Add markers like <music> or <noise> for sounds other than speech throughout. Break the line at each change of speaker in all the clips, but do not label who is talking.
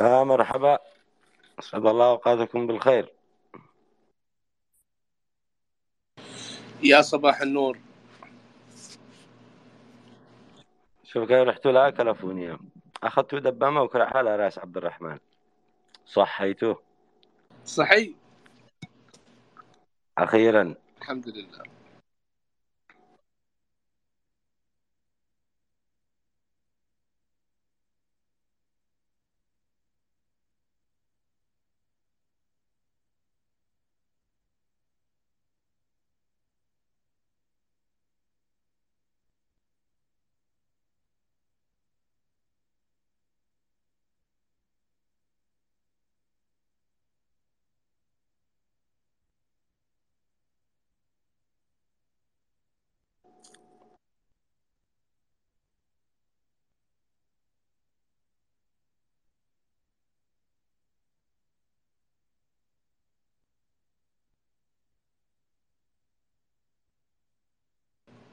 آه مرحبا. أسعد الله أوقاتكم بالخير.
يا صباح النور.
شوف كيف رحتوا لها كلفوني أخذتوا دبامة وكرع على رأس عبد الرحمن. صحيته.
صحي
أخيرا.
الحمد لله.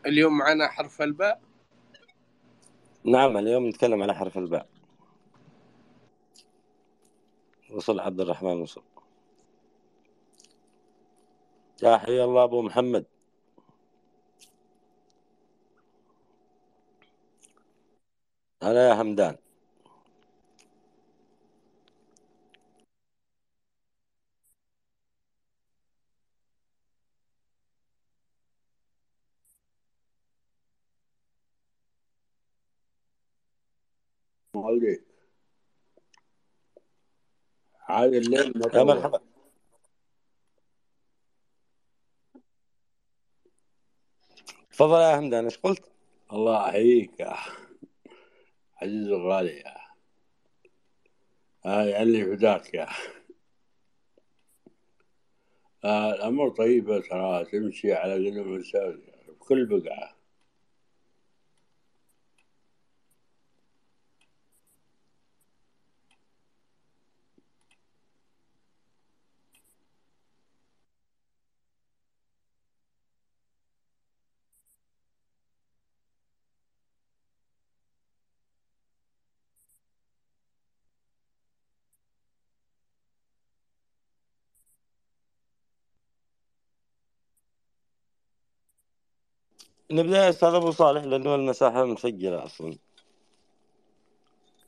اليوم معنا حرف الباء.
نعم اليوم نتكلم على حرف الباء. وصل عبد الرحمن وصل. يا حي الله أبو محمد. أنا يا همدان
مولي هذا الليل
يا مرحبا تفضل يا همدان إيش قلت؟
الله يحييك يا عزيز الغالي يا. هاي اللي فداك يا. آه الأمر طيبة ترى تمشي على قدم الساق بكل بقعة.
نبدأ يا أستاذ أبو صالح لأنه المساحة مسجلة أصلا.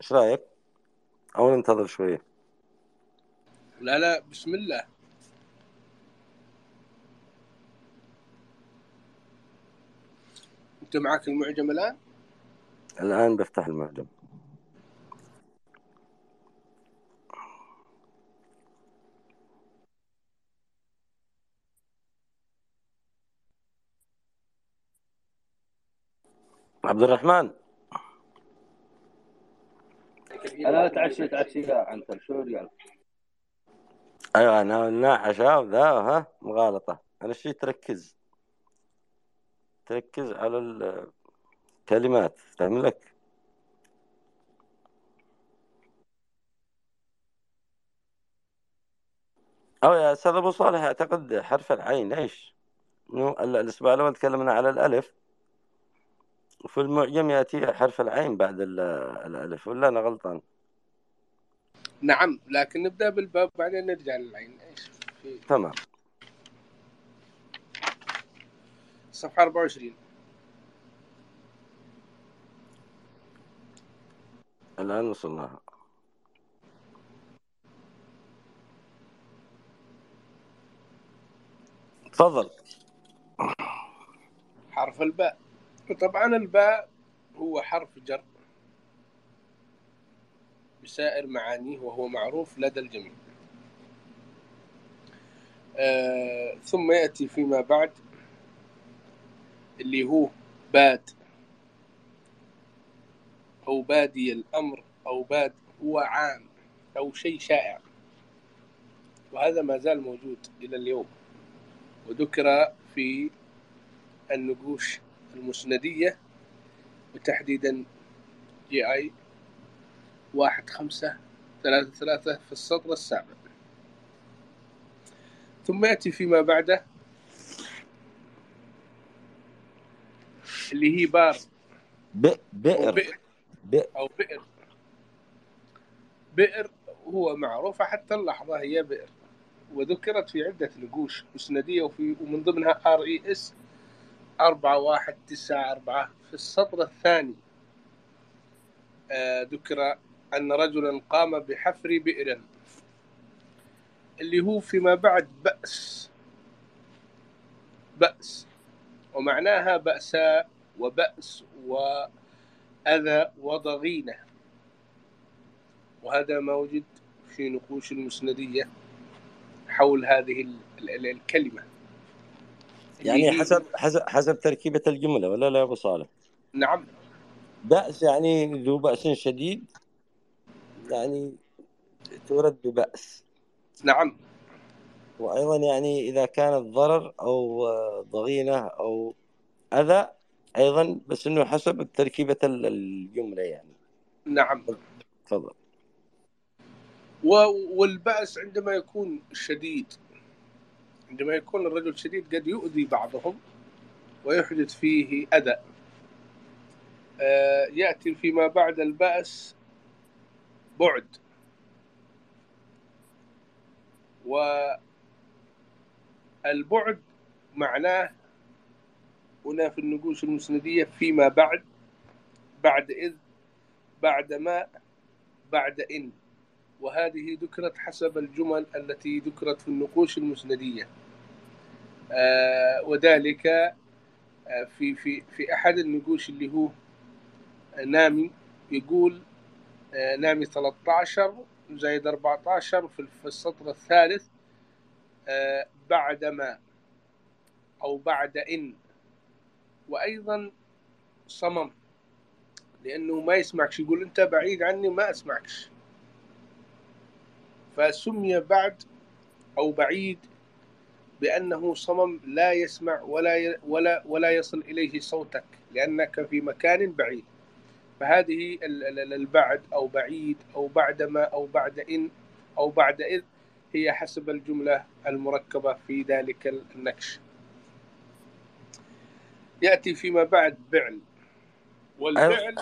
إيش رأيك؟ أو ننتظر شوية.
لا لا بسم الله. أنت معك المعجم الآن؟
الآن بفتح المعجم. عبد الرحمن.
أنا تعشيت عشيه عنتر شو ريال؟
أيوه أنا قلنا عشاء وذا ها؟ مغالطة. أنا شيء تركز؟ تركز على الكلمات فاهم لك؟ أو يا أستاذ أبو صالح أعتقد حرف العين إيش؟ الإسبوع الأول تكلمنا على الألف. وفي المعجم يأتي حرف العين بعد ال- الألف ولا أنا غلطان؟
نعم لكن نبدأ بالباب بعدين نرجع للعين. إيش في؟
تمام.
صفحة 24
الآن وصلناها. تفضل.
حرف الباء. وطبعا الباء هو حرف جر بسائر معانيه وهو معروف لدى الجميع. آه ثم يأتي فيما بعد اللي هو باد. أو بادي الأمر أو باد هو عام أو شيء شائع. وهذا ما زال موجود إلى اليوم. وذكر في النقوش المسندية وتحديدا جي اي واحد خمسة ثلاثة ثلاثة في السطر السابع ثم يأتي فيما بعده اللي هي بار.
بئر.
أو بئر. بئر. هو معروفة حتى اللحظة هي بئر وذكرت في عدة نقوش مسندية وفي ومن ضمنها RES 4194 في السطر الثاني. آه، ذكر أن رجلا قام بحفر بئر. اللي هو فيما بعد بأس. بأس. ومعناها بأساء وبأس وأذى وضغينة. وهذا ما وجد في نقوش المسندية حول هذه ال- ال- الكلمة.
يعني
هي-
حسب حسب حسب تركيبة الجملة ولا لا يا أبو صالح؟
نعم.
بأس يعني ذو بأس شديد يعني تورد ببأس.
نعم.
وأيضا يعني إذا كانت ضرر أو ضغينة أو أذى أيضا بس إنه حسب تركيبة ال- الجملة يعني.
نعم.
تفضل.
والبأس عندما يكون شديد. عندما يكون الرجل شديد قد يؤذي بعضهم ويحدث فيه أذى. آه، يأتي فيما بعد البأس بعد. والبعد معناه هنا في النقوش المسندية فيما بعد بعد إذ بعد ما بعد إن. وهذه ذكرت حسب الجمل التي ذكرت في النقوش المسندية. آه، وذلك آه، في في في أحد النقوش اللي هو نامي يقول آه، نامي 13 زائد 14 في السطر الثالث آه، بعد ما أو بعد إن. وأيضا صمم لأنه ما يسمعكش يقول أنت بعيد عني ما أسمعكش. فسمي بعد أو بعيد بأنه صمم لا يسمع ولا ولا ولا يصل إليه صوتك لأنك في مكان بعيد. فهذه ال- ال- ال- البعد أو بعيد أو بعدما أو بعد إن أو بعد إذ هي حسب الجملة المركبة في ذلك النكش يأتي فيما بعد بعل. والفعل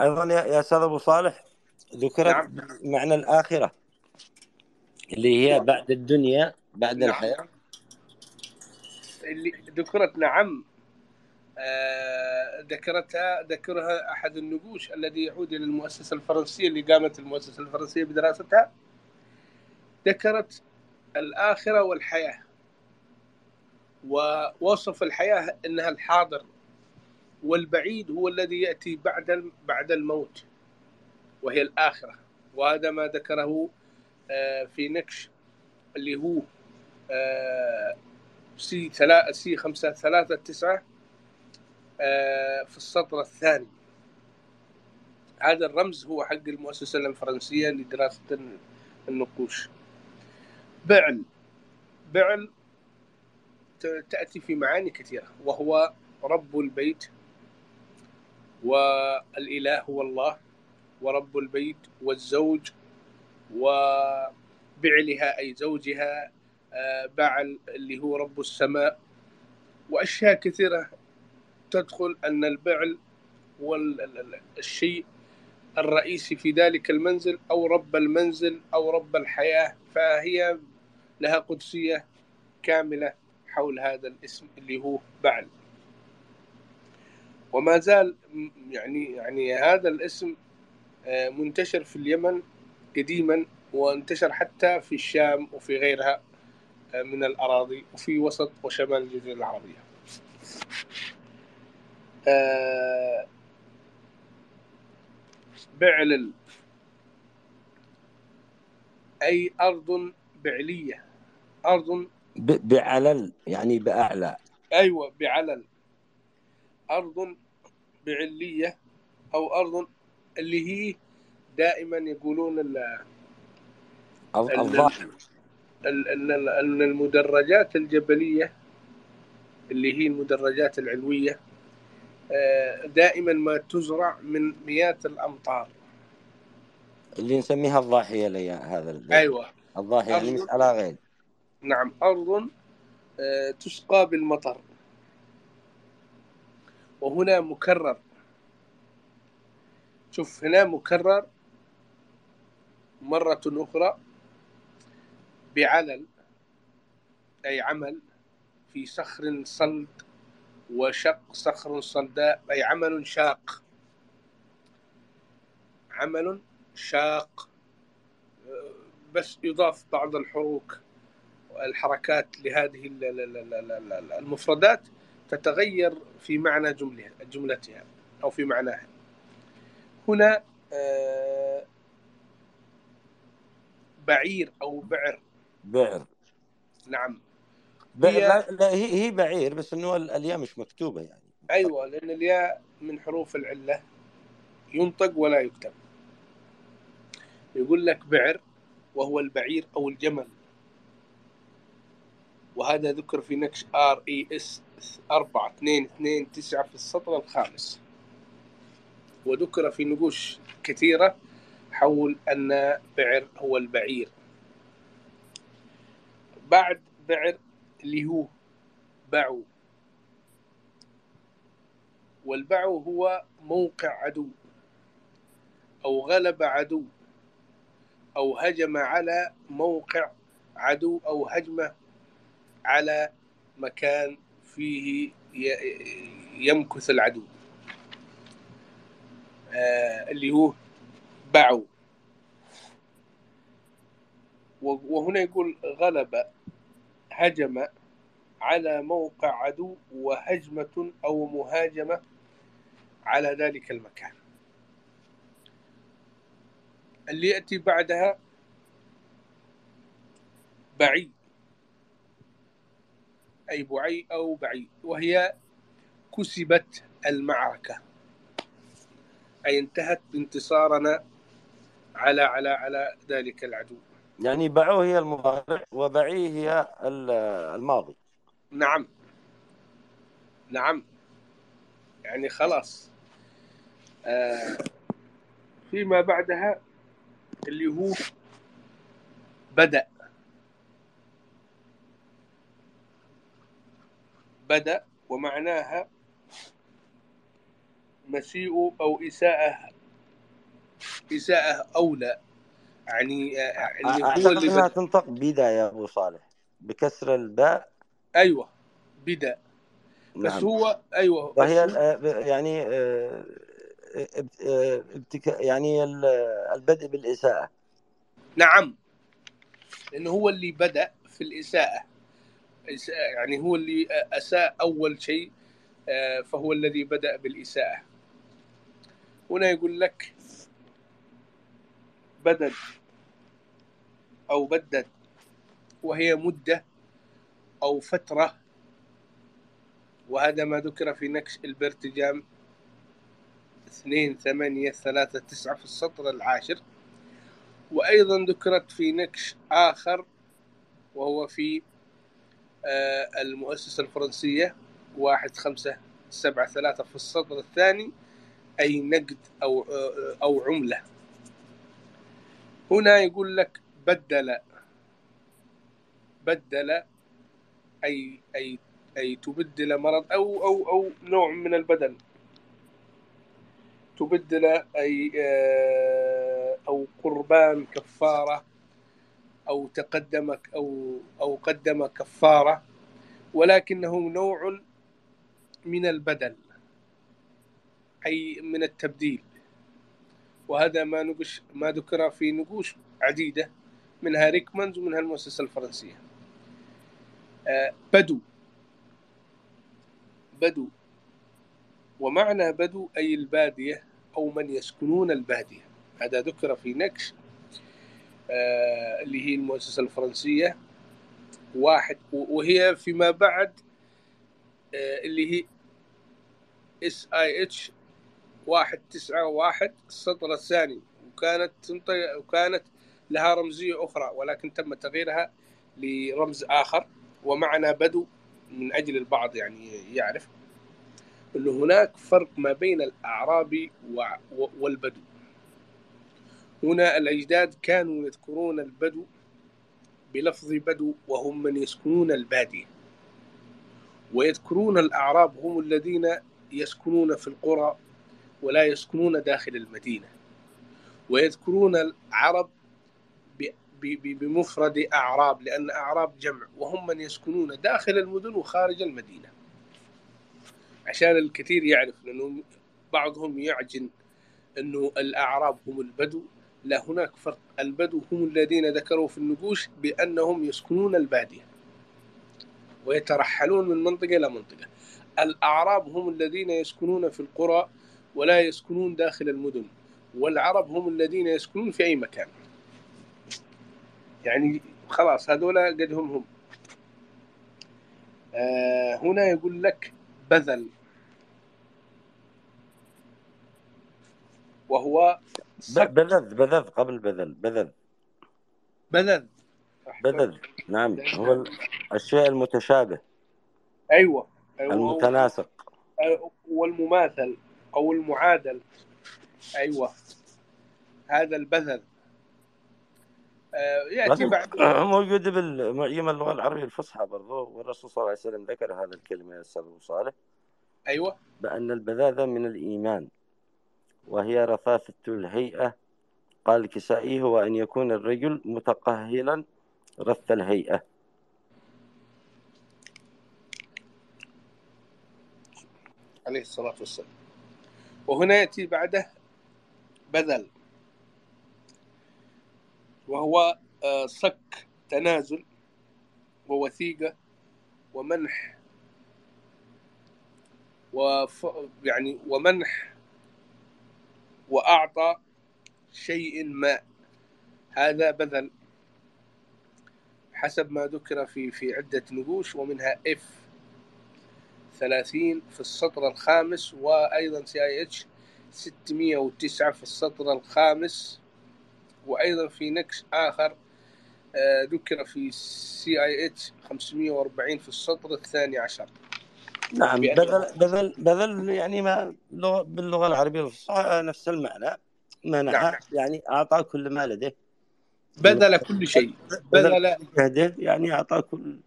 أيضا يا أستاذ أبو صالح ذكرت
نعم.
معنى الآخرة اللي هي بعد الدنيا بعد
نعم.
الحياة.
اللي ذكرت نعم آه، ذكرتها ذكرها أحد النقوش الذي يعود إلى المؤسسة الفرنسية اللي قامت المؤسسة الفرنسية بدراستها. ذكرت الآخرة والحياة. ووصف الحياة إنها الحاضر والبعيد هو الذي يأتي بعد بعد الموت وهي الآخرة. وهذا ما ذكره آه، في نكش اللي هو آه، سي ثلاثة سي خمسة ثلاثة تسعة آه، في السطر الثاني. هذا الرمز هو حق المؤسسة الفرنسية لدراسة النقوش. بعل. بعل تأتي في معاني كثيرة وهو رب البيت والإله هو الله ورب البيت والزوج وبعلها أي زوجها بعل اللي هو رب السماء. وأشياء كثيرة تدخل أن البعل هو ال- ال- ال- الشيء الرئيسي في ذلك المنزل أو رب المنزل أو رب الحياة. فهي لها قدسية كاملة حول هذا الاسم اللي هو بعل. وما زال يعني يعني هذا الاسم آه، منتشر في اليمن قديما وانتشر حتى في الشام وفي غيرها. آه، من الأراضي وفي وسط وشمال الجزيرة العربية. آه، بعلل. أي أرض بعلية. أرض
بعلل يعني بأعلى.
أيوة بعلل. أرض بعلية أو أرض اللي هي دائما يقولون ال-
الظ-
ال-
الظاهر.
أن المدرجات الجبلية اللي هي المدرجات العلوية آه، دائما ما تزرع من مئات الأمطار.
اللي نسميها الضاحية لي هذا ال-
أيوة.
الضاحية يعني مش
أرض-
على غير.
نعم أرض آه، تسقى بالمطر. وهنا مكرر. شوف هنا مكرر مرة أخرى. بعلل أي عمل في صخر صلد وشق صخر صلداء أي عمل شاق. عمل شاق بس يضاف بعض الحروك الحركات لهذه المفردات تتغير في معنى جملتها أو في معناها. هنا آه، بعير أو بعر
بعر.
نعم. هي-
لا, هي هي بعير بس إنه ال- الياء مش مكتوبة يعني.
أيوة لأن الياء من حروف العلة. ينطق ولا يكتب. يقول لك بعر وهو البعير أو الجمل. وهذا ذكر في نقش RES 4 2 2 9 في السطر الخامس. وذكر في نقوش كثيرة حول أن بعر هو البعير. بعد بعر اللي هو بعو. والبعو هو موقع عدو. أو غلب عدو. أو هجم على موقع عدو. أو هجمة على مكان فيه يمكث العدو. آه، اللي هو بعو. وهنا يقول غلب هجم على موقع عدو وهجمة أو مهاجمة على ذلك المكان. اللي يأتي بعدها بعي أي بعي أو بعي وهي كسبت المعركة. أي انتهت بانتصارنا على على على ذلك العدو.
يعني بعو هي المضارع وبعي هي ال- الماضي.
نعم. نعم. يعني خلاص. آه فيما بعدها اللي هو بدأ. بدأ ومعناها مسيء أو إساءة إساءة أولى. يعني آه، اللي هو اللي
إنها
بدأ.
تنطق بدا يا أبو صالح. بكسر الباء.
أيوة بدأ بس
نعم.
هو بس
وهي يعني آه، ابت- آه، ابتكا يعني ال- البدء بالإساءة.
نعم. لأنه هو اللي بدأ في الإساءة. إساءة- يعني هو اللي أساء أول شيء آه، فهو الذي بدأ بالإساءة. هنا يقول لك بدد أو بدد وهي مدة أو فترة وهذا ما ذكر في نكش البرتجام اثنين ثمانية ثلاثة تسعة في السطر العاشر. وأيضا ذكرت في نكش آخر وهو في آه، المؤسسة الفرنسية واحد خمسة سبعة ثلاثة في السطر الثاني أي نقد أو آه، أو عملة. هنا يقول لك بدل بدل أي أي أي تبدل مرض أو أو أو نوع من البدل. تبدل أي آه، أو قربان كفارة أو تقدم أو أو قدم كفارة ولكنه نوع من البدل أي من التبديل. وهذا ما نقش ما ذكر في نقوش عديدة منها ريكمانز ومنها المؤسسة الفرنسية. آه، بدو. بدو. ومعنى بدو أي البادية أو من يسكنون البادية. هذا ذكر في نكش آه، اللي هي المؤسسة الفرنسية. واحد وهي فيما بعد آه، اللي هي CIH واحد تسعة واحد السطر الثاني. وكانت تنطق وكانت لها رمزية أخرى ولكن تم تغييرها لرمز آخر. ومعنى بدو من أجل البعض يعني يعرف أنه هناك فرق ما بين الأعرابي والبدو. هنا الأجداد كانوا يذكرون البدو بلفظ بدو وهم من يسكنون البادية. ويذكرون الأعراب هم الذين يسكنون في القرى ولا يسكنون داخل المدينة ويذكرون العرب بمفرد أعراب لأن أعراب جمع وهم من يسكنون داخل المدن وخارج المدينة. عشان الكثير يعرف لأنه بعضهم يعجن أنه الأعراب هم البدو لا هناك فرق. البدو هم الذين ذكروا في النقوش بأنهم يسكنون البادية ويترحلون من منطقة إلى منطقة. الأعراب هم الذين يسكنون في القرى ولا يسكنون داخل المدن والعرب هم الذين يسكنون في أي مكان. يعني خلاص هذولا قد هم هم. آه هنا يقول لك بذل. وهو
ب-
صك
بذذ بذذ قبل بذل بذذ.
بذل
بذذ نعم. هو ال- الشيء المتشابه.
أيوه. أيوه
المتناسق.
أو- والمماثل. أو المعادل. أيوه. هذا البذل. آه يأتي بعد.
موجود بالمعجم اللغة العربية الفصحى برضو والرسول صلى الله عليه وسلم ذكر هذا الكلمة يا أستاذ أبو صالح.
أيوه.
بأن البذاذة من الإيمان وهي رثاثة الهيئة. قال الكسائي هو أن يكون الرجل متقهلا رث الهيئة.
عليه الصلاة والسلام. وهنا يأتي بعده بذل وهو آه، صك تنازل ووثيقة ومنح وف يعني ومنح وأعطى شيء ما. هذا بذل حسب ما ذكر في في عدة نقوش ومنها F. 30 في السطر الخامس وأيضا CIH 609 في السطر الخامس. وأيضا في نقش آخر آه، ذكر في CIH 540 في السطر الثاني عشر.
نعم بذل بذل بذل يعني ما لغة باللغة العربية الفصحى نفس المعنى منح
نعم.
يعني أعطى كل ما لديه.
بذل كل شيء. بذل
جهده يعني أعطى كل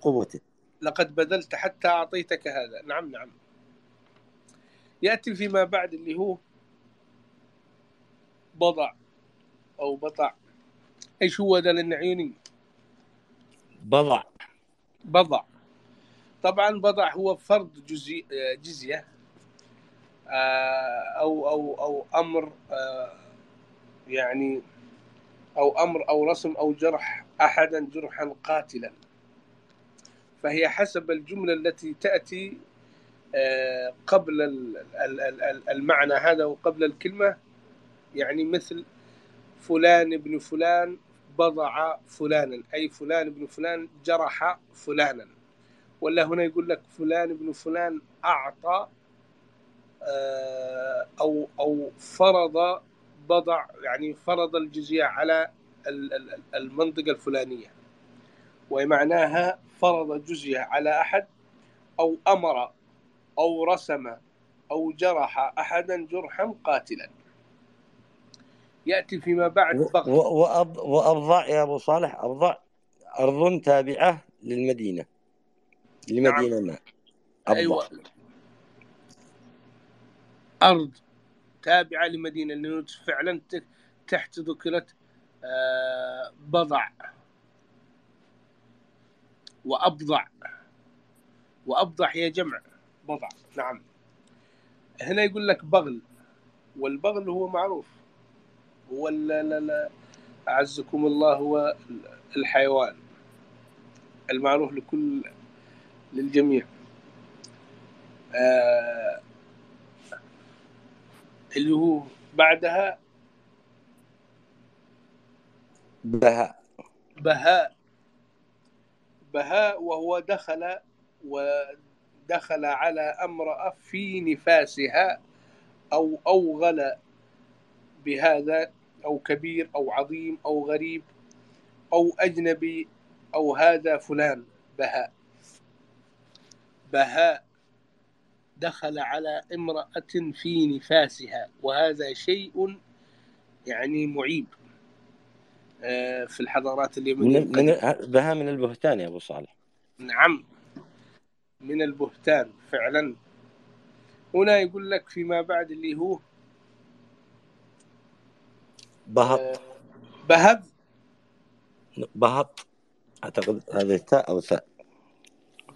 قوته.
لقد بذلت حتى أعطيتك هذا. نعم نعم. يأتي فيما بعد اللي هو بضع أو بطع. إيش هو ذا للنعيوني
بضع.
بضع. طبعا بضع هو فرض جزي جزية آه، أو أو أو أمر آه، يعني أو أمر أو رسم أو جرح أحدا جرحا قاتلا. فهي حسب الجملة التي تأتي آه، قبل ال- ال- ال- ال- المعنى هذا وقبل الكلمة. يعني مثل فلان ابن فلان بضع فلانا أي فلان ابن فلان جرح فلانا. ولا هنا يقول لك فلان ابن فلان أعطى آه، أو أو فرض بضع يعني فرض الجزية على ال- ال- المنطقة الفلانية. ومعناها فرض جزية على أحد أو أمر أو رسم أو جرح أحدا جرحا قاتلا. يأتي فيما بعد
و-
بغي
و- وأب- وأبضع يا أبو صالح أبضع أرض تابعة للمدينة. لمدينة ما. أبضع
أيوة أرض تابعة لمدينة لأنه فعلا تحت ذكرت آه، بضع. وأبضع. وأبضع هي جمع بضع. نعم. هنا يقول لك بغل. والبغل هو معروف. هو ال- ال- ال- أعزكم الله هو الحيوان. المعروف لكل للجميع. آه اللي هو بعدها
بهاء.
بهاء. بهاء وهو دخل ودخل على امرأة في نفاسها أو أوغل بهذا أو كبير أو عظيم أو غريب أو أجنبي أو هذا فلان بهاء. بهاء دخل على امرأة في نفاسها وهذا شيء يعني معيب. في الحضارات اليمنية
من من بهاء من البهتان يا أبو صالح.
نعم. من البهتان فعلا. هنا يقول لك فيما بعد اللي هو
بهط
آه، بهب
بهط أعتقد هذه تاء أو ثاء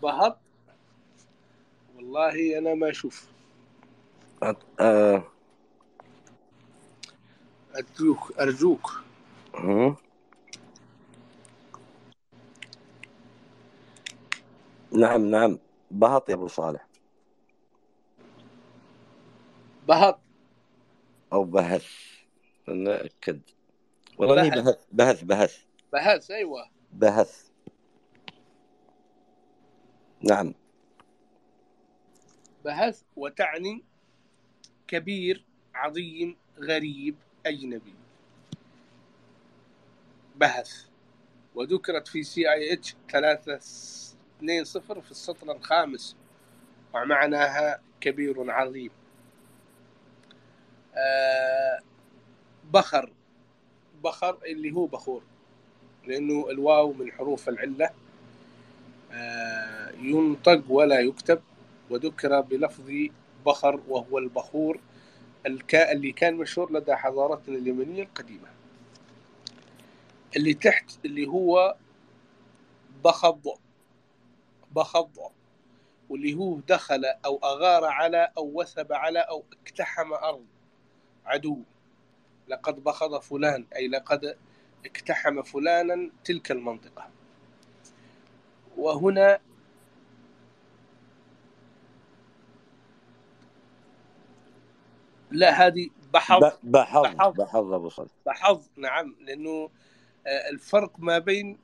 بهط والله أنا ما أشوف.
أت- آه.
ارجوك
أرجوك. نعم نعم. بهط يا أبو صالح.
بهط.
أو بهث نأكد. والله
بهث.
بهث بهث بهث
أيوه.
بهث نعم.
بهث وتعني كبير عظيم غريب أجنبي. بهث وذكرت في CIH 320 في السطر الخامس ومعناها كبير عظيم. آه بخر بخر اللي هو بخور لأنه الواو من حروف العلة. آه ينطق ولا يكتب وذكر بلفظ بخر وهو البخور الكا اللي كان مشهور لدى حضارتنا اليمنية القديمة. اللي تحت اللي هو بخض بخض. واللي هو دخل أو أغار على أو وثب على أو اقتحم أرض. عدو. لقد بخض فلان أي لقد اقتحم فلانا تلك المنطقة. وهنا لا هذه بحظ.
بحظ
بحظ.
بحظ
بحظ نعم. لأنه آه، الفرق ما بين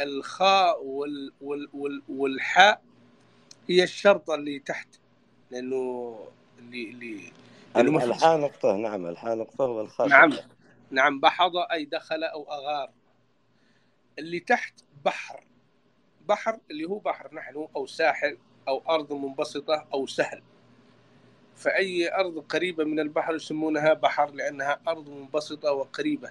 الخاء وال وال وال والحاء هي الشرطه اللي تحت لأنه اللي اللي.
الحاء نقطة نعم الحاء نقطة والخاء
نعم
شرطة.
نعم بحظ أي دخل أو أغار اللي تحت بحر بحر اللي هو بحر نحن أو ساحل أو أرض منبسطة أو سهل فأي أرض قريبة من البحر يسمونها بحر لأنها أرض منبسطة وقريبة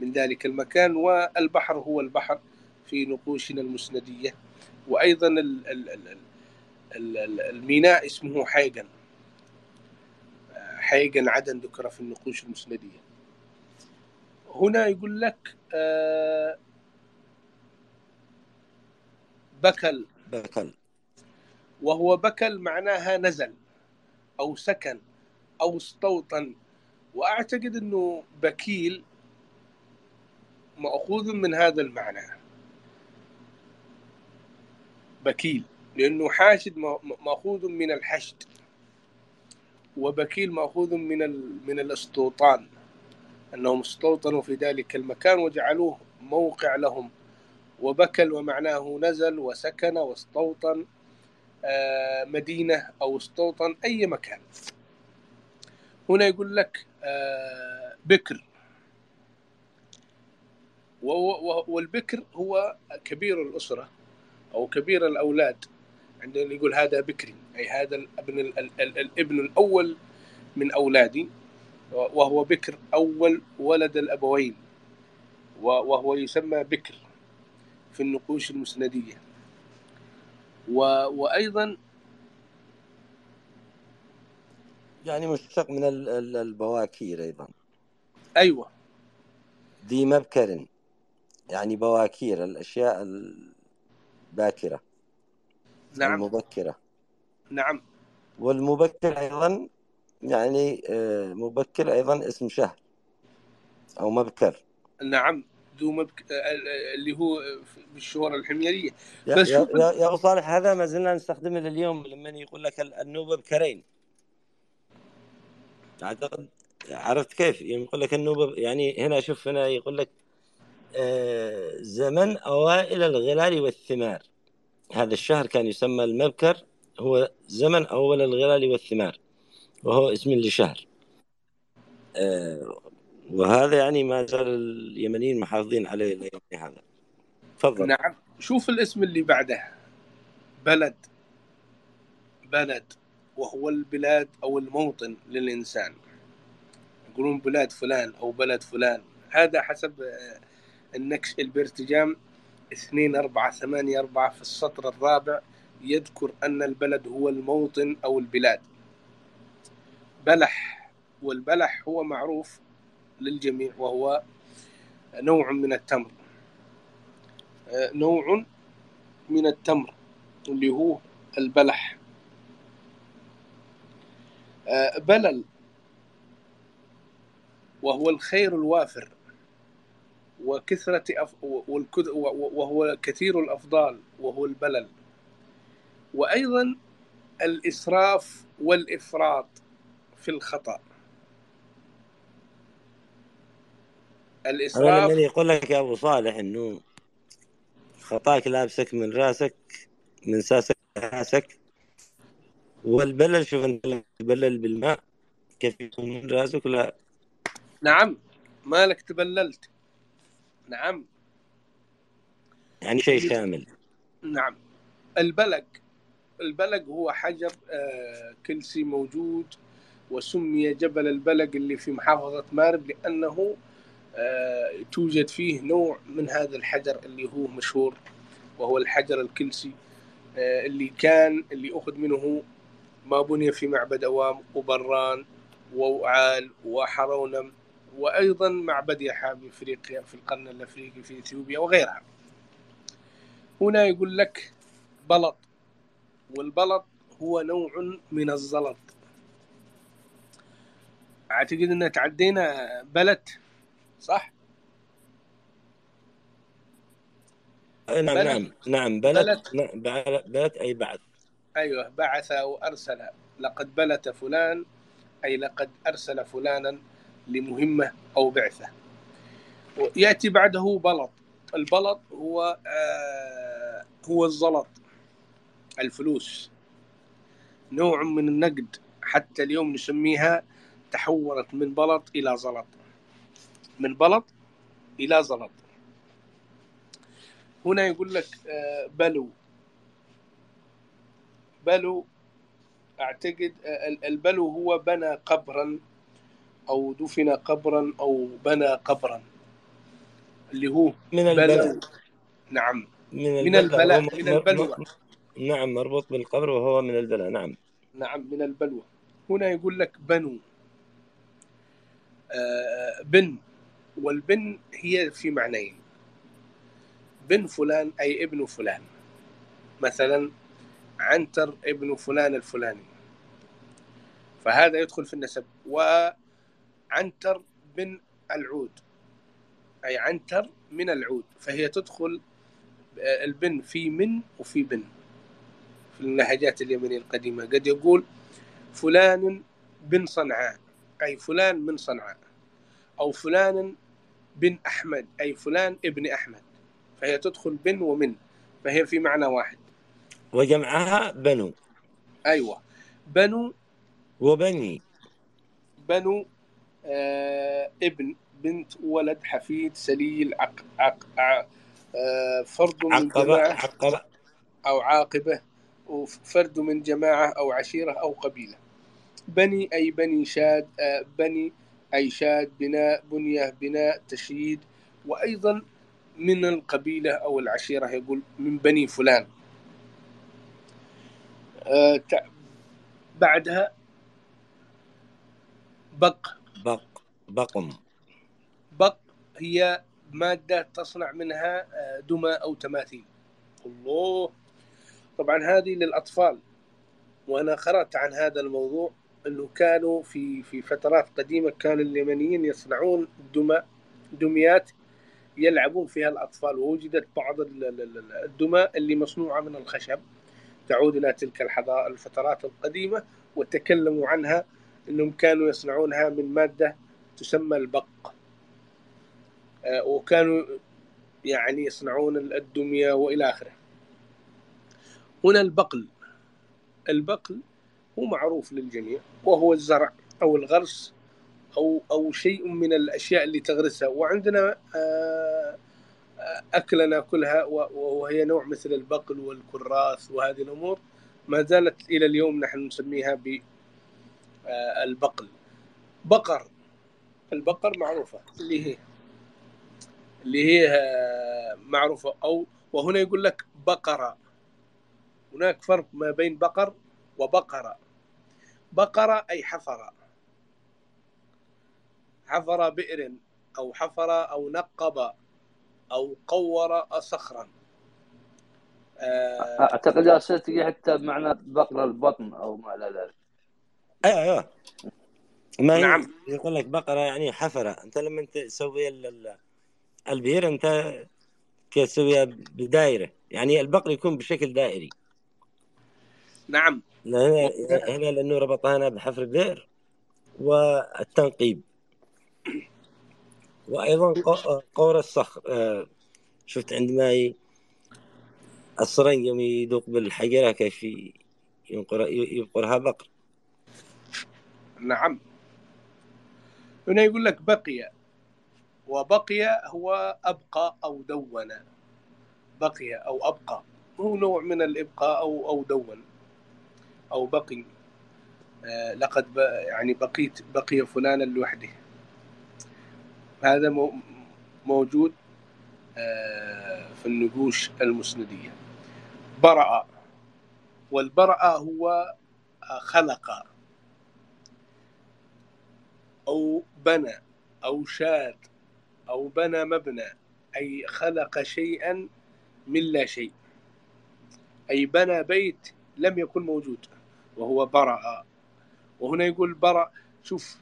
من ذلك المكان والبحر هو البحر في نقوشنا المسندية. وأيضا ال- ال- ال- ال- ال- ال- الميناء اسمه حيقن حيقن عدن ذكر في النقوش المسندية. هنا يقول لك آه، بكل.
بكل.
وهو بكل معناها نزل أو سكن أو استوطن. وأعتقد إنه بكيل مأخوذ من هذا المعنى. بكيل لأنه حاشد مأخوذ من الحشد وبكيل مأخوذ من ال- من الاستوطان. أنهم استوطنوا في ذلك المكان وجعلوه موقع لهم. وبكل ومعناه نزل وسكن واستوطن آه، مدينة أو استوطن أي مكان. هنا يقول لك آه، بكر. والبكر هو كبير الأسرة أو كبير الأولاد. عندنا يقول هذا بكري أي هذا الابن ال- ال- ال- الابن الأول من أولادي. وهو بكر أول ولد الأبوين. وهو يسمى بكر في النقوش المسندية. وأيضا
يعني مشتق من ال- ال- البواكير أيضا.
أيوة.
ذي مبكر. يعني بواكير الأشياء الباكرة
نعم.
المبكرة.
نعم.
والمبكر أيضا يعني آه، مبكر أيضا اسم شهر أو مبكر.
نعم. ذو مبك... اللي هو في الشهور الحميرية.
يا,
بس
يا, يا, يا أبو صالح هذا ما زلنا نستخدمه لليوم لما يقول لك ال- النوبة بكرين أعتقد عرفت كيف؟ يوم يقول لك النوبة ب- يعني هنا شوف هنا يقول لك آه، زمن أوائل الغلال والثمار. هذا الشهر كان يسمى المبكر هو زمن أول الغلال والثمار وهو اسم لشهر. آه، وهذا يعني ما زال اليمنيين محافظين عليه إلى يومنا هذا. تفضل.
نعم. شوف الاسم اللي بعده بلد. بلد. وهو البلاد أو الموطن للإنسان. يقولون بلاد فلان أو بلد فلان. هذا حسب آه، النكش البرتجام اثنين أربعة ثمانية أربعة في السطر الرابع يذكر أن البلد هو الموطن أو البلاد. بلح والبلح هو معروف للجميع وهو نوع من التمر. آه، نوع من التمر اللي هو البلح. آه، بلل وهو الخير الوافر. وكثرة أف... والكد... وهو كثير الأفضال وهو البلل. وأيضا الإسراف والإفراط في الخطأ. الإسراف
من يقول لك يا أبو صالح إنه خطاك لابسك من راسك من ساسك راسك. والبلل شوف أنت تبلل بالماء كيف يكون من راسك لا.
نعم مالك تبللت. نعم.
يعني شيء شامل.
نعم. البلق البلق هو حجر آه، كلسي موجود وسمي جبل البلق اللي في محافظة مارب لأنه آه، توجد فيه نوع من هذا الحجر اللي هو مشهور وهو الحجر الكلسي آه، اللي كان اللي أخذ منه ما بني في معبد أوام وبران ووعال وحرونم. وأيضا معبد يحيى بإفريقيا في القرن الأفريقي في إثيوبيا وغيرها. هنا يقول لك بلط والبلط هو نوع من الزلط. أعتقد ان تعدينا بلت صح؟
نعم
بلد.
نعم نعم
بلد.
بلد. نعم، بل- بلد أي بعد.
أيوه بعث أو ارسل لقد بلت فلان أي لقد أرسل فلانا لمهمة أو بعثة. يأتي بعده بلط. البلط هو آه هو الزلط الفلوس. نوع من النقد حتى اليوم نسميها تحولت من بلط إلى زلط. من بلط إلى زلط. هنا يقول لك آه بلو. بلو أعتقد ال- البلو هو بنى قبرا أو دفن قبرا أو بنى قبرا. اللي هو
من
بلو
البلد
نعم.
من
من البلاء من البلوى.
نعم مربوط بالقبر وهو من البلاء. نعم.
نعم من البلوى. هنا يقول لك بنو. آه، بن. والبن هي في معنيين. بن فلان أي ابن فلان. مثلا عنتر ابن فلان الفلاني. فهذا يدخل في النسب. وعنتر بن العود. أي عنتر من العود. فهي تدخل آه، البن في من وفي بن. في اللهجات اليمنية القديمة. قد يقول فلان بن صنعاء. أي فلان من صنعاء. أو فلان بن أحمد. أي فلان ابن أحمد. فهي تدخل بن ومن. فهي في معنى واحد.
وجمعها بنو.
أيوة. بنو
وبني.
بنو ابن بنت ولد حفيد سليل عق عق ع- آه فرد من
عقبة
جماعة
عقبة.
أو عاقبة وفرد من جماعة أو عشيرة أو قبيلة. بني أي بني شاد آه، بني أي شاد بناء بنية بناء تشييد. وأيضا من القبيلة أو العشيرة يقول من بني فلان. آه، بعدها بق
بق بقم.
بق هي مادة تصنع منها آه، دمى أو تماثيل. الله. طبعا هذه للأطفال. وأنا قرأت عن هذا الموضوع أنه كانوا في في فترات قديمة كان اليمنيين يصنعون دمى دميات يلعبون فيها الأطفال. ووجدت بعض ال- ال- ال- الدمى اللي مصنوعة من الخشب. تعود إلى تلك الحضارة الفترات القديمة وتكلموا عنها. أنهم كانوا يصنعونها من مادة تسمى البق. آه، وكانوا يعني يصنعون الدمية وإلى آخره. هنا البقل. البقل هو معروف للجميع وهو الزرع أو الغرس أو أو شيء من الأشياء اللي تغرسها. وعندنا آه، آه، أكلة ناكلها و- وهي نوع مثل البقل والكراث وهذه الأمور. ما زالت إلى اليوم نحن نسميها بالبقل بقر. البقر معروفة. اللي هي اللي هي آه، معروفة. أو وهنا يقول لك بقرة. هناك فرق ما بين بقر وبقرة. بقرة أي حفر حفر بئر أو حفر أو نقب أو قور صخرا. آه،
أستاذ تجي حتى بمعنى بقر البطن أو ما إلى ذلك.
أيوه أيوه ما
نعم.
يقول لك بقرة يعني حفرة. أنت لما أنت تسوي ال- ال- البير أنت تسويها بدائرة. يعني البقر يكون بشكل دائري.
نعم.
لأن هنا لأنه ربطها هنا بحفر البئر والتنقيب. وأيضا قو- قور الصخر. آه، شفت عندما ي- الصرنج يوم يدوق بالحجرة كيف ينقر يبقرها بقر.
نعم. هنا يقول لك بقي. وبقي هو أبقى أو دون. بقي أو أبقى. هو نوع من الإبقاء أو أو دون. أو بقي. آه، لقد ب- يعني بقيت بقي فلانا لوحده. هذا مو- موجود آه، في النقوش المسندية. برأ والبرأ هو خلق. أو بنى أو شاد أو بنى مبنى أي خلق شيئا من لا شيء. أي بنى بيت لم يكن موجود وهو برأ وهنا يقول برأ شوف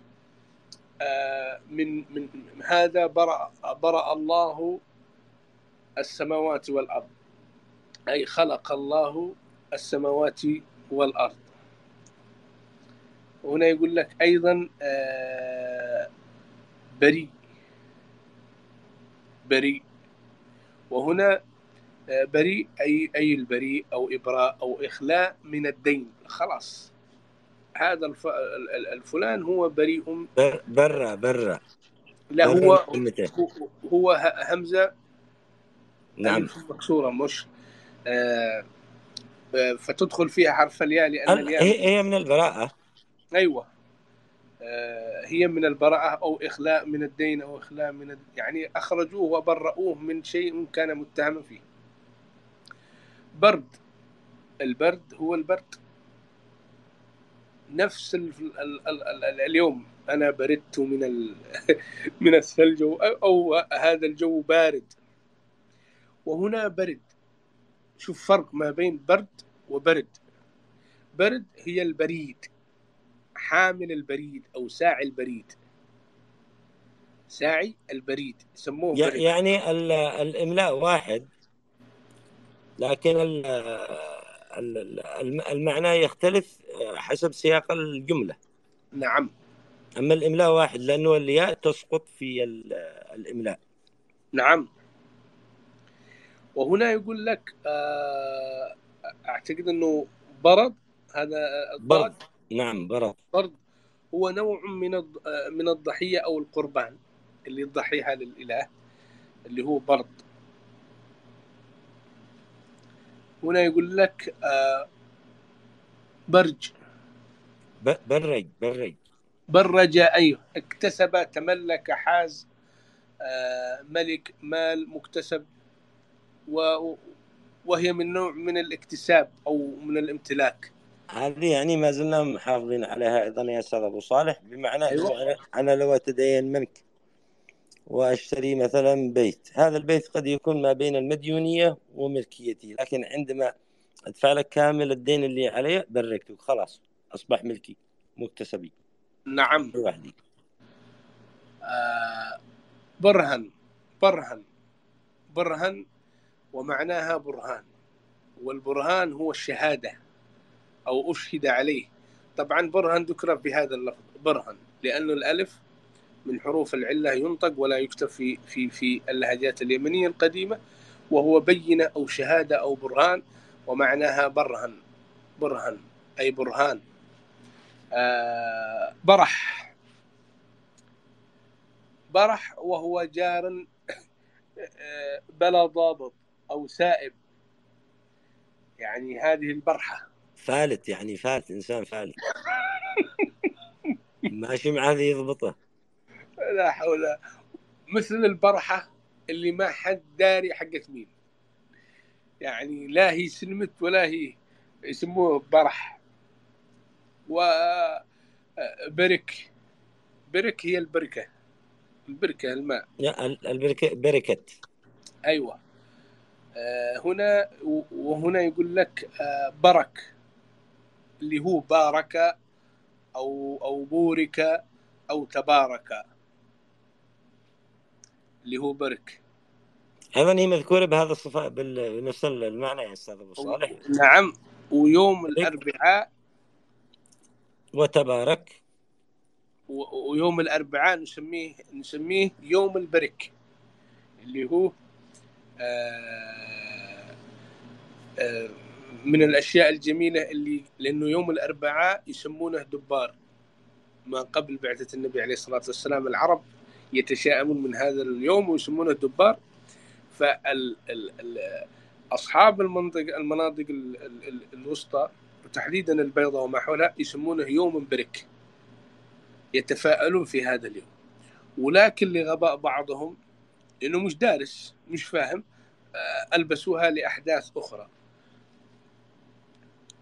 آه، من من هذا برأ برأ الله السماوات والأرض. أي خلق الله السماوات والأرض. وهنا يقول لك أيضا آه، بريء. بريء. وهنا آه، بريء أي أي البريء أو إبراء أو إخلاء من الدين. خلاص. هذا الف- ال- ال- الفلان هو بريء.
بر- برا برا.
لا هو. هو- هو ه- همزة.
نعم.
ألف مكسورة مش آه، فتدخل فيها حرف الياء
ال-
الياء
هي هي من البراءة.
أيوه. آه، هي من البراءة أو إخلاء من الدين أو إخلاء من الد... يعني أخرجوه وبرؤوه من شيء كان متهما فيه. برد. البرد هو البرد. نفس ال... ال... ال... ال... ال... اليوم أنا بردت من ال... <laughs> من الثلج. أو هذا الجو بارد. وهنا برد. شوف فرق ما بين برد وبرد. برد هي البريد. حامل البريد أو ساعي البريد. ساعي البريد يسموه بريد.
يعني ال- الإملاء واحد لكن ال- ال- الم- المعنى يختلف حسب سياق الجملة.
نعم.
أما الإملاء واحد لأنه الياء تسقط في ال- الإملاء.
نعم. وهنا يقول لك آه، أعتقد إنه برد هذا
برد نعم برد
برد هو نوع من من الضحية أو القربان اللي يضحيها للإله اللي هو برد. هنا يقول لك آه، برج.
برج برج.
برج أيوه. اكتسب تملك حاز آه، ملك مال مكتسب و وهي من نوع من الاكتساب أو من الامتلاك.
هذه يعني ما زلنا محافظين عليها أيضا يا أستاذ أبو صالح. بمعنى
أيوة.
أنا لو أتدين منك وأشتري مثلا بيت هذا البيت قد يكون ما بين المديونية وملكيتي لكن عندما أدفع لك كامل الدين اللي علي بركتك. خلاص أصبح ملكي مكتسبي.
نعم.
لوحدي.
آه، برهن برهن برهن ومعناها برهان. والبرهان هو الشهادة. أو أشهد عليه. طبعا برهن ذكر بهذا اللفظ برهن لأنه الألف من حروف العلة ينطق ولا يكتب في في في اللهجات اليمنية القديمة وهو بينة أو شهادة أو برهان ومعناها برهن برهن أي برهان. آه برح. برح وهو جار آه، بلا ضابط أو سائب. يعني هذه البرحة.
فالت يعني فالت إنسان فالت. <laughs> ماشي مع هذه يضبطه.
لا حول. مثل البرحة اللي ما حد داري حقت مين. يعني لا هي سلمت ولا هي يسموه برح. و برك. برك هي البركة. البركة الماء.
لا ال- البركة بركت.
أيوه. آه، هنا وهنا يقول لك آه، برك. اللي هو بارك أو أو بورك أو تبارك. اللي هو برك.
أيضا هي مذكورة بهذا الصفة بنفس المعنى يا أستاذ أبو صالح.
نعم ويوم الأربعاء.
وتبارك.
ويوم الأربعاء نسميه نسميه يوم البرك. اللي هو آه، آه، من الأشياء الجميلة اللي لأنه يوم الأربعاء يسمونه دبار ما قبل بعثة النبي عليه الصلاة والسلام العرب يتشائمون من هذا اليوم ويسمونه الدبار فال أصحاب المنطقة المناطق الوسطى وتحديدا البيضاء وما حولها يسمونه يوم برك يتفاءلون في هذا اليوم. ولكن لغباء بعضهم لأنه مش دارس مش فاهم آه، ألبسوها لأحداث أخرى.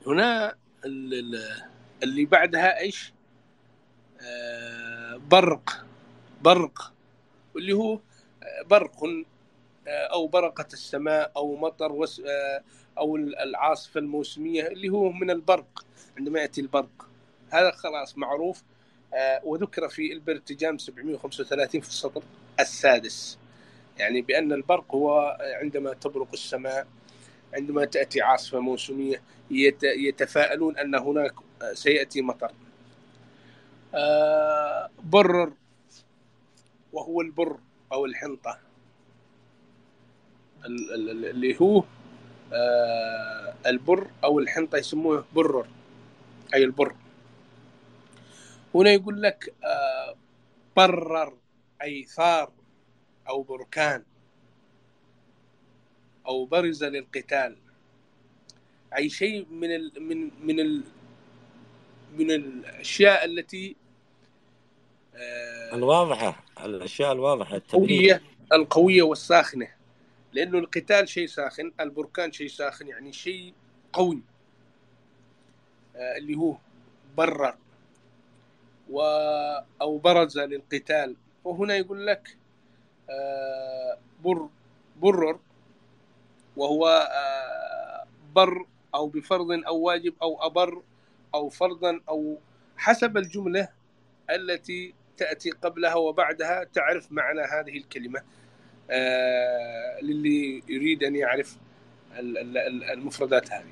هنا اللي بعدها إيش؟ آه، برق. برق. واللي هو آه، برق أو برقت السماء أو مطر أو العاصفة الموسمية اللي هو من البرق عندما يأتي البرق. هذا خلاص معروف. وذكر في البرتجام 735 في السطر السادس. يعني بأن البرق هو عندما تبرق السماء عندما تأتي عاصفة موسمية يتفائلون أن هناك سيأتي مطر. آه، برر وهو البر أو الحنطة. اللي هو آه، البر أو الحنطة يسموه برر أي البر. هنا يقول لك آه، برر أي ثار أو بركان. أو برز للقتال. أي شيء من ال من من ال من الأشياء التي
آه الواضحة الأشياء الواضحة
القوية القوية والساخنة. لأنه القتال شيء ساخن البركان شيء ساخن يعني شيء قوي آه اللي هو برر و أو برز للقتال. وهنا يقول لك بر برر وهو آه، بر أو بفرض أو واجب أو أبر أو فرضا أو حسب الجملة التي تأتي قبلها وبعدها تعرف معنى هذه الكلمة. آه، للي يريد أن يعرف المفردات هذه.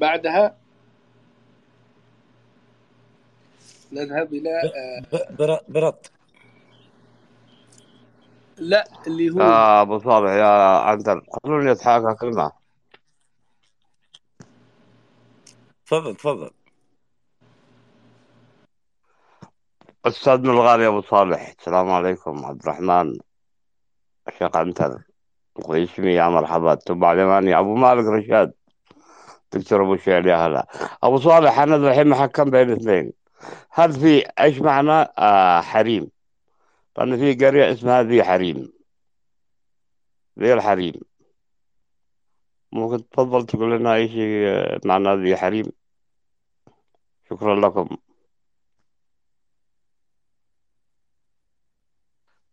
بعدها نذهب إلى
آه، برط
لا اللي هو
آه أبو صالح يا عنتر خلوني اتحاكى كلمة.
تفضل تفضل.
استاذنا الغالي أبو صالح السلام عليكم عبد الرحمن. الشيخ عنتر واسمي يا مرحبا. تبع اليماني أبو مالك رشاد دكتور أبو شعل يا هلا أبو صالح أنا الحين محكم بين اثنين. هل في إيش معنى آه حريم؟ لأن في قرية اسمها ذي حريم. ذي الحريم. ممكن تفضل تقول لنا أي شيء معنى ذي حريم. شكرا لكم.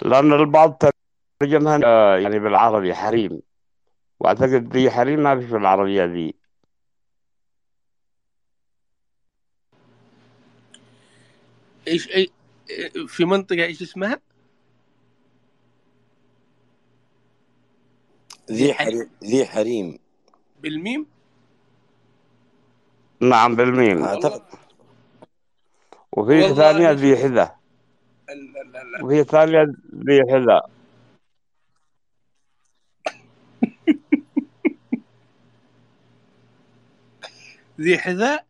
لأن البعض ترجمها يعني بالعربي حريم. وأعتقد ذي حريم ما في في العربية ذي.
إيش إي في منطقة إيش اسمها؟
ذي حريم ذي حريم.
بالميم؟
نعم بالميم.
اعتقد
وفي ثانية ذي حذا وفي ثانية ذي حذا
ذي حذاء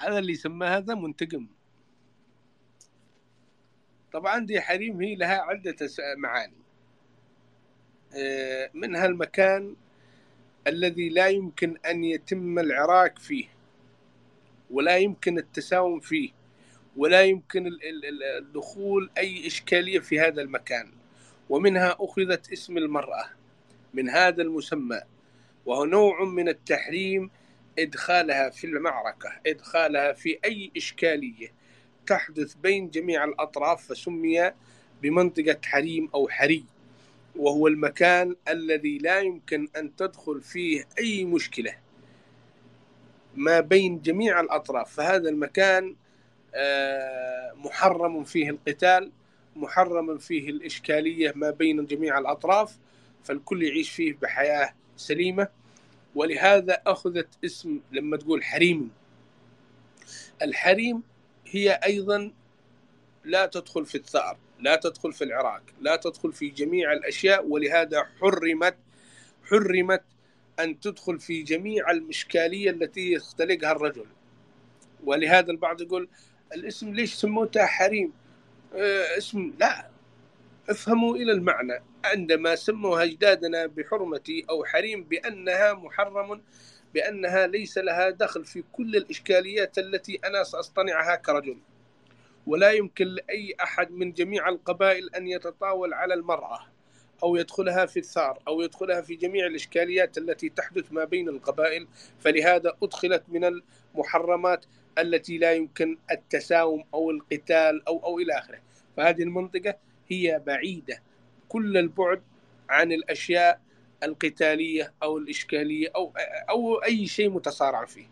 هذا اللي سماه هذا منتقم. طبعا ذي حريم هي لها عدة معاني. آه، منها المكان الذي لا يمكن أن يتم العراك فيه ولا يمكن التساوم فيه ولا يمكن الدخول أي إشكالية في هذا المكان. ومنها أخذت اسم المرأة من هذا المسمى وهو نوع من التحريم إدخالها في المعركة إدخالها في أي إشكالية تحدث بين جميع الأطراف فسمي بمنطقة حريم أو حري. وهو المكان الذي لا يمكن أن تدخل فيه أي مشكلة ما بين جميع الأطراف. فهذا المكان آه، محرم فيه القتال محرم فيه الإشكالية ما بين جميع الأطراف فالكل يعيش فيه بحياة سليمة. ولهذا أخذت اسم لما تقول حريم. الحريم هي أيضا لا تدخل في الثأر. لا تدخل في العراق لا تدخل في جميع الأشياء ولهذا حرمت حرمت أن تدخل في جميع الإشكالية التي يختلقها الرجل. ولهذا البعض يقول الاسم ليش سموته حريم؟ آه، اسم لا. افهموا إلى المعنى. عندما سموا أجدادنا بحرمة أو حريم بأنها محرم بأنها ليس لها دخل في كل الإشكاليات التي أنا سأصطنعها كرجل. ولا يمكن لأي أحد من جميع القبائل أن يتطاول على المرأة أو يدخلها في الثار أو يدخلها في جميع الإشكاليات التي تحدث ما بين القبائل. فلهذا أدخلت من المحرمات التي لا يمكن التساوم أو القتال أو أو إلى آخره. فهذه المنطقة هي بعيدة. كل البعد عن الأشياء القتالية أو الإشكالية أو أو أي شيء متصارع فيه.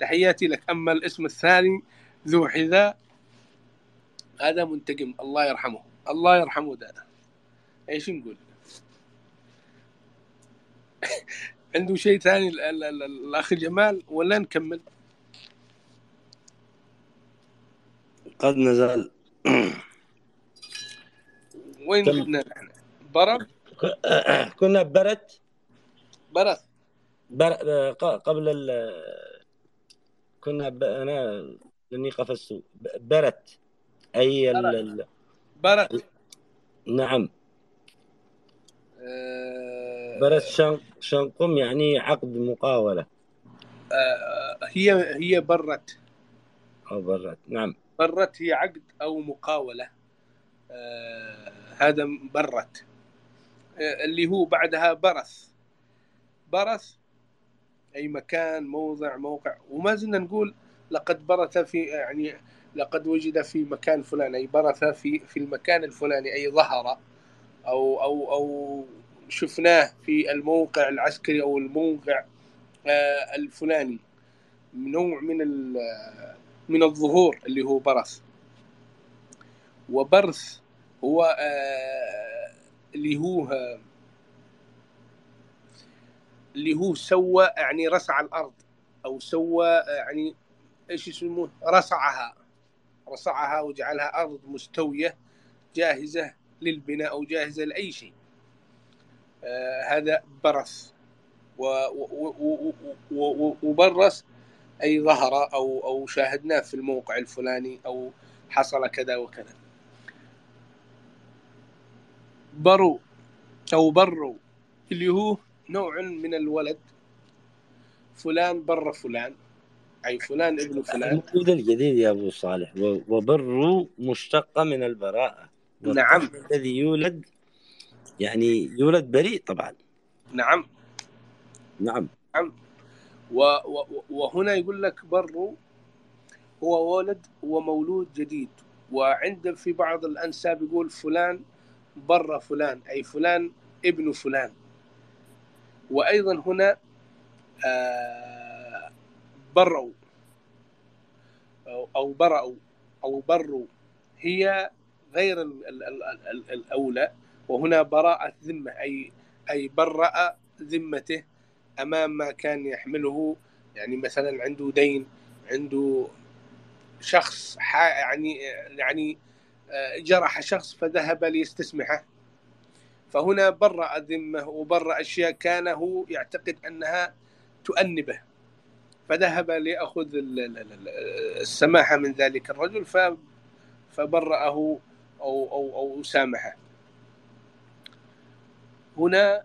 تحياتي لك. أما الاسم الثاني ذو حذاء. هذا منتقم. الله يرحمه. الله يرحمه ده إيش نقول؟ <laughs> عنده شيء ثاني الأخ جمال ولا نكمل؟
قد نزال <clears throat>
وين كنا نحن؟ برد؟ <clears throat>
كنا برت
برد.
بر... قبل ال... كنا ب... أنا لاني قفزت برت أي ال... نعم.
آه،
برت شن... شنقم يعني عقد مقاولة.
آه، هي هي برت
أو برت نعم.
برت هي عقد أو مقاولة. آه، هذا برت اللي هو بعدها برث. برث أي مكان موضع موقع. وما زلنا نقول لقد برث في يعني لقد وجد في مكان فلان أي برث في في المكان الفلاني أي ظهر أو أو أو شفناه في الموقع العسكري أو الموقع آه، الفلاني. نوع من من الظهور اللي هو برث. وبرث هو آه، اللي هو اللي هو سوى يعني رسع الأرض أو سوى يعني إيش يسموه؟ رسعها. رسعها وجعلها أرض مستوية جاهزة للبناء أو جاهزة لأي شيء. آه، هذا برث. وبرث أي ظهر أو أو شاهدناه في الموقع الفلاني أو حصل كذا وكذا. برو أو برو اللي هو نوع من الولد. فلان بر فلان. أي فلان ابن فلان.
الموجود الجديد يا أبو صالح. وبر مشتقة من البراءة.
نعم.
الذي يولد يعني يولد بريء طبعا.
نعم.
نعم.
و و وهنا يقول لك بر هو ولد ومولود جديد. وعند في بعض الأنساب يقول فلان بر فلان أي فلان ابن فلان. وأيضا هنا آه، بروا أو- برأوا أو بروا. هي غير ال- ال- ال- ال- الأولى. وهنا براءة ذمة. اي أي برأ ذمته أمام ما كان يحمله. يعني مثلا عنده دين عنده شخص يعني يعني آه، جرح شخص فذهب ليستسمحه. فهنا برأ ذمة وبرأ أشياء كان هو يعتقد أنها تؤنبه. فذهب ليأخذ ال- ال- ال- السماحة من ذلك الرجل فبرأه أو أو أو سامحه. هنا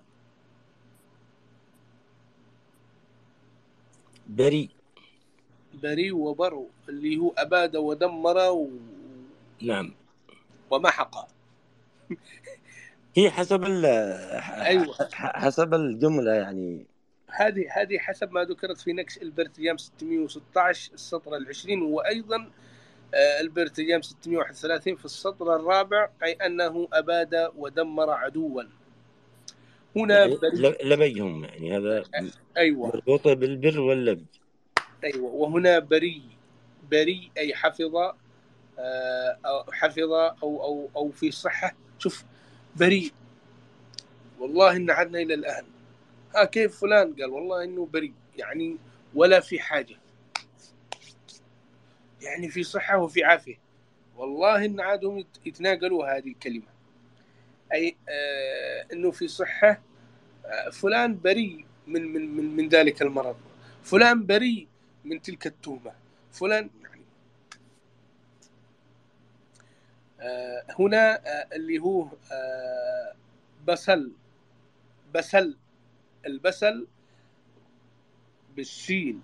بريء
بريء وبرو اللي هو أباد ودمر و-
نعم.
ومحق.
هي حسب ال
أيوة.
حسب الجملة يعني.
هذه هذه حسب ما ذكرت في نكس البرت أيام 616 السطر العشرين وأيضا آه، البرت أيام 631 في السطر الرابع أي أنه أباد ودمر عدوا. هنا
يعني لبيهم يعني هذا
أيوة.
مربوطة بالبر واللبي
أيوة. وهنا بريء بريء أي حفظ آه، أو حفظ أو أو أو في صحة. شوف بريء والله إن عدنا إلى الآن ها كيف فلان؟ قال والله إنه بريء يعني ولا في حاجة. يعني في صحة وفي عافية. والله إن عادهم يت- يتناقلوا هذه الكلمة. أي آه إنه في صحة آه فلان بريء من من من من ذلك المرض. فلان بريء من تلك التهمة. فلان يعني. آه هنا آه اللي هو آه بسل بسل. البسل بالسين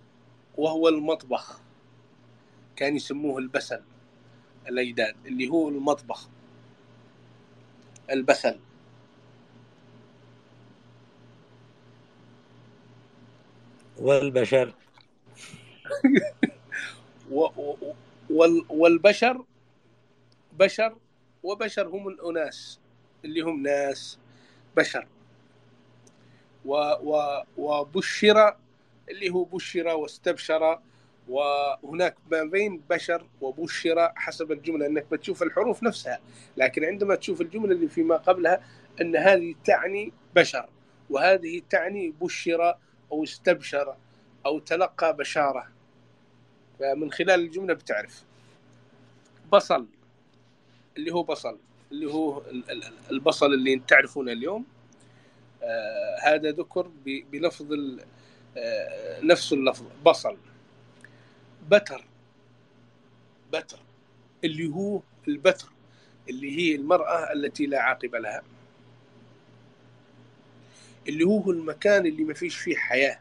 وهو المطبخ. كان يسموه البسل الأجداد اللي هو المطبخ. البسل.
والبشر. <laughs>
و و وال والبشر. بشر وبشر هم الأناس اللي هم ناس بشر. و و وبشر اللي هو بشر واستبشر وهناك ما بين بشر وبشر حسب الجملة أنك بتشوف الحروف نفسها لكن عندما تشوف الجملة اللي فيما قبلها أن هذه تعني بشر وهذه تعني بشر أو استبشر أو تلقى بشارة. فمن خلال الجملة بتعرف. بصل اللي هو بصل اللي هو ال- ال- البصل اللي تعرفونه اليوم. هذا ذكر بلفظ آه نفس اللفظ بصل. بتر. بتر. اللي هو البتر اللي هي المرأة التي لا عاقب لها. اللي هو المكان اللي ما فيش فيه حياة.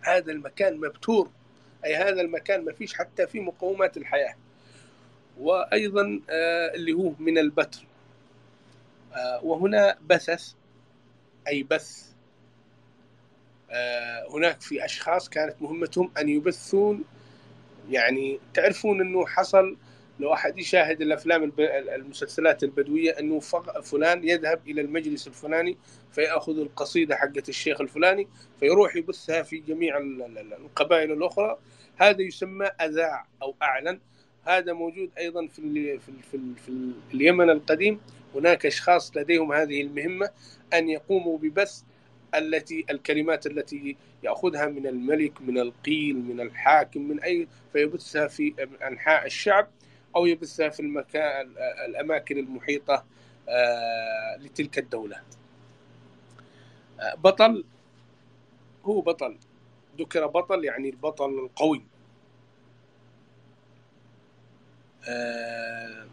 هذا المكان مبتور. أي هذا المكان ما فيش حتى فيه مقومات الحياة. وأيضا آه، اللي هو من البتر. آه، وهنا بثث أي بث آه، هناك في أشخاص كانت مهمتهم أن يبثون. يعني تعرفون أنه حصل لو أحد يشاهد الأفلام المسلسلات البدوية أنه فلان يذهب إلى المجلس الفلاني فيأخذ القصيدة حقة الشيخ الفلاني فيروح يبثها في جميع ال- ال- القبائل الأخرى. هذا يسمى أذاع أو أعلن. هذا موجود أيضا في في في, في ال اليمن القديم. هناك أشخاص لديهم هذه المهمة أن يقوموا ببث التي الكلمات التي يأخذها من الملك من القيل من الحاكم من أي فيبثها في أنحاء الشعب أو يبثها في المكان الأماكن المحيطة آه، لتلك الدولة. آه، بطل هو بطل. ذكر بطل يعني البطل القوي آه،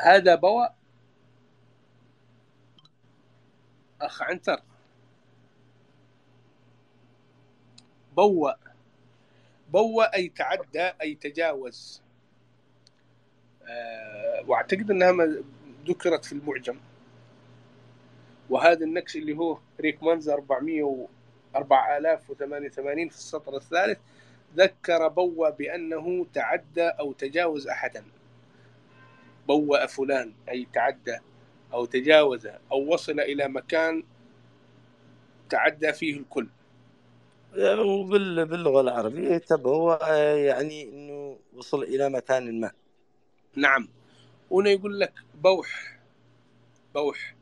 هذا بواء أخ عنتر. بوأ. بوأ أي تعدى أي تجاوز. آه، وأعتقد أنها ذكرت في المعجم. وهذا النكش اللي هو ريك منزل 400 و 4088 في السطر الثالث ذكر بوأ بأنه تعدى أو تجاوز أحدا. بوأ فلان أي تعدى أو تجاوز أو وصل إلى مكان تعدى فيه الكل.
وبال- باللغة العربية تبوأ يعني أنه وصل إلى مكان ما.
نعم. هنا يقول لك بوح بوح.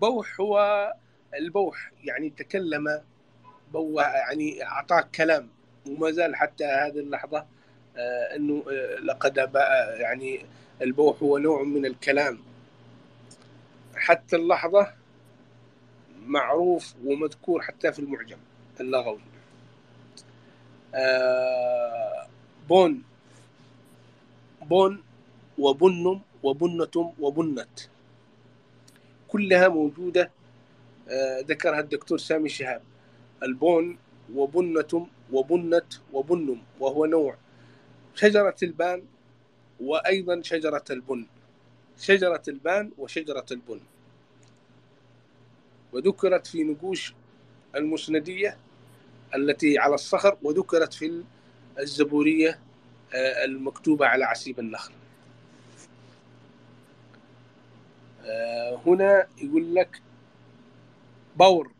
بوح هو البوح يعني تكلم بوح يعني أعطاك كلام. وما زال حتى هذه اللحظة آه، أنه آه، لقد بقى يعني البوح هو نوع من الكلام. حتى اللحظة معروف ومذكور حتى في المعجم اللغوي. آه، بون. بون وبن وبنة وبنت. كلها موجودة. آه، ذكرها الدكتور سامي شهاب. البون وبنة وبنت وبنم وهو نوع. شجرة البان وأيضا شجرة البن. شجرة البان وشجرة البن. وذكرت في نقوش المسندية التي على الصخر وذكرت في الزبورية آه، المكتوبة على عسيب النخل. آه، هنا يقول لك بور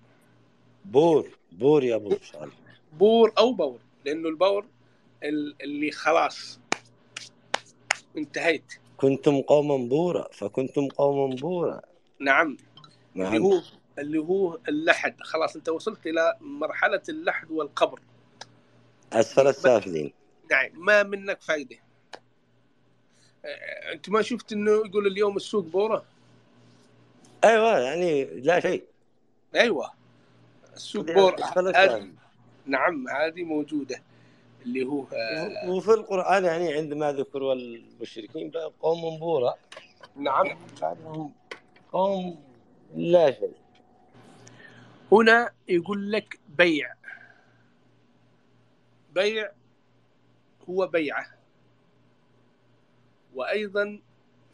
بور بور يا أبو
بور أو بور لأنه البور ال- اللي خلاص انتهيت.
كنتم قوما بورا فكنتم قوما بورا.
نعم. اللي
نعم
هو اللي هو اللحد. خلاص انت وصلت إلى مرحلة اللحد والقبر.
أسفل السافلين.
نعم. ما منك فايدة. آه، أنت ما شفت إنه يقول اليوم السوق بوره
أيوه يعني لا شيء.
أيوه. السوق بور
أسفل
هذه
السافلين.
نعم هذه موجودة. اللي هو آه،
وفي القرآن يعني عندما ذكروا المشركين قوم بورا.
نعم.
قوم لا شيء.
هنا يقول لك بيع. بيع هو بيعة. وأيضا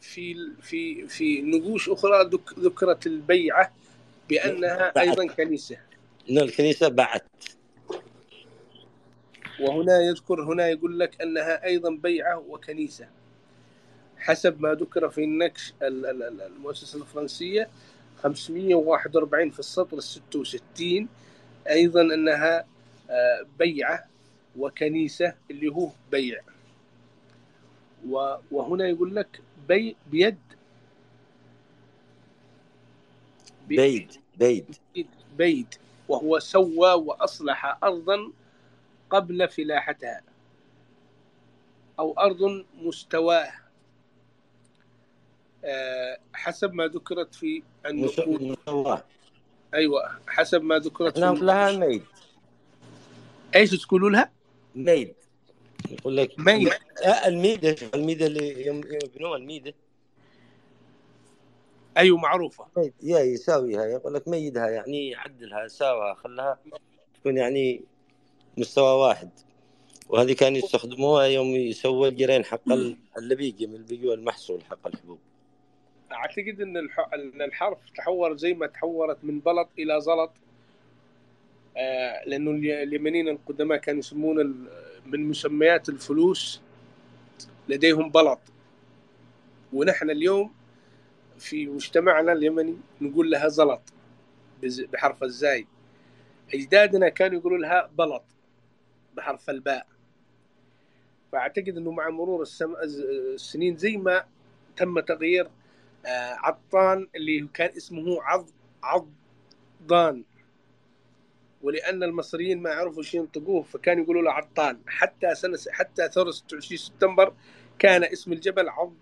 في في في نقوش أخرى ذك- ذكرت البيعة بأنها أيضا كنيسة.
إن الكنيسة بعت
وهنا يذكر هنا يقول لك أنها أيضا بيعة وكنيسة. حسب ما ذكر في النكش ال- ال- ال- المؤسسة الفرنسية 541 في السطر ال 66 أيضا أنها آه، بيعة وكنيسة اللي هو بيع. وهنا يقول لك بيع بيد. بي-
بيد بيد.
بيد. وهو سوى وأصلح ارضا قبل فلاحتها. أو أرض مستواه. آه، حسب ما ذكرت في النقود أيوه حسب ما ذكرت النقود.
لها ميد
إيش تقولوا لها؟
ميد يقول لك
ميد.
آه، الميدة الميدة اللي يبنوها الميدة.
أيوه
معروفة. يا يساويها. يقول لك ميدها يعني يعدلها ساوها خلها تكون يعني مستوى واحد. وهذه كانوا يستخدموها يوم يسووا الجرين حق ال- اللي بيجي من اللي بيجي المحصول حق الحبوب.
أعتقد إن الح- إن الحرف تحول زي ما تحولت من بلط إلى زلط. آه، لأنه الي- اليمنيين القدماء كانوا يسمون من مسميات الفلوس لديهم بلط. ونحن اليوم في مجتمعنا اليمني نقول لها زلط بحرف الزاي. أجدادنا كانوا يقولوا لها بلط. بحرف الباء. فأعتقد إنه مع مرور السم... السنين زي ما تم تغيير آه، عطان اللي كان اسمه عض عضان ولأن المصريين ما عرفوا شو ينطقوه فكانوا يقولوا له عطان. حتى سنة حتى ثورة 26 سبتمبر كان اسم الجبل عض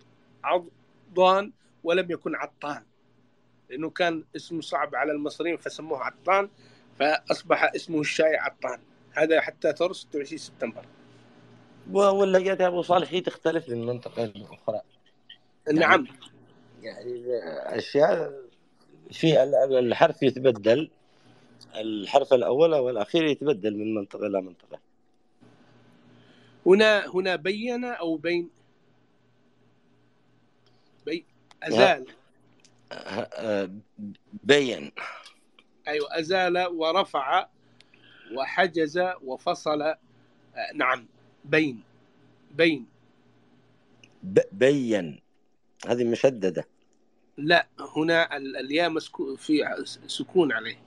عضان ولم يكن عطان. لأنه كان اسمه صعب على المصريين فسموه عطان فأصبح اسمه الشايع عطان. هذا حتى ثوره 26 سبتمبر.
و- واللقيت يا أبو صالح هي تختلف من منطقة لأخرى.
نعم.
يعني أشياء في ال- الحرف يتبدل. الحرف الأول والأخير يتبدل من منطقة إلى منطقة.
هنا هنا بين أو بين؟ بي
أزال. بين.
أيوه أزال ورفع وحجز وفصل آه، نعم بين بين.
بين. هذه مشددة.
لا هنا ال- الياء مسكو في سكون عليه.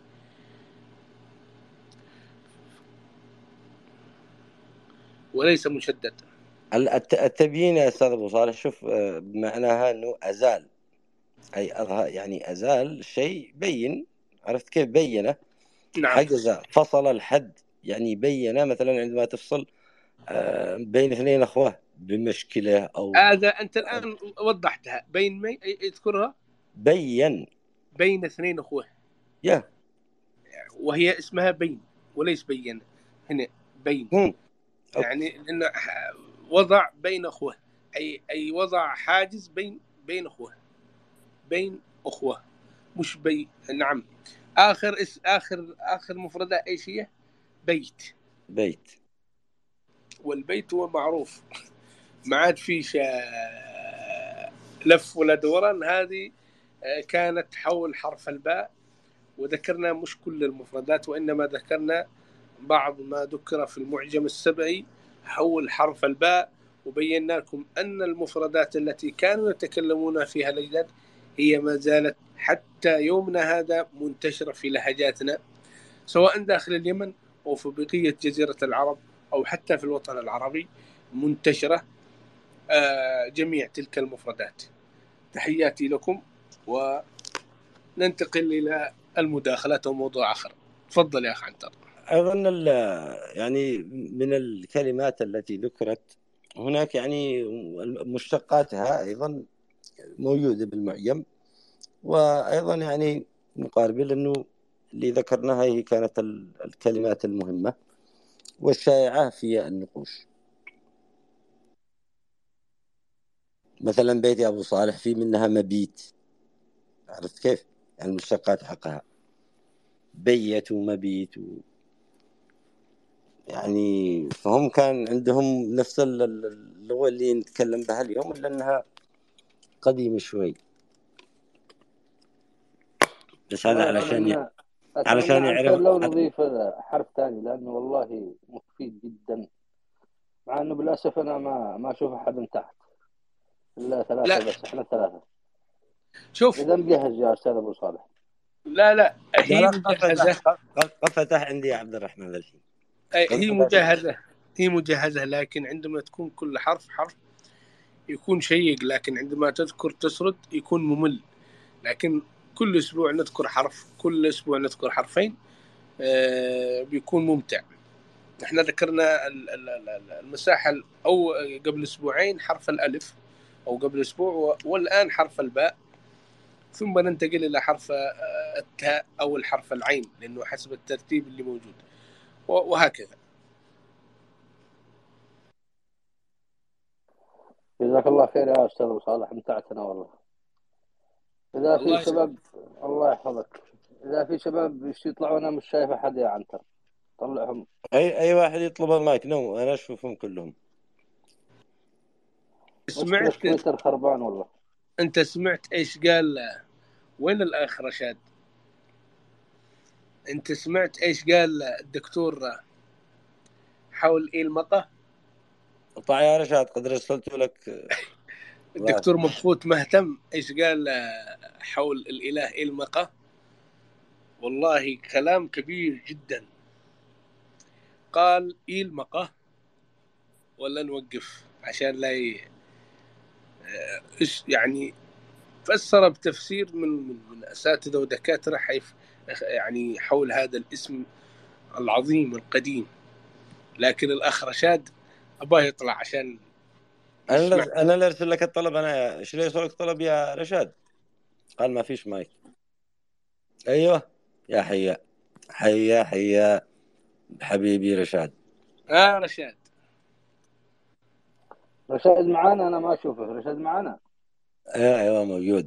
وليس مشدد.
ال- الت- التبيين يا أستاذ أبو صالح شوف آه، معناها أنه أزال. أي أظهر يعني أزال الشيء بين. عرفت كيف بينه؟
نعم.
حجز فصل الحد. يعني بين مثلا عندما تفصل آه، بين اثنين أخوة بمشكلة أو
هذا أنت الآن وضحتها. بين مي اذكرها
بين.
بين اثنين أخوة.
يا.
وهي اسمها بين وليس بين؟ هنا بين.
هم.
يعني ح- وضع بين أخوة. أي أي وضع حاجز بين بين أخوة. بين أخوة. مش بي نعم. آخر اس اخر آخر مفردة إيش هي؟ بيت.
بيت.
والبيت هو معروف. ما عاد في لف ولا دوران. هذه آه، كانت حول حرف الباء. وذكرنا مش كل المفردات وإنما ذكرنا بعض ما ذكر في المعجم السبئي حول حرف الباء. وبينا لكم أن المفردات التي كانوا يتكلمون فيها الأجداد هي ما زالت حتى يومنا هذا منتشرة في لهجاتنا سواء داخل اليمن أو في بقية جزيرة العرب أو حتى في الوطن العربي منتشرة آه، جميع تلك المفردات. تحياتي لكم وننتقل إلى المداخلات وموضوع آخر. تفضل يا أخ عنتر.
ال- يعني من الكلمات التي ذكرت هناك يعني مشتقاتها أيضا موجودة بالمعجم. وأيضا يعني مقاربه انه اللي ذكرناها هي كانت ال- الكلمات المهمة والشائعة في النقوش. مثلا بيت أبو صالح في منها مبيت. عرفت كيف؟ يعني المشتقات حقها. بيت ومبيت و... يعني فهم كان عندهم نفس ال- ال- اللغة اللي نتكلم بها اليوم إلا أنها قديمة شوي. بس هذا علشان ي... علشان يعرف
لو نضيف حرف ثاني لأنه والله مفيد جدا. مع أنه بالأسف أنا ما ما أشوف أحد تحت. إلا ثلاثة
لا.
بس إحنا ثلاثة.
شوف.
إذا مجهز يا أستاذ أبو صالح.
لا لا. هي
لا قد فتح عندي يا عبد الرحمن الحين
هي
فتح
مجهزة. هي مجهزة لكن عندما تكون كل حرف حرف يكون شيق لكن عندما تذكر تسرد يكون ممل. لكن كل أسبوع نذكر حرف كل أسبوع نذكر حرفين آه، بيكون ممتع. إحنا ذكرنا ال- ال- ال- المساحة ال- أو قبل أسبوعين حرف الألف أو قبل أسبوع و- والآن حرف الباء ثم ننتقل إلى حرف آه، التاء أو الحرف العين لأنه حسب الترتيب اللي موجود. وهكذا.
جزاك الله خير يا أستاذ أبو صالح أمتعتنا والله. إذا
الله
في شباب الله يحفظك. إذا في شباب يطلعوا أنا مش شايف أحد يا عنتر طلعهم.
أي أي واحد يطلب المايك. نو أنا أشوفهم كلهم.
سمعت
تويتر خربان والله.
أنت سمعت إيش قال وين الأخ رشاد أنت سمعت إيش قال الدكتور حول إيه المقة
طيب يا رشاد قد رسلت لك؟
الدكتور مبسوط مهتم إيش قال آه، حول الإله المقة والله كلام كبير جدا. قال المقة ولا نوقف عشان لا ي... آه، إيش يعني؟ فسر بتفسير من من, من أساتذة ودكاترة حيف يعني حول هذا الاسم العظيم القديم. لكن الاخ رشاد أباه يطلع عشان
أنا
أنا
اللي ارسل لك الطلب أنا إيش اللي يوصلك طلب يا رشاد. قال ما فيش مايك. أيوه. يا حيا. حيا حيا. حبيبي رشاد.
آه رشاد.
رشاد معانا؟ أنا ما أشوفه رشاد معانا؟
أيوه أيوه موجود.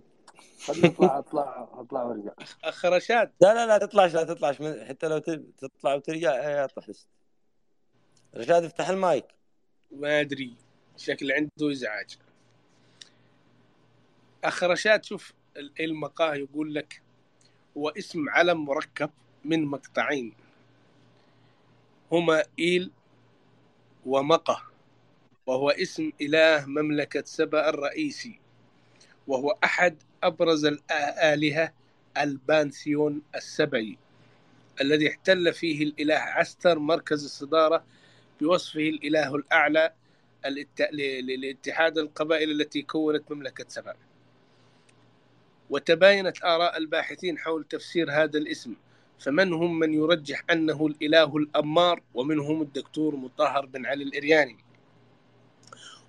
خلنا نطلع أطلع أطلع وأرجع.
أخ رشاد.
لا لا لا تطلعش لا تطلعش. حتى لو تطلع وترجع إيه اطلع بس رشاد افتح المايك.
ما أدري. شكل عنده إزعاج. اخ رشاد شوف ال- المقاه يقول لك هو اسم علم مركب من مقطعين. هما إيل ومقة وهو اسم إله مملكة سبأ الرئيسي وهو أحد أبرز الآلهة البانثيون السبعي الذي احتل فيه الإله عستر مركز الصدارة بوصفه الإله الأعلى لاتحاد القبائل التي كونت مملكة سبأ وتباينت آراء الباحثين حول تفسير هذا الاسم فمنهم من يرجح أنه الإله الأمار؟ ومنهم الدكتور مطهر بن علي الإرياني.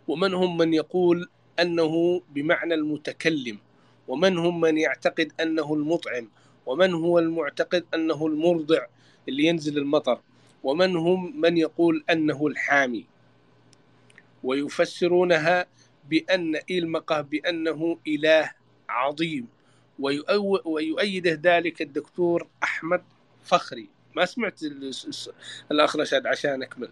ومنهم من يقول أنه بمعنى المتكلم؟ ومنهم من يعتقد أنه المطعم؟ ومن هو المعتقد أنه المرضع اللي ينزل المطر ومنهم من يقول أنه الحامي؟ ويفسرونها بأن إلمقه بأنه إله عظيم. ويؤيده ذلك الدكتور أحمد فخري. ما سمعت الأخ رشاد عشان أكمل.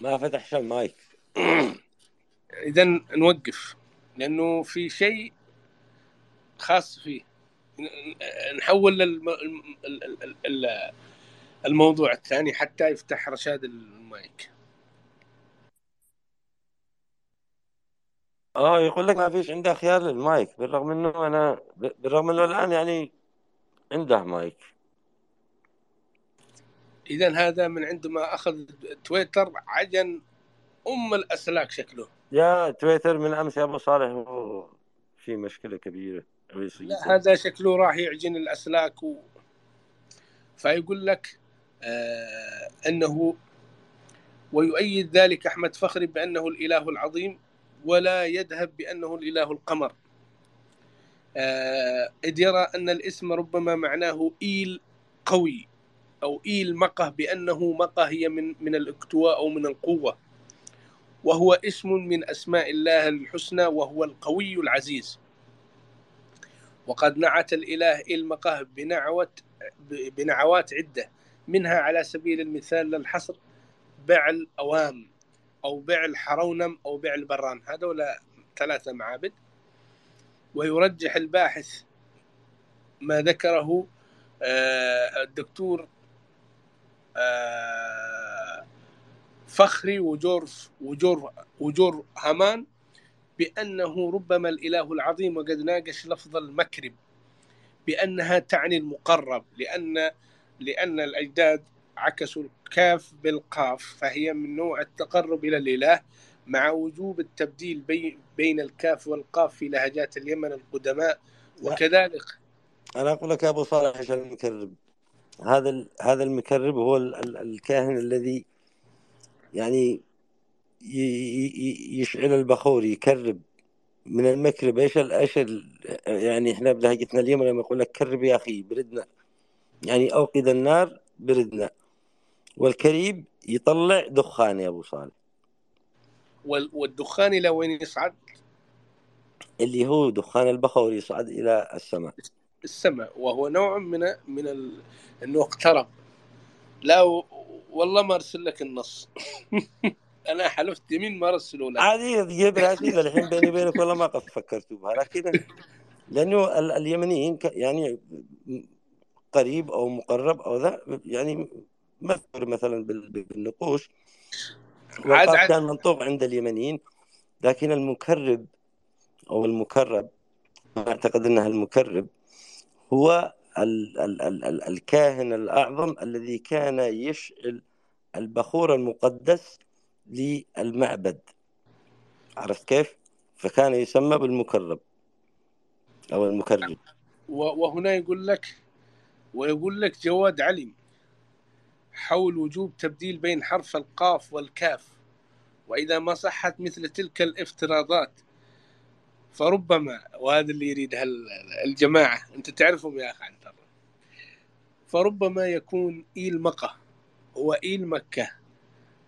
ما فتحش المايك؟ <clears throat>
إذا نوقف لأنه في شيء خاص فيه. نحول الموضوع الثاني حتى يفتح رشاد المايك.
آه يقول لك ما فيش عنده خيار للمايك بالرغم إنه أنا بالرغم إنه الآن يعني عنده مايك.
اذا هذا من عندما أخذ تويتر عجن أم الأسلاك شكله.
يا تويتر من أمس يا أبو صالح في مشكلة كبيرة.
لا هذا شكله راح يعجن الأسلاك و... فيقول لك آه إنه ويؤيد ذلك أحمد فخري بأنه الإله العظيم. ولا يذهب بأنه الإله القمر. آه إذ يرى أن الاسم ربما معناه إيل قوي أو إيل مقه بأنه مقه هي من من الاكتواء أو من القوة. وهو اسم من أسماء الله الحسنى وهو القوي العزيز. وقد نعت الإله المقه بنعوت بنعوات عدة منها على سبيل المثال للحصر بعل أوام. أو بعل حرونم أو بعل بران هذول ثلاثة معابد. ويرجح الباحث ما ذكره آه، الدكتور آه، فخري وجور وجور وجور هامان بأنه ربما الإله العظيم وقد ناقش لفظ المكرب بأنها تعني المقرب لأن لأن الأجداد عكسوا الكاف بالقاف فهي من نوع التقرب إلى الإله مع وجوب التبديل بي بين الكاف والقاف في لهجات اليمن القدماء. وكذلك.
أنا أقول لك يا أبو صالح إيش المكرب؟ هذا هذا المكرب هو ال- ال- الكاهن الذي يعني ي- ي- يشعل البخور يكرب. من المكرب إيش إيش يعني إحنا بلهجتنا اليوم لما يقول لك كرب يا أخي بردنا. يعني أوقد النار بردنا. والكريب يطلع دخان يا أبو صالح.
وال- والدخان إلى وين يصعد؟
اللي هو دخان البخور يصعد إلى السماء.
السماء وهو نوع من من ال... إنه اقترب. لا و... والله ما أرسل لك النص. <laughs> أنا حلفت يمين ما ارسله لك.
عادي تجيب راسي الحين بيني وبينك والله ما قد فكرت بها لكن لأنه ال- اليمنيين ك- يعني قريب أو مقرب أو ذا يعني مذكور مثلا بال- بالنقوش.
عاد
كان منطوق عند اليمنيين لكن المكرب أو المكرب أعتقد انها المكرب هو ال ال ال ال الكاهن الأعظم الذي كان يشعل البخور المقدس للمعبد. عرفت كيف؟ فكان يسمى بالمكرب أو المكرب.
وهنا يقول لك ويقول لك جواد علم. حول وجوب تبديل بين حرف القاف والكاف وإذا ما صحت مثل تلك الافتراضات فربما وهذا اللي يريدها ال- الجماعة أنت تعرفهم يا أخي عنتر. فربما يكون إيل مقة هو إيل مكة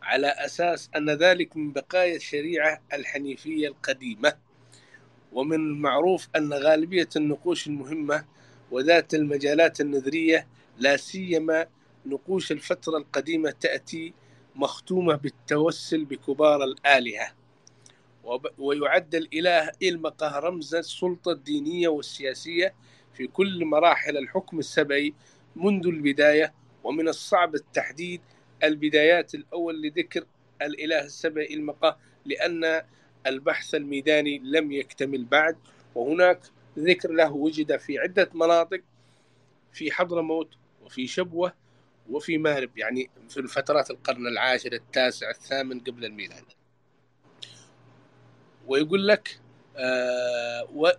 على أساس أن ذلك من بقايا الشريعة الحنيفية القديمة. ومن المعروف أن غالبية النقوش المهمة وذات المجالات النذرية لا سيما نقوش الفترة القديمة تأتي مختومة بالتوسل بكبار الآلهة. ويعد الإله إلمقه رمز السلطة الدينية والسياسية في كل مراحل الحكم السبعي منذ البداية ومن الصعب التحديد البدايات الأول لذكر الإله السبعي إلمقه لأن البحث الميداني لم يكتمل بعد. وهناك ذكر له وجد في عدة مناطق في حضرموت وفي شبوة وفي مارب يعني في الفترات القرن العاشر التاسع الثامن قبل الميلاد. ويقول لك آه و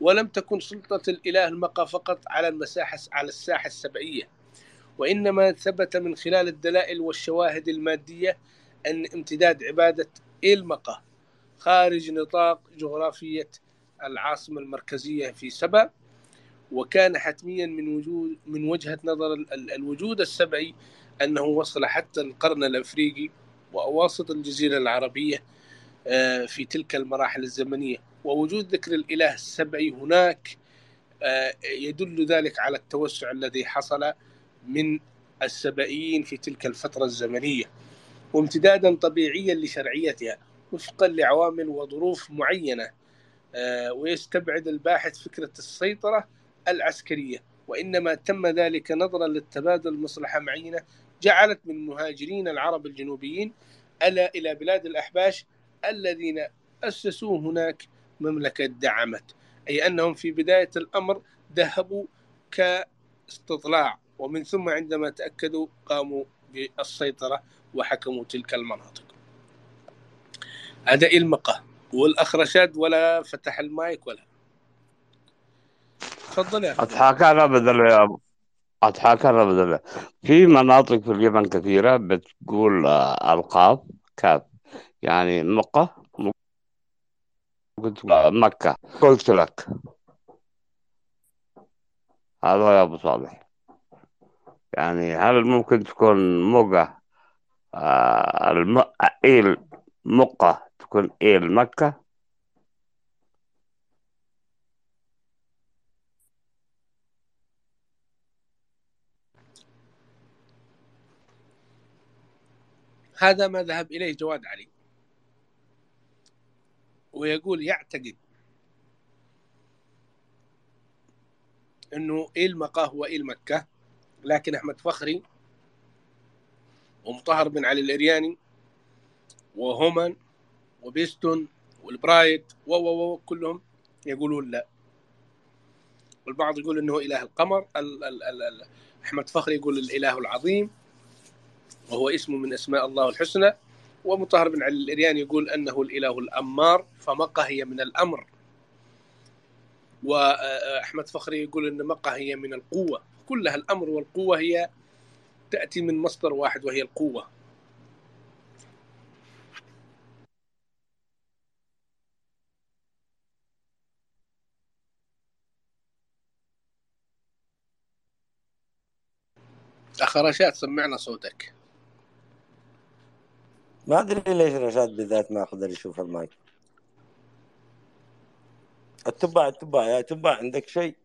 ولم تكن سلطة الإله المقى فقط على المساحة على الساحة السبعية وإنما ثبت من خلال الدلائل والشواهد المادية أن امتداد عبادة المقى خارج نطاق جغرافية العاصمة المركزية في سبا. وكان حتميا من وجود من وجهة نظر ال- ال- الوجود السبعي أنه وصل حتى القرن الأفريقي وأواسط الجزيرة العربية آه، في تلك المراحل الزمنية. ووجود ذكر الإله السبعي هناك آه، يدل ذلك على التوسع الذي حصل من السبائيين في تلك الفترة الزمنية. وامتدادا طبيعيا لشرعيتها وفقا لعوامل وظروف معينة آه، ويستبعد الباحث فكرة السيطرة العسكرية وإنما تم ذلك نظرا للتبادل المصلحة معينة جعلت من مهاجرين العرب الجنوبيين ألا إلى بلاد الأحباش الذين أسسوا هناك مملكة دعمت أي أنهم في بداية الأمر ذهبوا كاستطلاع ومن ثم عندما تأكدوا قاموا بالسيطرة وحكموا تلك المناطق. هذا إلمقة والأخ رشاد ولا فتح المايك ولا تفضل يا أخي.
أضحك أنا بدل يا أضحك أنا بدل. في مناطق في اليمن كثيرة بتقول آه، القاف كاف. يعني مقة قلت مكة. قلت لك. هذا يا أبو صالح. يعني هل ممكن تكون مقة آه الم... إيل مقة تكون إيل مكة؟
هذا ما ذهب إليه جواد علي. ويقول يعتقد أنه إيل مقاه هو إيل مكة لكن أحمد فخري ومطهر بن علي الإرياني وهومان وبيستون والبرايد و و و كلهم يقولون لا. والبعض يقول إنه إله القمر ال ال ال ال أحمد فخري يقول الإله العظيم. وهو اسم من أسماء الله الحسنى. ومطهر بن علي الإرياني يقول أنه الإله الأمار فمقه هي من الأمر. وأحمد فخري يقول أن مقه هي من القوة. كلها الأمر والقوة هي تأتي من مصدر واحد وهي القوة. اخ رشاد سمعنا صوتك.
ما أدري ليش رشاد بالذات ما قدر يشوف المايك. التبع التبع يا تبع عندك شيء؟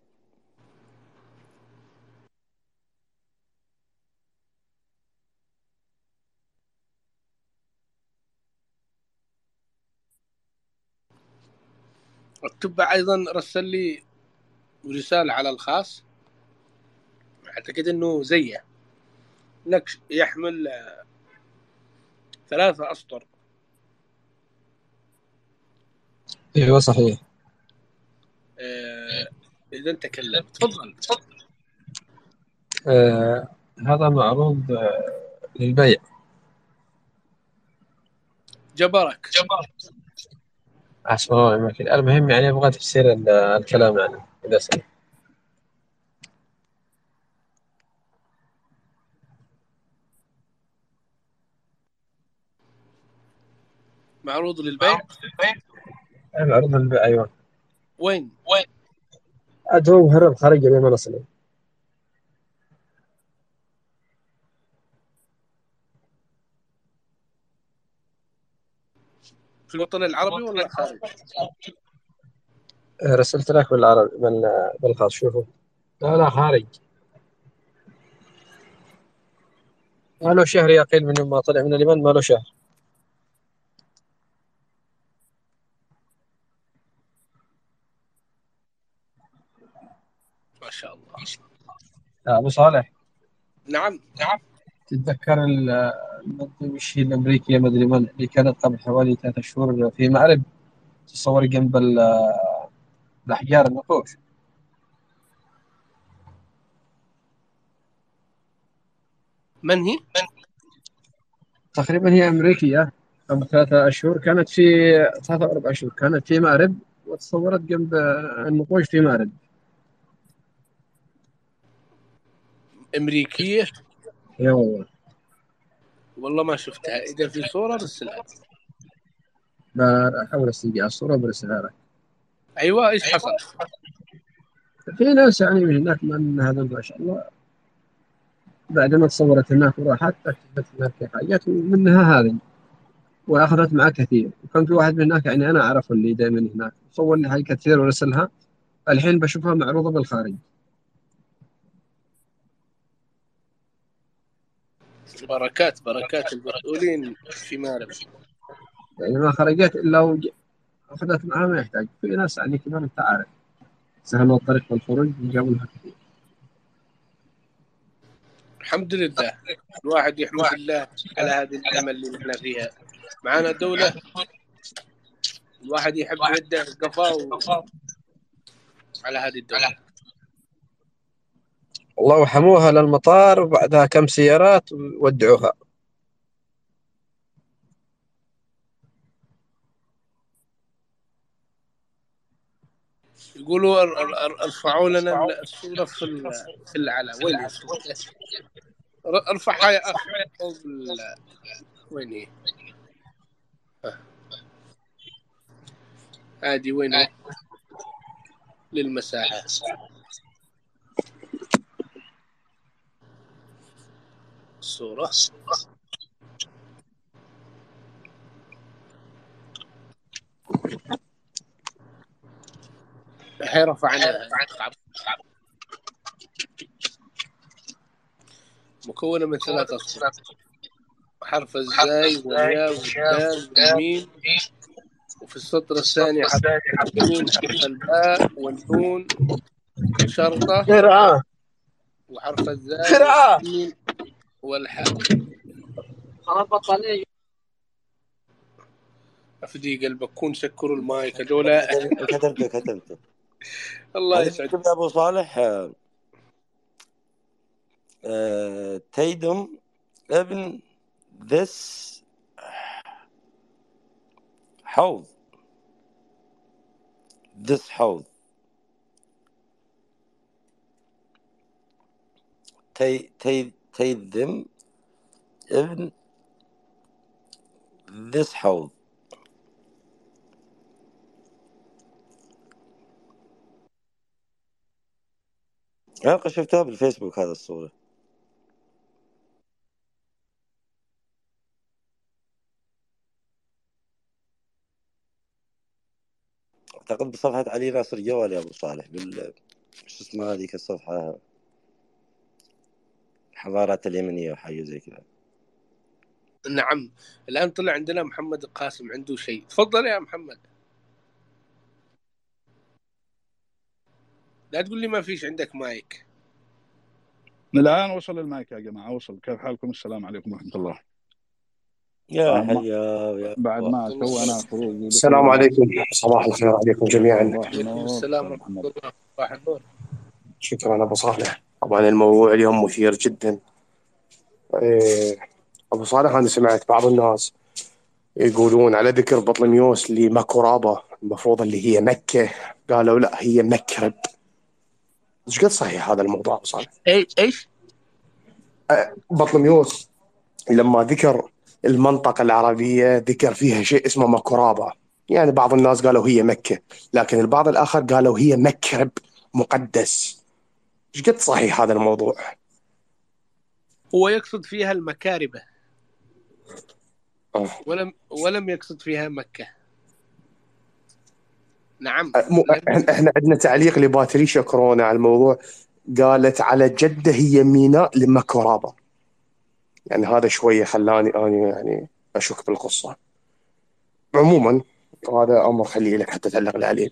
التبع أيضا رسل لي رسالة على الخاص. أعتقد إنه زيه. نكش يحمل آه، ثلاثة أسطر.
أيوه صحيح.
آه، إذا تكلم تفضل
آه هذا معروض آه للبيع.
جبرك
ونعم الوكيل المهم يعني أبغى تفسير ال- الكلام يعني إذا سمحت.
معروض للبيع؟
معروض للبيع. أيوه.
وين؟
عاد هو مهرب خارج اليمن أصلا.
في الوطن العربي ولا خارج؟
آه، رسلت لك بالعربي بال- بالخاص شوفوا. لا لا خارج. ما له شهر يقيل من يوم ما طلع من اليمن ما له شهر
ما شاء الله
يا أبو صالح.
نعم. نعم
تتذكر ال- المنظمة الشيء الأمريكية ما أدري من اللي كانت قبل حوالي ثلاثة شهور في مأرب تصور جنب ال- الأحجار النقوش
من هي؟
تقريبا هي أمريكية. قبل ثلاثة أشهر كانت في ثلاثة أو أربع شهور كانت في مأرب وتصورت جنب النقوش في مأرب
أمريكية؟
يا والله
والله ما شفتها. إذا في صورة رسلها
بحاول أستلقى على الصورة برسلها لك.
أيوة إيش حصل؟
في ناس يعني من هناك من هذا ما شاء الله. بعد ما تصورت هناك وراحت اكتشفت هناك في حاجات ومنها هذه. وأخذت معاه كثير. وكان في واحد من هناك يعني أنا أعرفه اللي دائما هناك. صور لي حاجات كثير ورسلها. الحين بشوفها معروضة بالخارج.
بركات بركات المسؤولين في مارب
يعني ما خرجت إلا وج- أخذت معها ما يحتاج. في ناس يعني كمان أنت عارف.
سهلوا الطريق والخروج وجابوا لها كثير
الحمد لله. الواحد يحمد الله على هذه النعمة اللي نحن فيها. معنا دولة. الواحد يحب يده قفاه على هذه الدولة.
والله وحموها للمطار وبعدها كم سيارات وودعوها.
يقولوا ار- ار- ار- ارفعوا لنا الصورة في ال- في العلا وين ارفعها يا اخ فوق ال- وين هي؟ هذه وين هي؟ الصورة الحين رفعناها مكونة من ثلاث أسطر حرف الزاي والياء والدال والميم. وفي السطر الثاني حرف الباء والنون. شرطة.
قراءة.
وحرف الزاي
قراءة.
والحاء
خلاص بطل
أفدي قلبك كون سكروا المايك. <laughs> هذولا.
كتبته كتبته
الله يسعدك.
أبو صالح. آه، تيدم ابن ذس حوض. ذس حوض. تي تي تيدم ابن ذس حوض حلقة شفتها بالفيسبوك هذا الصورة. أعتقد بصفحة علي ناصر جوال يا أبو صالح بال شو اسمها هذيك الصفحة؟ الحضارات اليمنية وحاجة زي كذا.
نعم. الآن طلع عندنا محمد القاسم عنده شيء. تفضل يا محمد. لا تقول لي ما فيش عندك مايك.
الآن وصل المايك يا جماعة وصل. كيف حالكم؟ السلام عليكم ورحمة الله.
يا حيا يا
بعد ما سوى أنا خروج
السلام عليكم. صباح الخير عليكم جميعا.
السلام
محمد
الله. صباح النور.
شكرا أبو صالح. طبعا الموضوع اليوم مثير جدا. إيه، أبو صالح أنا سمعت بعض الناس يقولون على ذكر بطلميوس لمكو رابا المفروض اللي هي مكة. قالوا لا هي مكرب إيش قد صحيح هذا الموضوع أبو صالح؟
اي إيش؟
بطلميوس لما ذكر المنطقة العربية ذكر فيها شيء اسمه مكرابة يعني بعض الناس قالوا هي مكة لكن البعض الآخر قالوا هي مكرب مقدس. إيش قد صحيح هذا الموضوع؟
هو يقصد فيها المكاربة.
آه.
ولم ولم يقصد فيها مكة. نعم.
مو إحنا إحنا عندنا تعليق لباتريشا كورونا على الموضوع. قالت على جدة هي ميناء لمكرابة يعني هذا شوية خلاني أنا يعني أشك بالقصة. عموما هذا أمر خليه لك حتى تعلق لي عليه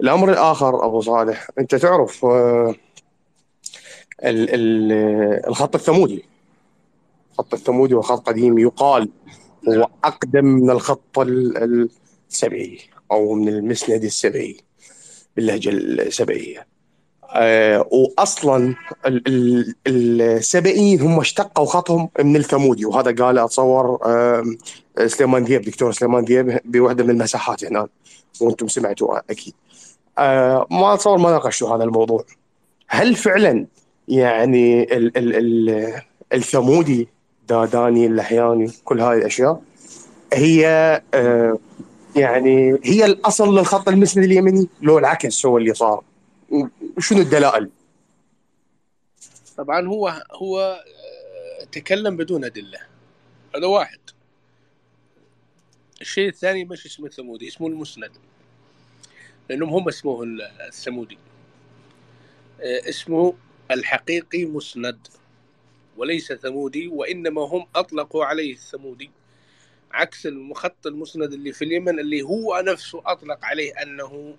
الأمر الآخر أبو صالح أنت تعرف آه، ال- ال- الخط الثمودي. الخط الثمودي هو خط قديم يقال هو أقدم من الخط ال- السبعي أو من المسند السبعي باللهجة السبعية. آه واصلا ال- ال- السبعيين هم اشتقوا خطهم من الثمودي وهذا قال أتصور آه سليمان ذيب دكتور سليمان ذيب بوحدة من المساحات هناك وأنتم سمعتوا أكيد. آه ما أتصور ما ناقشتوا هذا الموضوع. هل فعلا يعني ال ال ال الثمودي داداني اللحياني كل هاي الأشياء هي آه يعني هي الأصل للخط المسند اليمني لو العكس هو اللي صار. شنو الدلائل؟
طبعا هو هو آه، تكلم بدون أدلة. هذا واحد. الشيء الثاني مش اسمه الثمودي اسمه المسند. لأنهم هم اسمه ال- الثمودي. آه، اسمه الحقيقي مسند وليس ثمودي وإنما هم أطلقوا عليه الثمودي. عكس المخط المسند اللي في اليمن اللي هو نفسه أطلق عليه أنه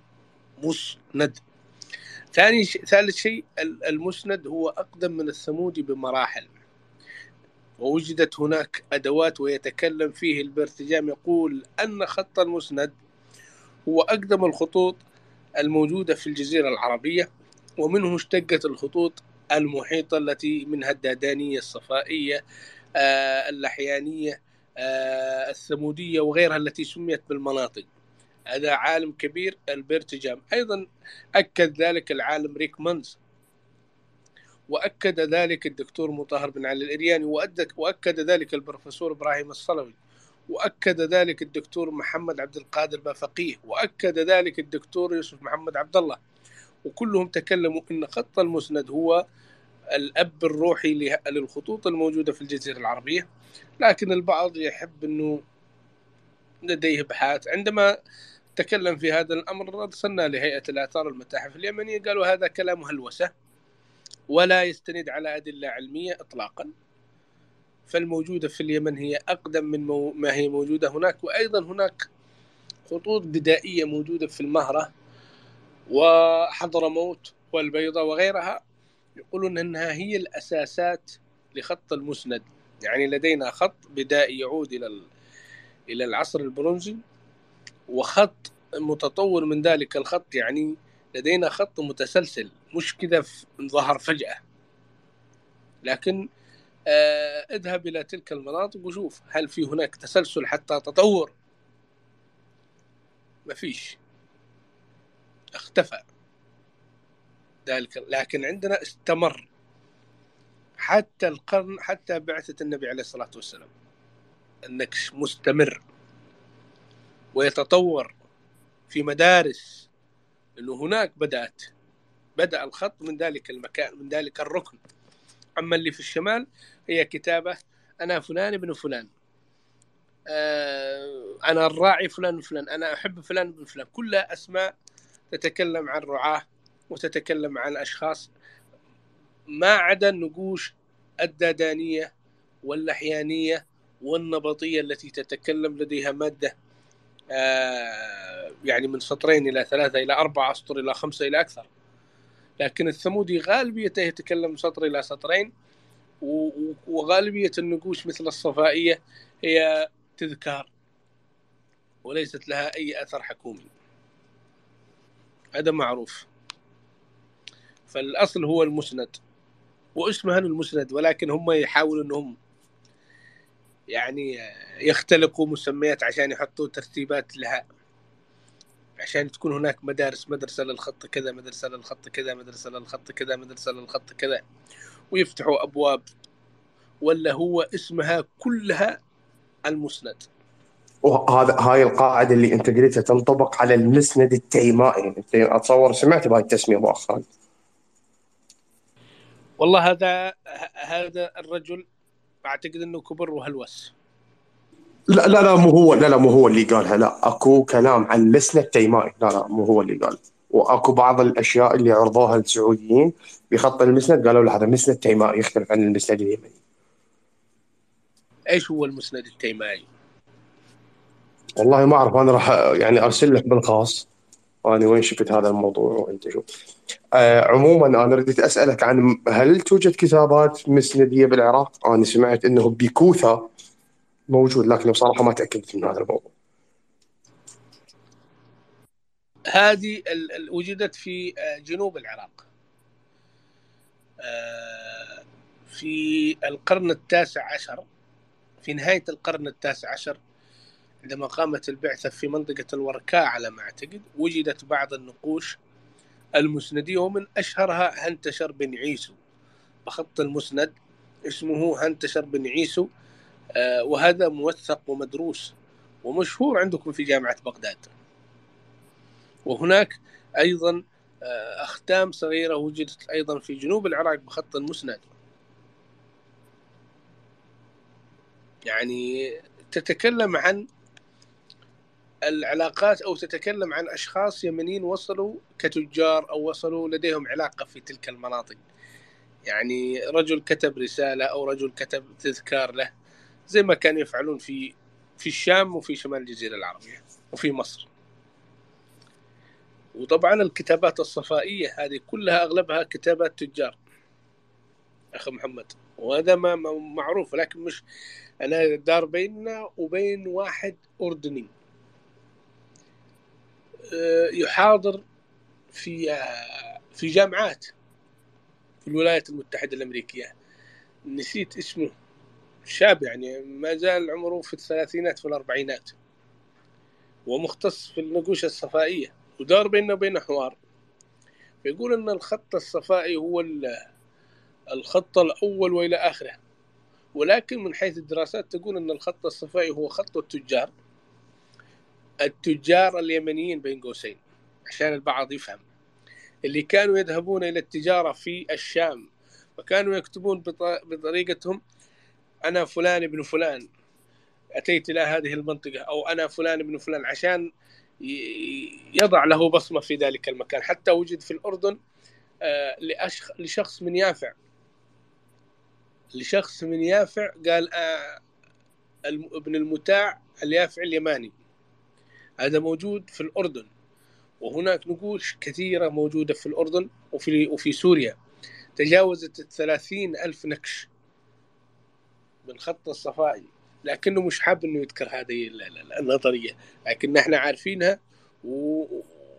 مسند. ثاني ش... ثالث شيء ال- المسند هو أقدم من الثمودي بمراحل. ووجدت هناك أدوات ويتكلم فيه البرتجام يقول أن خط المسند هو أقدم الخطوط الموجودة في الجزيرة العربية. ومنه اشتقت الخطوط المحيطة التي منها الدادانية الصفائية آه، اللحيانية آه، الثمودية وغيرها التي سميت بالمناطق. هذا عالم كبير البرتجام أيضا أكد ذلك العالم ريك مانز. وأكد ذلك الدكتور مطهر بن علي الإرياني. وأكد ذلك البروفيسور إبراهيم الصلوي. وأكد ذلك الدكتور محمد عبد القادر بافقيه. وأكد ذلك الدكتور يوسف محمد عبد الله. وكلهم تكلموا أن خط المسند هو الأب الروحي للخطوط الموجودة في الجزيرة العربية. لكن البعض يحب أنه لديه ابحاث عندما تكلم في هذا الأمر أرسلنا لهيئة الآثار والمتاحف اليمنية. قالوا هذا كلام هلوسة ولا يستند على أدلة علمية اطلاقا. فالموجودة في اليمن هي أقدم من ما هي موجودة هناك. وأيضا هناك خطوط بدائية موجودة في المهرة. وحضرموت والبيضاء وغيرها يقولون إنها هي الأساسات لخط المسند. يعني لدينا خط بدائي يعود إلى ال- إلى العصر البرونزي وخط متطور من ذلك الخط يعني لدينا خط متسلسل مش كذا ظهر فجأة. لكن آه اذهب إلى تلك المناطق وشوف هل في هناك تسلسل حتى تطور. ما فيش. اختفى. ذلك لكن عندنا استمر. حتى القرن حتى بعثة النبي عليه الصلاة والسلام. النكش مستمر. ويتطور في مدارس. انه هناك بدأت. بدأ الخط من ذلك المكان من ذلك الركن. أما اللي في الشمال هي كتابة أنا فلان ابن فلان. آه، أنا الراعي فلان وفلان. أنا أحب فلان بن فلان. كلها أسماء تتكلم عن رعاة وتتكلم عن أشخاص ما عدا النقوش الدادانية واللحيانية والنبطية التي تتكلم لديها مادة آه، يعني من سطرين إلى ثلاثة إلى أربعة أسطر إلى خمسة إلى أكثر. لكن الثمودي غالبيته يتكلم سطر إلى سطرين و- و- وغالبية النقوش مثل الصفائية هي تذكار وليست لها أي أثر حكومي. هذا معروف. فالأصل هو المسند. واسمها المسند ولكن هم يحاولوا إنهم يعني يختلقوا مسميات عشان يحطوا ترتيبات لها. عشان تكون هناك مدارس مدرسة للخط كذا مدرسة للخط كذا مدرسة للخط كذا مدرسة للخط كذا. ويفتحوا أبواب. ولا هو اسمها كلها المسند.
وهذا هاي القاعدة اللي أنت قلتها تنطبق على المسند التيمائي. أنت أتصور سمعت بهاي التسمية مؤخرا.
والله هذا هذا الرجل أعتقد أنه كبر وهلوس.
لا لا لا مو هو لا لا مو هو اللي قالها. لا أكو كلام عن مسند تيمائي. لا لا مو هو اللي قال. وأكو بعض الأشياء اللي عرضوها السعوديين بخط المسند قالوا له هذا مسند تيمائي يختلف عن المسند اليمني.
إيش هو المسند التيمائي؟
والله ما أعرف أنا راح يعني أرسل لك بالخاص أنا وين شفت هذا الموضوع وأنت شوف آه عموما أنا رديت أسألك عن هل توجد كتابات مسنديه بالعراق؟ أنا سمعت إنه بكوثة موجود لكن بصراحه ما تأكدت من هذا الموضوع.
هذه وجدت في آه، جنوب العراق آه، في القرن التاسع عشر في نهاية القرن التاسع عشر عندما قامت البعثة في منطقة الوركاء على ما أعتقد وجدت بعض النقوش المسندية ومن أشهرها هنتشر بن عيسو. بخط المسند اسمه هنتشر بن عيسو آه، وهذا موثق ومدروس ومشهور عندكم في جامعة بغداد. وهناك أيضا آه، أختام صغيرة وجدت أيضا في جنوب العراق بخط المسند. يعني تتكلم عن العلاقات أو تتكلم عن أشخاص يمنيين وصلوا كتجار أو وصلوا لديهم علاقة في تلك المناطق. يعني رجل كتب رسالة أو رجل كتب تذكار له زي ما كانوا يفعلون في في الشام وفي شمال الجزيرة العربية وفي مصر. وطبعا الكتابات الصفائية هذه كلها أغلبها كتابات تجار. أخ محمد وهذا ما معروف لكن مش أنا دار بيننا وبين واحد أردني. آه، يحاضر في آه، في جامعات في الولايات المتحدة الأمريكية. نسيت اسمه. شاب يعني ما زال عمره في الثلاثينات في الأربعينات. ومختص في النقوش الصفائية ودار بيننا وبينه حوار. فيقول أن الخط الصفائي هو ال- الخط الأول وإلى آخره. ولكن من حيث الدراسات تقول أن الخط الصفائي هو خط التجار. التجار اليمنيين بين قوسين عشان البعض يفهم. اللي كانوا يذهبون إلى التجارة في الشام وكانوا يكتبون بط- بطريقتهم أنا فلان ابن فلان أتيت إلى هذه المنطقة أو أنا فلان ابن فلان عشان يضع له بصمة في ذلك المكان. حتى وجد في الأردن آه،. لشخص من يافع. لشخص من يافع قال آه، ابن المتاع اليافع اليماني. هذا موجود في الأردن وهناك نقوش كثيرة موجودة في الأردن وفي وفي سوريا تجاوزت الثلاثين ألف نكش بالخط الصفائي لكنه مش حاب إنه يذكر هذه ال- ال- النظرية لكن إحنا عارفينها. و...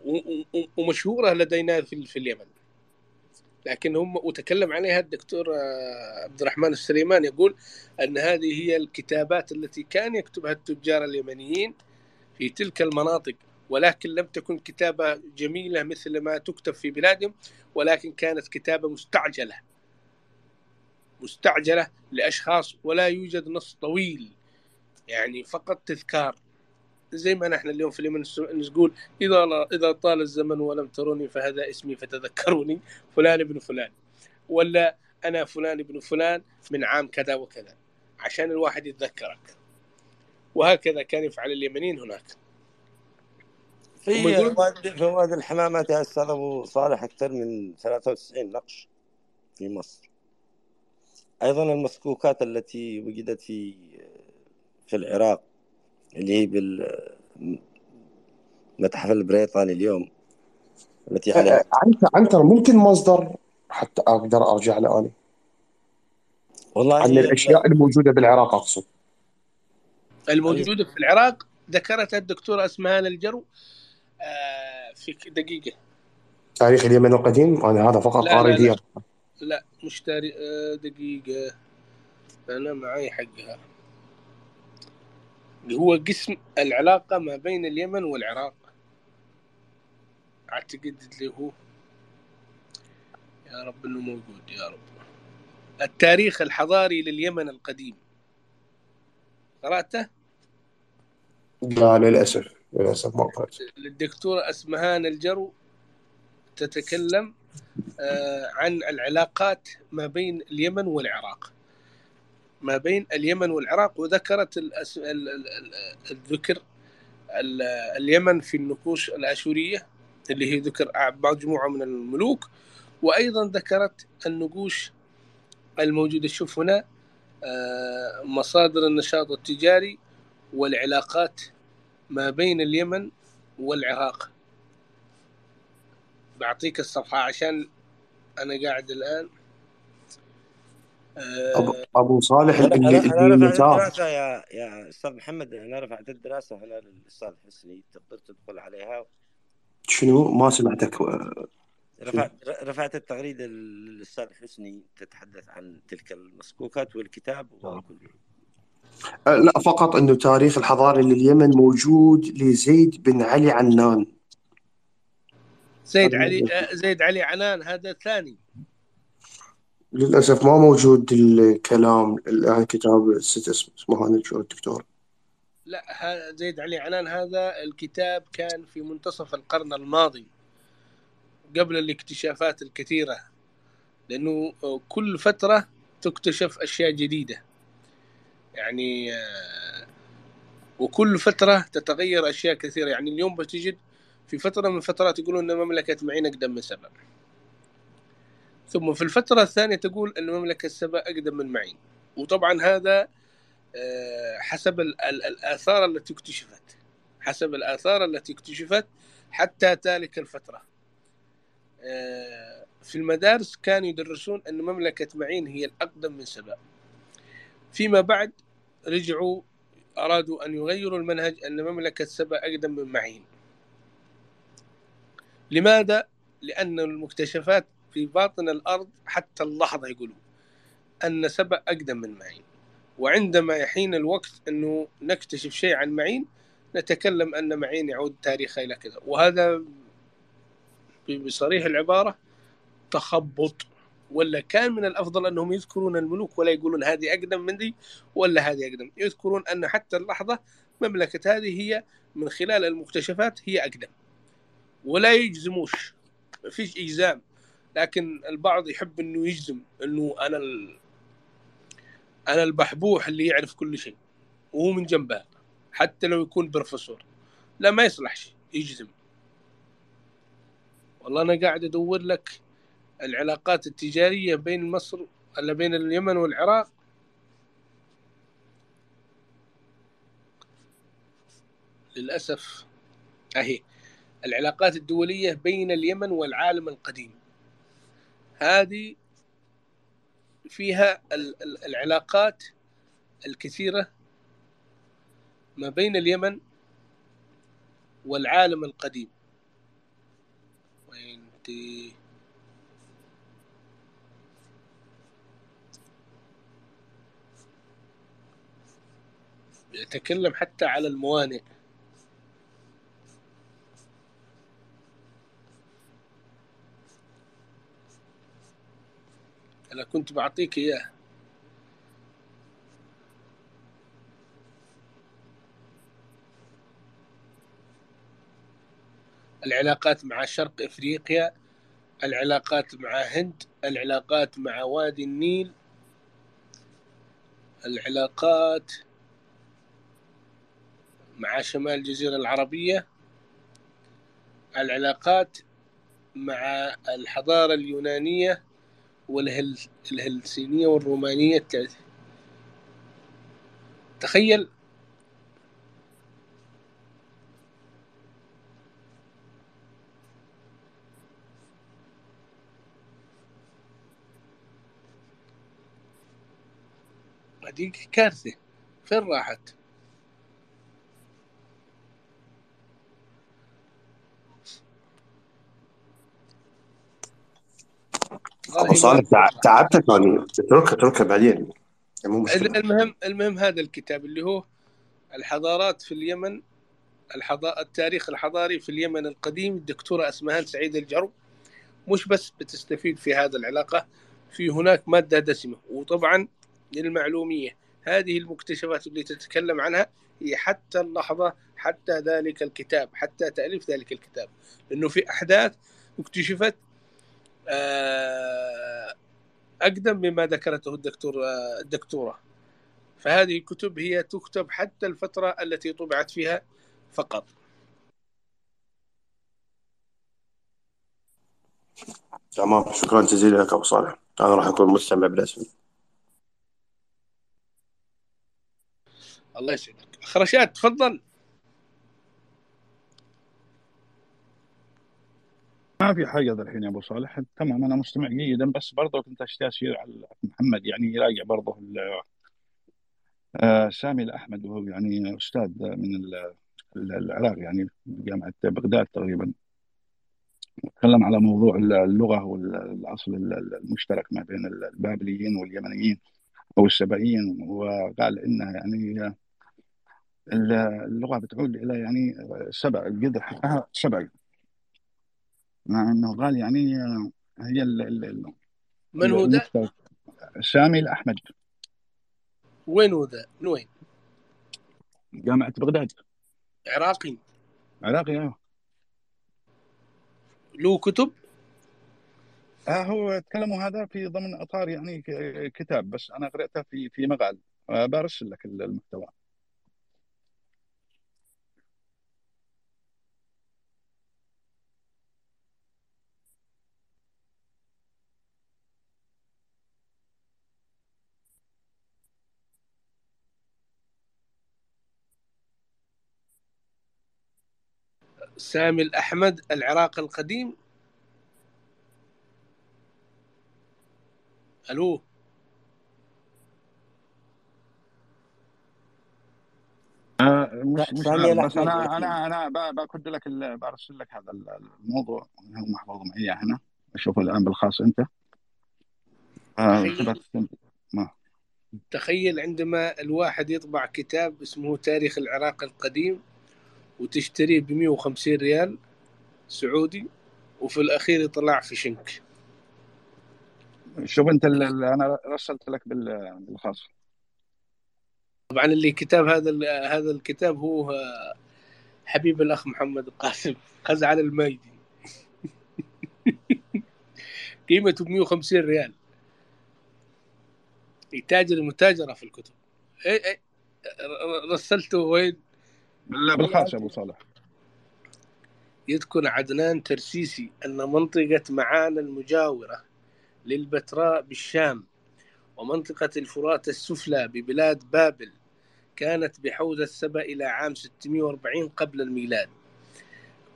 و... ومشهورة لدينا في, في اليمن لكن هم وتكلم عليها الدكتور آه، عبد الرحمن السليمان يقول أن هذه هي الكتابات التي كان يكتبها التجار اليمنيين في تلك المناطق ولكن لم تكن كتابة جميلة مثل ما تكتب في بلادهم ولكن كانت كتابة مستعجلة. مستعجلة لأشخاص ولا يوجد نص طويل يعني فقط تذكار. زي ما نحن اليوم في اليمن نقول إذا إذا طال الزمن ولم تروني فهذا اسمي فتذكروني فلان ابن فلان. ولا أنا فلان ابن فلان من عام كذا وكذا. عشان الواحد يتذكرك. وهكذا كان يفعل اليمنيين هناك.
في وادي الحمامات يا أستاذ أبو صالح أكثر من 93 نقش في مصر. أيضا المسكوكات التي وجدت في في العراق اللي هي بالمتحف البريطاني اليوم التي عليها
عنتر عنتر ممكن مصدر؟ حتى أقدر أرجع له أنا
والله
عن الأشياء الموجودة بالعراق أقصد.
الموجودة في العراق ذكرتها الدكتورة أسمهان الجرو آه، في دقيقة.
تاريخ اليمن القديم؟ أنا هذا فقط
لا
قاري
لا. لا لا مش تاريخ آه، دقيقة. أنا معي حقها. هو قسم العلاقة ما بين اليمن والعراق. أعتقد اللي هو يا رب إنه موجود يا رب. التاريخ الحضاري لليمن القديم. قرأته؟
لا للأسف للأسف ما قرأت
للدكتورة أسمهان الجرو تتكلم آه، عن العلاقات ما بين اليمن والعراق. ما بين اليمن والعراق وذكرت الأس... الذكر ال... اليمن في النقوش الآشورية اللي هي ذكر مجموعة من الملوك. وأيضا ذكرت النقوش الموجودة شوف هنا مصادر النشاط التجاري والعلاقات ما بين اليمن والعراق. بعطيك الصفحة عشان أنا قاعد الآن.
ابو
آه،
ابو صالح
أنا
اللي اللي
أنا رفعت
نتاع
الدراسة يا يا أستاذ محمد أنا رفعت الدراسة هنا للأستاذ حسني تقدر تدخل عليها؟
شنو؟ ما سمعتك.
رفعت رفعت التغريدة للأستاذ حسني تتحدث عن تلك المسكوكات والكتاب وكل
أه، لا فقط إنه تاريخ الحضاري لليمن موجود لزيد بن علي عنان.
زيد
هذا
علي. آه، زيد علي عنان هذا ثاني.
للأسف ما موجود الكلام الآن كتاب ست اسم اسمه هذا شو الدكتور
لا ها- زيد علي عنان هذا الكتاب كان في منتصف القرن الماضي. قبل الاكتشافات الكثيرة لأنه كل فترة تكتشف أشياء جديدة. يعني آه، وكل فترة تتغير أشياء كثيرة. يعني اليوم بتجد في فترة من الفترات يقولون أن مملكة معين أقدم من سبأ ثم في الفترة الثانية تقول أن مملكة سبأ أقدم من معين. وطبعا هذا آه، حسب ال- ال- الآثار التي اكتشفت. حسب الآثار التي اكتشفت حتى ذلك الفترة. في المدارس كانوا يدرسون أن مملكة معين هي الأقدم من سبأ. فيما بعد رجعوا أرادوا أن يغيروا المنهج أن مملكة سبأ أقدم من معين. لماذا؟ لأن المكتشفات في باطن الأرض حتى اللحظة يقولوا أن سبأ أقدم من معين. وعندما يحين الوقت أنه نكتشف شيء عن معين نتكلم أن معين يعود تاريخه إلى كذا. وهذا بصريح العبارة تخبط. ولا كان من الأفضل أنهم يذكرون الملوك ولا يقولون هذه أقدم من دي ولا هذه أقدم. يذكرون أن حتى اللحظة مملكة هذه هي من خلال المكتشفات هي أقدم. ولا يجزموش. ما فيش إجزام. لكن البعض يحب إنه يجزم إنه أنا ال... أنا البحبوح اللي يعرف كل شيء. وهو من جنبها. حتى لو يكون بروفيسور. لا ما يصلحش يجزم. والله أنا قاعد أدور لك العلاقات التجارية بين مصر ولا بين اليمن والعراق. للأسف أهي العلاقات الدولية بين اليمن والعالم القديم. هذه فيها العلاقات الكثيرة ما بين اليمن والعالم القديم. دي. يتكلم حتى على الموانئ. أنا كنت بعطيك إياه العلاقات مع شرق إفريقيا العلاقات مع هند العلاقات مع وادي النيل العلاقات مع شمال الجزيرة العربية العلاقات مع الحضارة اليونانية والهلسينية والرومانية تخيل هذيك كارثة. فين راحت؟
أبو صالح تعبتك يعني اتركها اتركها بعدين.
مو. المهم المهم هذا الكتاب اللي هو الحضارات في اليمن الحضا... التاريخ الحضاري في اليمن القديم الدكتورة أسمهان سعيد الجرب مش بس بتستفيد في هذا العلاقة في هناك مادة دسمة. وطبعا للمعلومية. هذه المكتشفات اللي تتكلم عنها هي حتى اللحظة حتى ذلك الكتاب حتى تأليف ذلك الكتاب. لأنه في أحداث اكتشفت آه، أقدم مما ذكرته الدكتور آه، الدكتورة. فهذه الكتب هي تكتب حتى الفترة التي طبعت فيها فقط.
تمام. شكرا جزيلا لك أبو صالح. أنا راح أكون مستمع بالاسم
الله يسعدك. أخ رشاد تفضل.
ما في حاجة الحين يا أبو صالح. تمام أنا مستمع جيدا بس برضه كنت اشير على محمد يعني يراجع برضه آه، سامي الأحمد وهو يعني أستاذ من العراق يعني جامعة بغداد تقريبا. تكلم على موضوع اللغة والأصل المشترك ما بين البابليين واليمنيين. أو السبعيين وقال انها يعني اللغة بتعود إلى يعني سبع القدر حقها سبعي مع إنه قال يعني هي ال ال
من هو ذا؟
سامي الاحمد
وين هو ذا؟ من وين؟
جامعة بغداد
عراقي
عراقي آه
له كتب؟
آه هو تكلموا هذا في ضمن إطار يعني كتاب بس أنا قرأته في في مقال. آه برسل لك المحتوى.
سامي الأحمد العراق القديم. ألو.
آه، مش بس
أنا
أنا أنا ب- بكد لك ال- برسل لك هذا ال- الموضوع. هو محفوظ معي؟ هنا. أشوفه الآن بالخاص. أنت؟ آه،
تخيل.
ما.
تخيل عندما الواحد يطبع كتاب اسمه تاريخ العراق القديم وتشتريه ب 150 ريال سعودي وفي الأخير يطلع في شنك.
شوف انت ال- ال- أنا رسلت لك بال- بالخاص.
طبعا اللي كتاب هذا هذا الكتاب هو آه، حبيب الأخ محمد القاسم خزعل المايدي. قيمته ب 150 ريال. يتاجر متاجرة في الكتب. إيه إيه رسلته وين؟
بال- بالخاص يا أبو صالح.
يذكر عدنان ترسيسي أن منطقة معان المجاورة للبتراء بالشام ومنطقة الفرات السفلى ببلاد بابل كانت بحوزة سبا إلى عام 640 قبل الميلاد.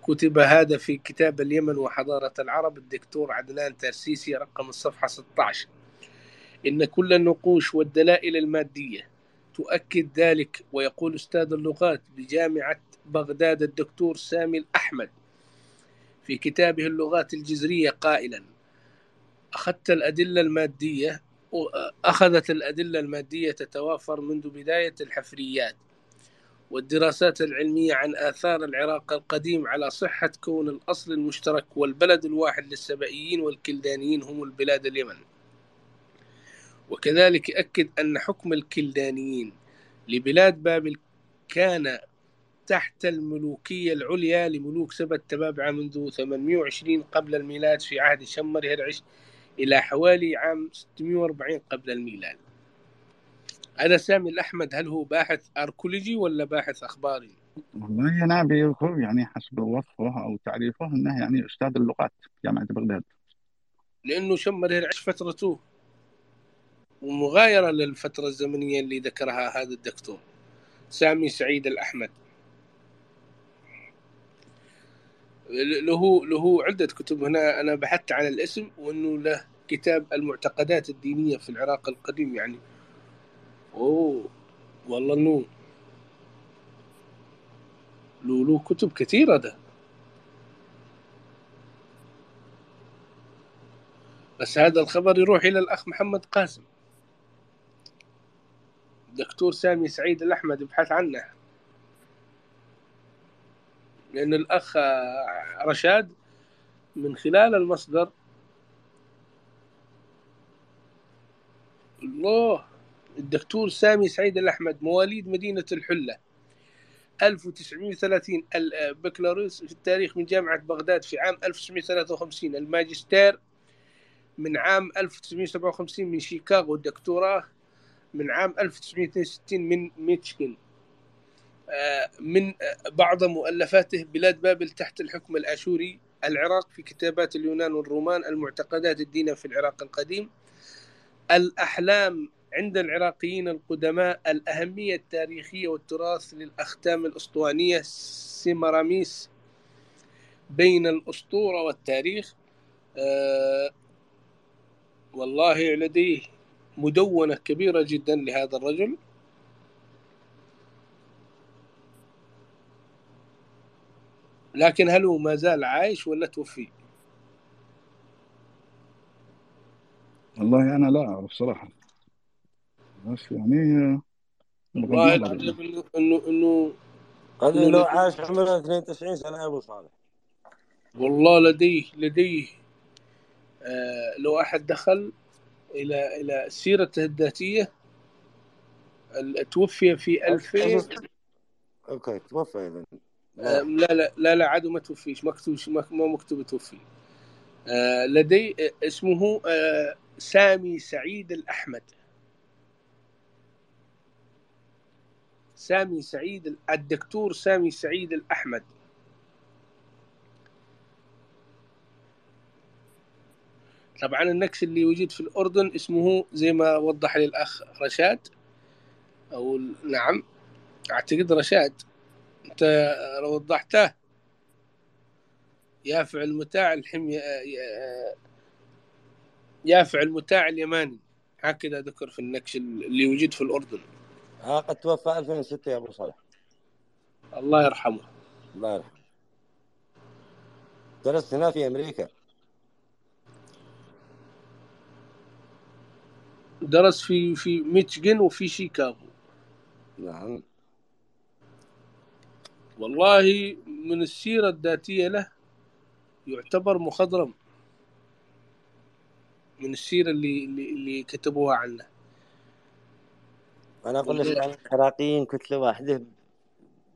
كتب هذا في كتاب اليمن وحضارة العرب الدكتور عدنان ترسيسي رقم الصفحة 16 إن كل النقوش والدلائل المادية تؤكد ذلك ويقول أستاذ اللغات بجامعة بغداد الدكتور سامي الأحمد في كتابه اللغات الجزرية قائلا أخذت الأدلة المادية أخذت الأدلة المادية تتوافر منذ بداية الحفريات والدراسات العلمية عن آثار العراق القديم على صحة كون الأصل المشترك والبلد الواحد للسبائيين والكلدانيين هم البلاد اليمن. وكذلك يؤكد أن حكم الكلدانيين لبلاد بابل كان تحت الملوكية العليا لملوك سبا التبابعة منذ 820 قبل الميلاد في عهد شمر هرعش إلى حوالي عام 640 قبل الميلاد. هذا سامي الأحمد هل هو باحث أركولوجي ولا باحث أخباري؟
والله أنا بيقول يعني حسب وصفه أو تعريفه أنه يعني أستاذ اللغات جامعة بغداد.
لأنه شمر هرعش فترته ومغايرة للفترة الزمنية اللي ذكرها هذا الدكتور سامي سعيد الأحمد. له له عدة كتب. هنا أنا بحثت عن الاسم وأنه له كتاب المعتقدات الدينية في العراق القديم يعني. أوه والله إنه له له كتب كثيرة ده. بس هذا الخبر يروح إلى الأخ محمد قاسم. دكتور سامي سعيد الأحمد يبحث عنه. لأن الأخ رشاد من خلال المصدر الله الدكتور سامي سعيد الأحمد مواليد مدينة الحلة 1930 البكالوريوس في التاريخ من جامعة بغداد في عام 1953 الماجستير من عام 1957 من شيكاغو الدكتوراه من عام 1962 من ميتشيغان آه، من آه، بعض مؤلفاته بلاد بابل تحت الحكم الآشوري العراق في كتابات اليونان والرومان المعتقدات الدينية في العراق القديم الأحلام عند العراقيين القدماء الأهمية التاريخية والتراث للأختام الأسطوانية سيمراميس بين الأسطورة والتاريخ. آه والله لديه مدونة كبيرة جدا لهذا الرجل. لكن هل هو ما زال عايش ولا توفي؟
والله أنا لا أعرف صراحة. بس يعني
والله
يعني.
العجب انه انه انه إنه
لو
لديه.
عاش عمره 92 سنة يا أبو صالح.
والله لديه لديه آه لو أحد دخل إلى إلى سيرته الذاتية ال- توفي في 2000
أوكي توفى إذا
آه
الله
لا لا لا لا عاد ما توفيش. مكتوب ما مكتوب توفي. آه لدي آه، اسمه آه سامي سعيد الأحمد. سامي سعيد ال- الدكتور سامي سعيد الأحمد. طبعا النكس اللي يوجد في الأردن اسمه زي ما وضح لي الأخ رشاد أو نعم أعتقد رشاد. أنت وضحته يافع المتاع الحمية يافع المتاع اليماني. هكذا ذكر في النكش اللي يوجد في الأردن.
ها قد توفى 2006 يا أبو صالح.
الله يرحمه.
الله يرحمه. درست هنا في أمريكا.
درس في في ميتشيغن وفي شيكاغو.
نعم.
والله من السيرة الذاتية له يعتبر مخضرم. من السيرة اللي اللي, اللي كتبوها عنه.
أنا أقول لك العراقيين كتله واحدة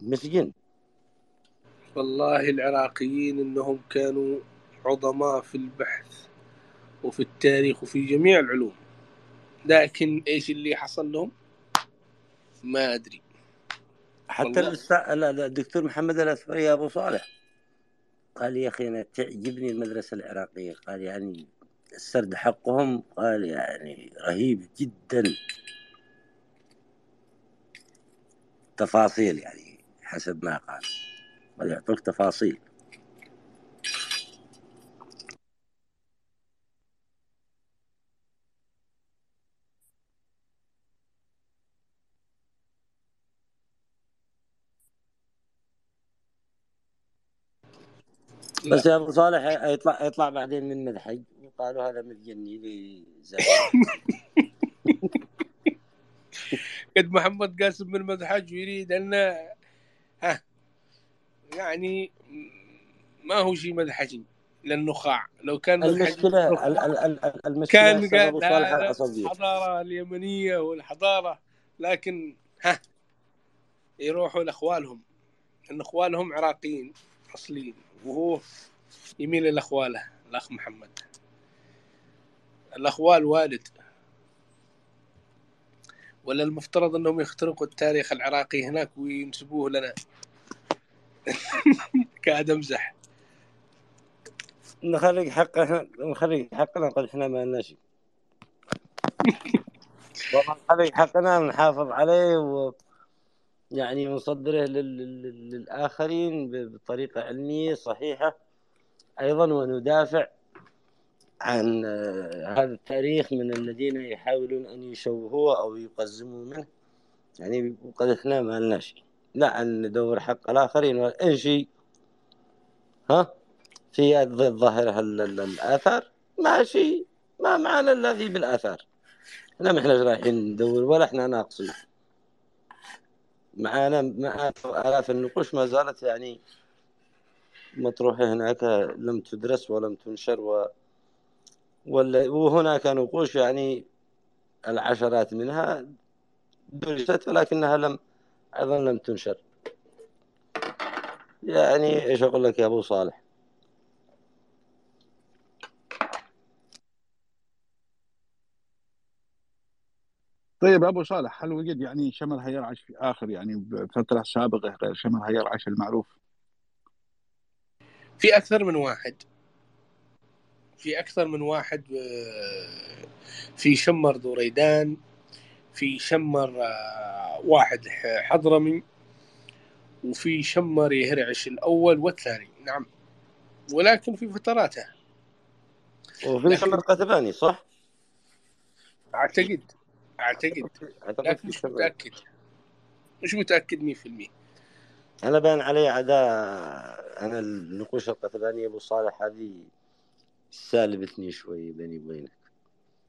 مسجن.
والله العراقيين إنهم كانوا عظماء في البحث وفي التاريخ وفي جميع العلوم. لكن إيش اللي حصل لهم؟ ما أدري.
حتى. الأستاذ الدكتور محمد الأثري يا أبو صالح قال يا أخي أنا تعجبني المدرسة العراقية. قال يعني السرد حقهم قال يعني رهيب جدا. تفاصيل يعني حسب ما قال. قال يعطوك تفاصيل. بس يا أبو صالح يطلع يطلع بعدين من مدحج وقالوا هذا متجني لي <laughs>
قد محمد قاسم بن مدحج يريد ان ها يعني ما هو شيء مدحجي للنخاع لو كان
المشكلة ال- ال- ال- ال- المشكلة
كان قال الحضارة اليمنية والحضارة لكن ها يروحوا لأخوالهم. إن أخوالهم عراقيين أصليين. وهو يميل إلى أخواله الأخ محمد. الاخوال والد ولا المفترض أنهم يخترقوا التاريخ العراقي هناك وينسبوه لنا. <laughs> قاعد امزح
نخرج حقنا نخرج حقنا نقول إحنا ما لنا شيء. <laughs> والله نخرج حقنا نحافظ عليه و يعني نصدره لل- لل- للآخرين بطريقة علمية صحيحة. أيضا وندافع عن آه، هذا التاريخ من الذين يحاولون أن يشوهوه أو يقزموا منه. يعني وقد إحنا ما لنا شيء. لا أن ندور حق الآخرين. أي شيء ها في هذه الظاهرة ال- ال- الآثار؟ ما شيء. ما معنا الذي بالآثار؟ إحنا ما إحنا رايحين ندور ولا إحنا ناقصين. معانا مئات آلاف النقوش ما زالت يعني مطروحة هناك لم تدرس ولم تنشر و وهناك نقوش يعني العشرات منها درست ولكنها لم أيضا لم تنشر. يعني إيش أقول لك يا أبو صالح؟
طيب أبو صالح هل وجد يعني شمر هيرعش في آخر يعني بفترة سابقة غير شمر هيرعش المعروف؟
في أكثر من واحد. في أكثر من واحد آه، في شمر ذريدان في شمر آه، واحد ح- حضرمي وفي شمر يهرعش الأول والثاني. نعم. ولكن في فتراته.
وفي شمر قتباني صح؟ أعتقد.
أعتقد.
أعتقد
مش متأكد. مش متأكد 100%
أنا بان علي عداء أنا النقوش القتبانية أبو صالح هذه سالبتني شوي بيني وبينك.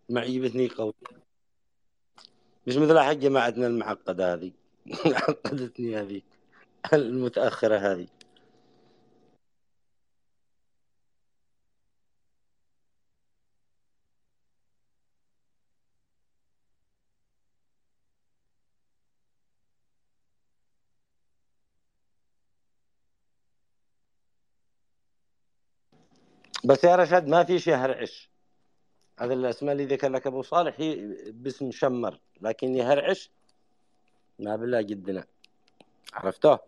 معيبتني قوي مش مثل حق جماعتنا المعقدة هذه. <laughs> عقدتني هذه. المتأخرة هذه. بس يا رشاد ما في شيء هرعش. هذا الأسماء اللي ذكر لك أبو صالح هي باسم شمر لكن يهرعش ما بالله جدنا عرفته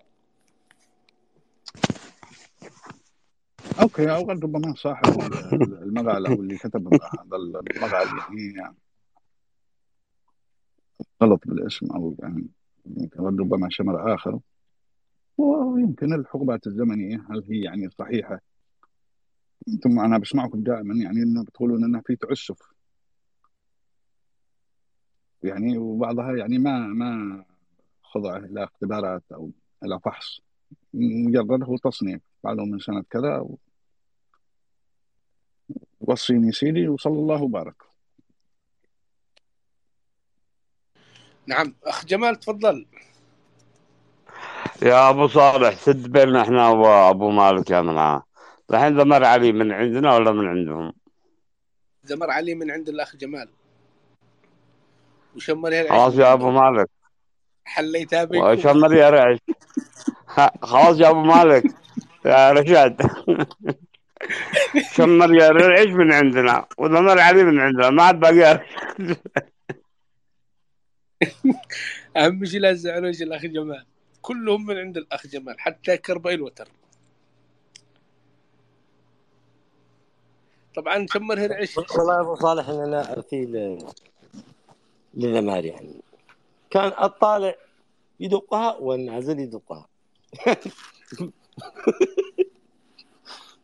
أوكي أو ربما صاحب ال- المقال أو اللي كتب هذا المقال. يعني غلط بالاسم أو يعني ربما شمر آخر. ويمكن الحقبات الزمنية هل هي يعني صحيحة؟ أنتم أنا بسمعكم دائما يعني إنه بتقولون إنه في تعسف. يعني وبعضها يعني ما ما خضع إلى اختبارات أو إلى فحص. مجرد هو تصنيف قالوا من سنة كذا وصيني سيدي وصلى الله وبارك.
نعم أخ جمال تفضل.
يا أبو صالح سد بيننا إحنا وأبو مالك يا منعاه الحين ذمر علي من عندنا ولا من عندهم؟
زمر علي من عند الأخ جمال. وشمر هي
خلاص يا أبو مالك.
حليتها بيكم
وشمر يا رعش خلاص يا أبو مالك. يا رشاد. شمر يا رعش من عندنا وذمر علي من عندنا. ما عاد باقي يا.
أهم شيء لا تزعلوش الاخ جمال. كلهم من عند الأخ جمال حتى كرباء الوتر. طبعا شمر هرعش
والله يا ابو صالح أنا أرثي للمال يعني. كان الطالع يدقها والنازل يدقها.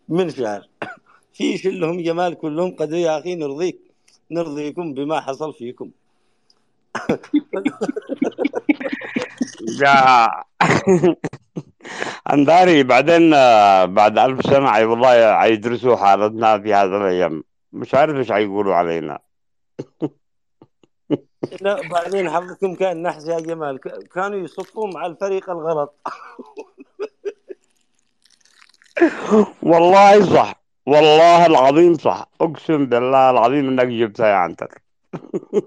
من شعر؟ في شلهم جمال كلهم قد يا أخي نرضيك. نرضيكم بما حصل فيكم. <laughs>
يا. <laughs> انداري بعدين آه، بعد ألف سنة عي والله حيدرسوا حالتنا في هذا الأيام. مش عارف إيش حيقولوا علينا. <laughs>
لا بعدين حظكم كان نحس يا جمال. ك- كانوا يصفوا مع الفريق الغلط. <laughs>
والله صح. والله العظيم صح. أقسم بالله العظيم إنك جبتها يا عنتر. <laughs>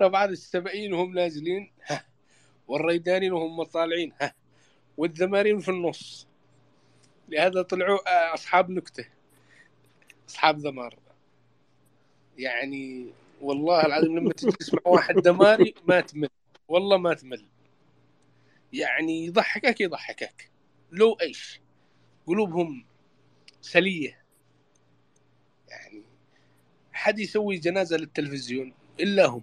طبعا السبعين وهم نازلين. والريدانين وهم طالعين. ها. والذمارين في النص. لهذا طلعوا آه، أصحاب نكتة. أصحاب ذمار يعني والله العظيم لما تجي تسمع واحد دماري ما تمل. والله ما تمل. يعني يضحكك يضحكك. لو إيش؟ قلوبهم سلية. يعني حد يسوي جنازة للتلفزيون؟ إلا هم.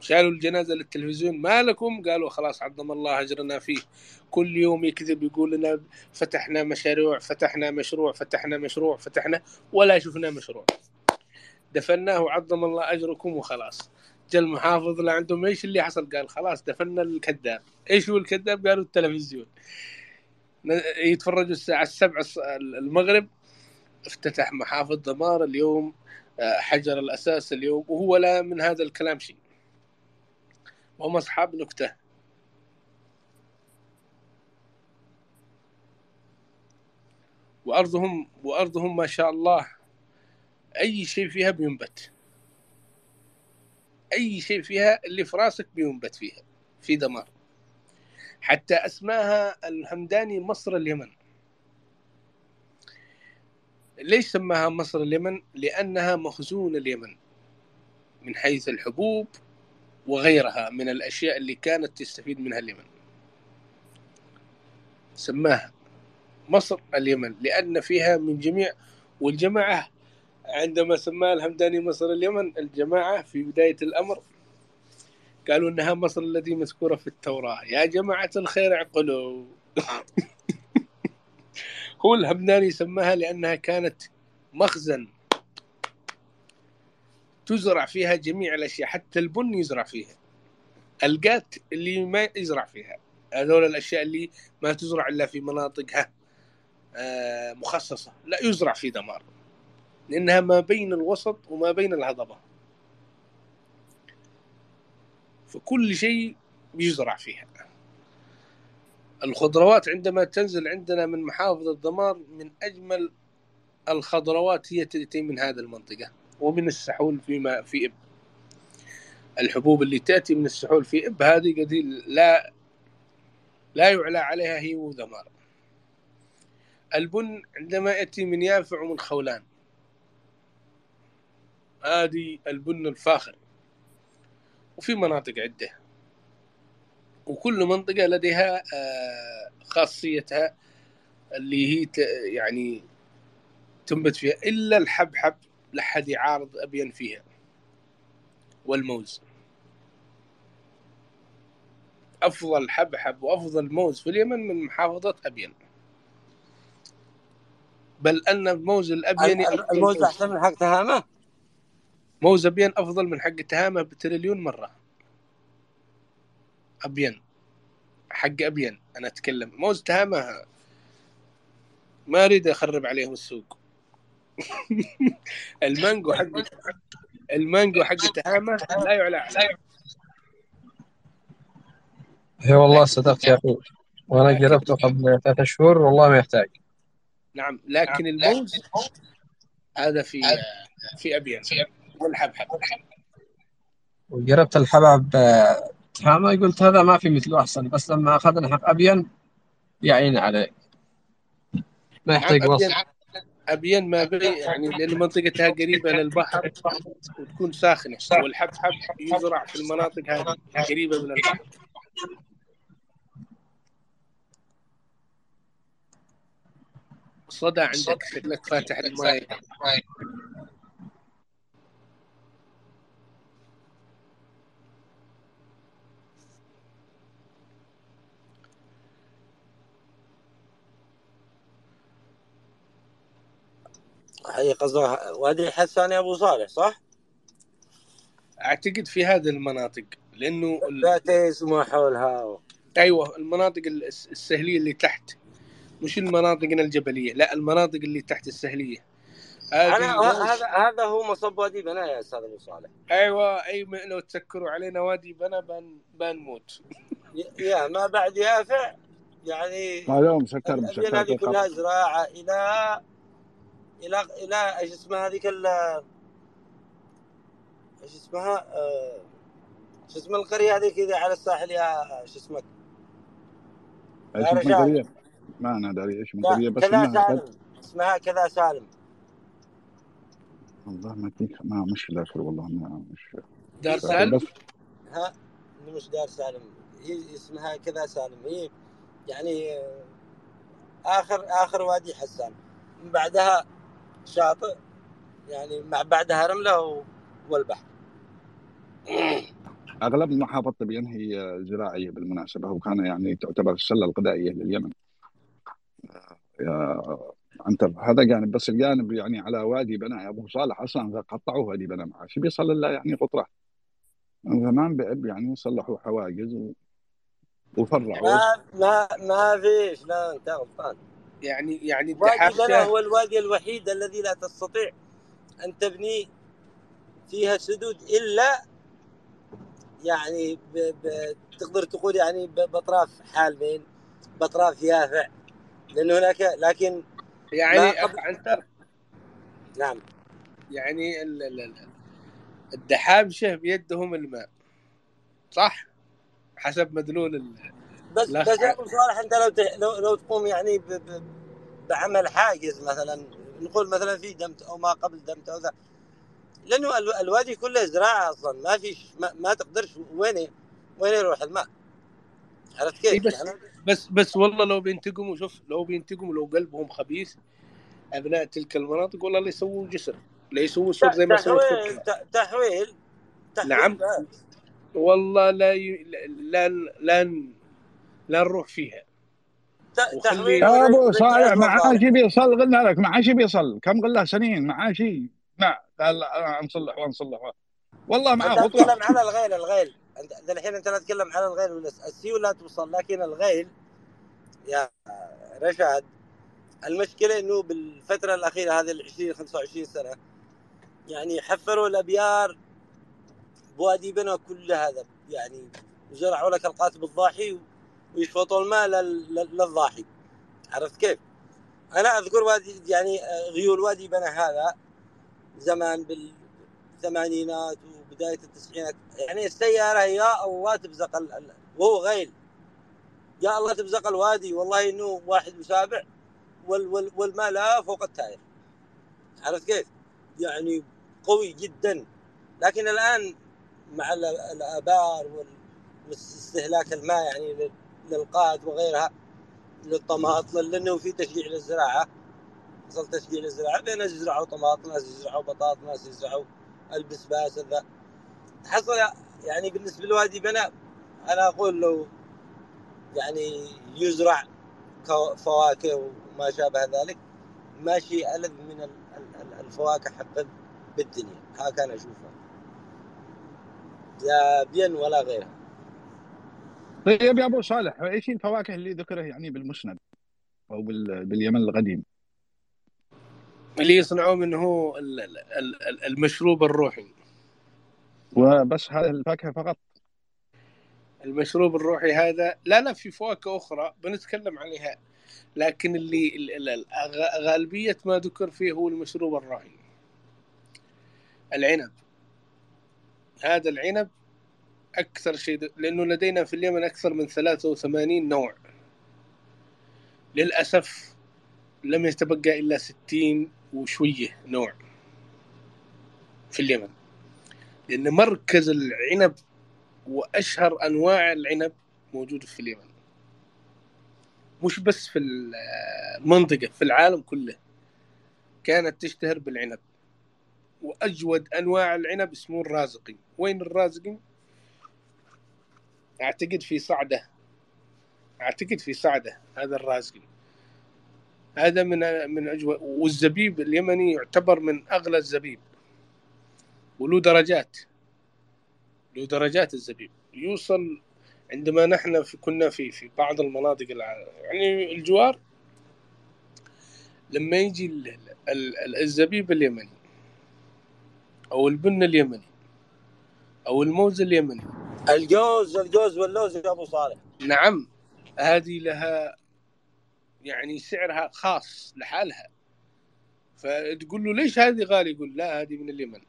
شالوا الجنازة للتلفزيون ما لكم قالوا خلاص عظم الله أجرنا فيه. كل يوم يكذب يقول لنا فتحنا مشاريع فتحنا مشروع فتحنا مشروع فتحنا ولا شفنا مشروع. دفناه وعظم الله أجركم وخلاص. جاء المحافظ اللي عندهم إيش اللي حصل؟ قال خلاص دفنا الكذاب. إيش هو الكذاب؟ قالوا التلفزيون. يتفرجوا الساعة السبعة الص- المغرب. افتتح محافظ دمار اليوم آه، حجر الأساس اليوم وهو لا من هذا الكلام شيء. وهم أصحاب نكتة. وارضهم وأرضهم ما شاء الله أي شيء فيها بينبت. أي شيء فيها اللي في راسك بينبت فيها في دمار. حتى اسماها الهمداني مصر اليمن. ليش سماها مصر اليمن؟ لأنها مخزون اليمن. من حيث الحبوب وغيرها من الأشياء اللي كانت تستفيد منها اليمن. سماها مصر اليمن لأن فيها من جميع والجماعة عندما سماها الهمداني مصر اليمن الجماعة في بداية الأمر قالوا إنها مصر التي مذكورة في التوراة. يا جماعة الخير اعقلوا. <laughs> هو الهمداني سماها لأنها كانت مخزن تزرع فيها جميع الأشياء حتى البن يزرع فيها. القات اللي ما يزرع فيها. هذول الأشياء اللي ما تزرع إلا في مناطقها آه، مخصصة. لا يزرع في دمار لأنها ما بين الوسط وما بين الهضبة. فكل شيء يزرع فيها. الخضروات عندما تنزل عندنا من محافظ الدمار من أجمل الخضروات هي تأتي من هذه المنطقة. ومن السحول فيما في إب. الحبوب اللي تأتي من السحول في إب هذه قد لا لا يعلى عليها هي ودمار البن عندما يأتي من يافع ومن خولان. هذه البن الفاخر. وفي مناطق عدة. وكل منطقة لديها آه، خاصيتها اللي هي يعني تنبت فيها. إلا الحبحب لا حد يعارض ابين فيها. والموز. أفضل حبحب وأفضل موز في اليمن من محافظة ابين بل أن الموز الابيني
ال- ال-
أفضل
الموز
موز.
أحسن من حق تهامة؟
موز ابين أفضل من حق تهامة بتريليون مرة. ابين حق ابين أنا أتكلم. موز تهامة ما أريد أخرب عليهم السوق. <laughs> المانجو حق المانجو حق تهامه. لا يعلى عليه.
اي والله صدقت يا أخوي.
وأنا
جربته قبل ثلاثة شهور والله ما يحتاج.
نعم لكن الموز هذا في في ابين والحبحب.
وجربت الحبحب آه، تهامة. قلت هذا ما في مثله أحسن بس لما اخذنا حق ابين يعين عليه. ما
نعم
يحتاج وصف.
ابين ما بي يعني لأن منطقتها قريبة للبحر وتكون ساخنة والحبحب يزرع في المناطق هذه قريبة من البحر. صدى عندك شكلك فاتح الماي
هي قصدها وادي حسان يا أبو صالح صح؟
أعتقد في هذه المناطق لأنه ال...
باتيس وما حولها. و...
أيوه المناطق الس- السهلية اللي تحت. مش المناطقنا الجبلية لا المناطق اللي تحت السهلية. هذه
أنا هذا هذا هو مصب وادي بناء يا أستاذ أبو صالح.
أيوه أي لو تسكروا علينا وادي بنا بن بنموت.
يا ما بعد يافع يعني
ما لهم سكر
هذه كلها زراعة إلى إلى إلى إيش اسمها هذيك ال إيش اسمها آه، شو اسم القرية هذيك كذا على الساحل يا شو اسمك؟
إيش
يا
من
رشاد
قرية؟ ما أنا داري إيش من
لا
قرية بس
كذا سالم. اسمها كذا سالم.
والله ما فيك ما مش ذاكر والله ما مش
دار سالم؟
بس.
ها؟ مش دار سالم. هي اسمها كذا سالم. هي يعني آه، آخر آخر وادي حسان. من بعدها شاطئ يعني مع بعدها رملة والبحر.
أغلب محافظه طبيا هي زراعية بالمناسبة وكان يعني تعتبر السلة الغذائية لليمن. يا عنتر هذا جانب بس الجانب يعني على وادي بناء أبو صالح أصلا قطعوه وادي بناء معاه شو بيصل الا يعني قطرة؟ زمان بعب يعني صلحوا حواجز وفرعوا.
ما ما ما فيش لا انت غلطان
يعني يعني
وادي بنا
الدحاشه
هو الوادي الوحيد الذي لا تستطيع أن تبني فيها سدود إلا يعني ب... ب... تقدر تقول يعني ب... بأطراف حالمين بأطراف يافع. لأنه هناك لكن
يعني
قبل
عنتر
نعم.
يعني ال- ال- ال- الدحابشه بيدهم الماء صح؟ حسب مدلول ال-
بس بس يا ابو صالح أنت لو. لو, لو تقوم يعني ب... ب... بعمل حاجز مثلا نقول مثلا في دمت أو ما قبل دمت أو ذا لأنه ال... الوادي كله زراعة أصلا ما فيش ما, ما تقدرش وين وين يروح الماء عرفت كيف؟
بس
يعني
بس بس والله لو بينتقموا شوف لو بينتقموا لو قلبهم خبيث أبناء تلك المناطق والله لا يسووا جسر لا يسووا سور زي ما سوت
تحويل تحويل تحويل
نعم والله لا ي... لا لا لا نروح فيها.
يا
أبو
صالح ما شي بيصل قلنا لك ما عاد شي بيصل. كم قلنا سنين؟ ما عاد شي. ما قال لا، نصلح ونصلح والله معاه
أنت
خطوه
تتكلم على الغيل الغيل أنت ذا الحين أنت لا تتكلم على الغيل ولا السيول لا توصل لكن الغيل يا رشاد المشكلة إنه بالفترة الأخيرة هذه ال 20 25 سنة يعني حفروا الأبيار بوادي بنا كل هذا يعني زرعوا لك القاتب الضاحي ويشفطوا الماء لل- لل- للضاحي عرفت كيف؟ أنا أذكر وادي يعني آه، غيول وادي بنا هذا زمان بالثمانينات وبداية التسعينات. يعني السيارة يا الله تبزق وهو غيل. يا الله تبزق الوادي. والله إنه واحد وسابع وال وال والماء لا فوق التاير. عرفت كيف؟ يعني قوي جدا. لكن الآن مع ال- الآبار واستهلاك الماء يعني لل- للقاد وغيرها للطماط لأنه في تشجيع للزراعة. حصل تشجيع للزراعة ناس يزرعوا طماط ناس يزرعوا بطاط ناس يزرعوا البسباس ذا تحصل يعني بالنسبة لوادي بنا أنا أقول لو يعني يزرع فواكه وما شابه ذلك
ماشي ألذ من ال- ال- ال- الفواكه حقت بالدنيا. هكذا أنا أشوفها لا بين ولا غيرها.
طيب يا أبو صالح إيش الفواكه اللي ذكره يعني بالمسند أو بال... باليمن القديم؟
اللي يصنعوه منه هو ال- ال- ال- المشروب الروحي.
وبس هذه الفاكهة فقط؟
المشروب الروحي هذا لا لا في فواكه أخرى بنتكلم عليها لكن اللي ال- ال- ال- غ- غالبية ما ذكر فيه هو المشروب الروحي. العنب. هذا العنب أكثر شيء لأنه لدينا في اليمن أكثر من 83 نوع. للأسف لم يتبقى إلا 60 وشوية نوع في اليمن. لأن مركز العنب وأشهر أنواع العنب موجودة في اليمن. مش بس في المنطقة في العالم كله كانت تشتهر بالعنب. وأجود أنواع العنب اسمه الرازقي. وين الرازقي؟ أعتقد في صعدة أعتقد في صعدة هذا الرازقي هذا من من أجود والزبيب اليمني يعتبر من أغلى الزبيب. وله درجات. له درجات الزبيب. يوصل عندما نحن في كنا في في بعض المناطق يعني الجوار لما يجي ال- ال- ال- الزبيب اليمني أو البن اليمني أو الموز اليمني.
الجوز الجوز واللوز يا أبو صالح.
نعم هذه لها يعني سعرها خاص لحالها. فتقول له ليش هذه غالي يقول لا هذه من اليمن.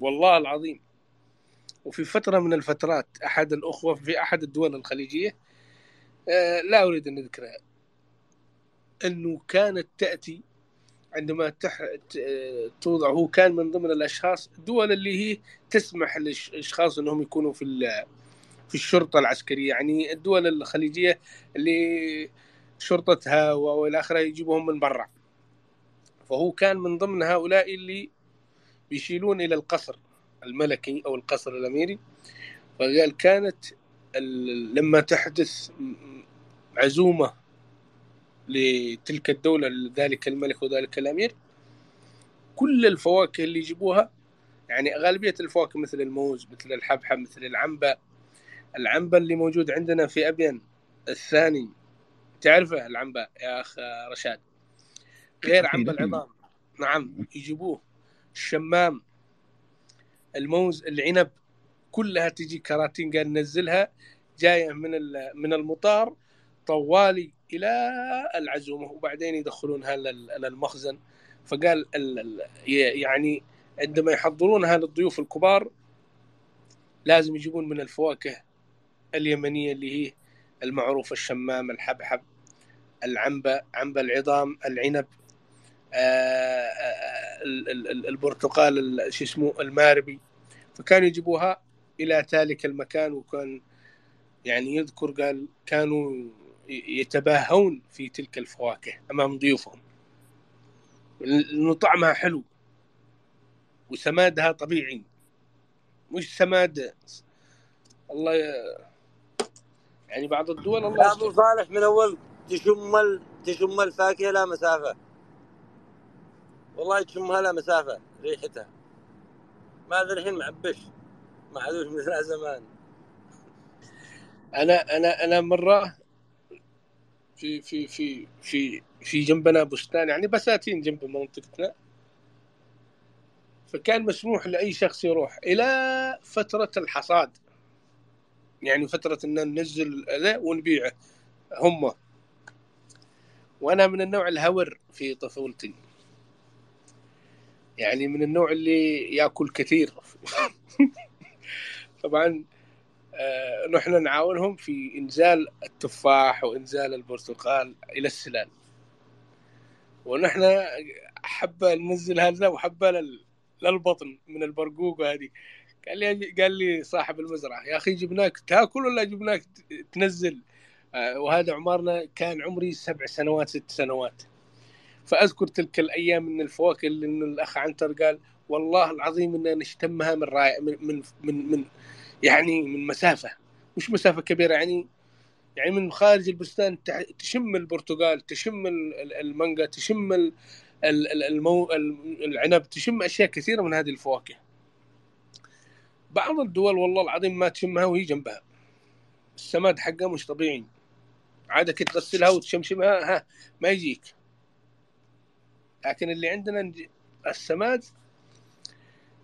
والله العظيم. وفي فترة من الفترات أحد الأخوة في أحد الدول الخليجية آه، لا أريد أن أذكرها أنه كانت تأتي عندما تح... توضع هو كان من ضمن الأشخاص الدول اللي هي تسمح للأشخاص أنهم يكونوا في ال... في الشرطة العسكرية. يعني الدول الخليجية اللي شرطتها وإلى آخره يجيبوهم من برا. فهو كان من ضمن هؤلاء اللي بيشيلون إلى القصر الملكي أو القصر الأميري. فقال كانت لما تحدث عزومة لتلك الدولة لذلك الملك وذلك الأمير. كل الفواكه اللي يجيبوها يعني غالبية الفواكه مثل الموز مثل الحبحب مثل العنبة. العنبة اللي موجود عندنا في ابين الثاني تعرفه العنبة يا أخ رشاد؟ غير
أكيد.
العظام. نعم يجيبوه. الشمام الموز العنب كلها تجي كراتين قال ننزلها جاية من من المطار. طوالي إلى العزومة وبعدين يدخلونها لل- للمخزن فقال يعني عندما يحضرونها للضيوف الكبار لازم يجيبون من الفواكه اليمنية اللي هي المعروفة الشمام الحبحب العنبة عنبة العظام العنب آه، آه، ال- ال- ال- البرتقال ال- شو اسمه الماربي. فكانوا يجيبوها إلى ذلك المكان وكان يعني يذكر قال كانوا يتباهون في تلك الفواكه أمام ضيوفهم. لأنه طعمها حلو وسمادها طبيعي. مش سماد. الله ي... يعني بعض الدول الله
يا ابو صالح من أول تشم. تشم الفاكهة لا مسافة. والله تشمها لا مسافة ريحتها. ما هذا الحين معبش. ما عادوش مثل زمان.
أنا أنا أنا مرة في في في في في جنبنا بستان يعني بساتين جنب منطقتنا. فكان مسموح لأي شخص يروح إلى فترة الحصاد. يعني فترة إن ننزل ونبيعه هم. وأنا من النوع الهور في طفولتي. يعني من النوع اللي يأكل كثير. <laughs> طبعا نحن نعاونهم في إنزال التفاح وإنزال البرتقال إلى السلال. ونحن حبه ننزل هذا وحبه لل- للبطن من البرقوق وهذه قال لي قال لي صاحب المزرعة يا أخي جبناك تاكل ولا جبناك تنزل؟ آه، وهذا عمرنا كان عمري سبع سنوات ست سنوات. فأذكر تلك الأيام من الفواكه اللي الأخ عنتر قال والله العظيم إن نشتمها من راي من من من, من يعني من مسافة مش مسافة كبيرة يعني يعني من خارج البستان تشم البرتقال تشم ال- ال- المانجا تشم ال- ال- ال- المو... ال- العنب تشم أشياء كثيرة من هذه الفواكه. بعض الدول والله العظيم ما تشمها وهي جنبها. السماد حقها مش طبيعي. عادك تغسلها وتشمشمها ها ما يجيك. لكن اللي عندنا السماد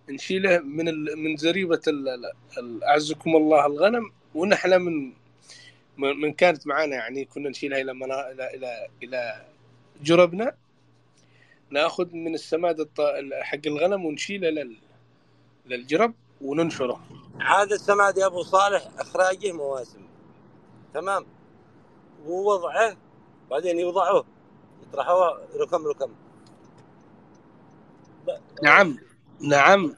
نشيله من ال... من زريبة ال... أعزكم الله الغنم ونحله من من كانت معانا يعني كنا نشيلها إلى منا... إلى إلى إلى جربنا. نأخذ من السماد الط... حق الغنم ونشيله لل... للجرب وننشره.
عاد السماد يا أبو صالح أخراجه مواسم. تمام. ووضعه بعدين يوضعوه يطرحوه ركم ركم.
نعم. نعم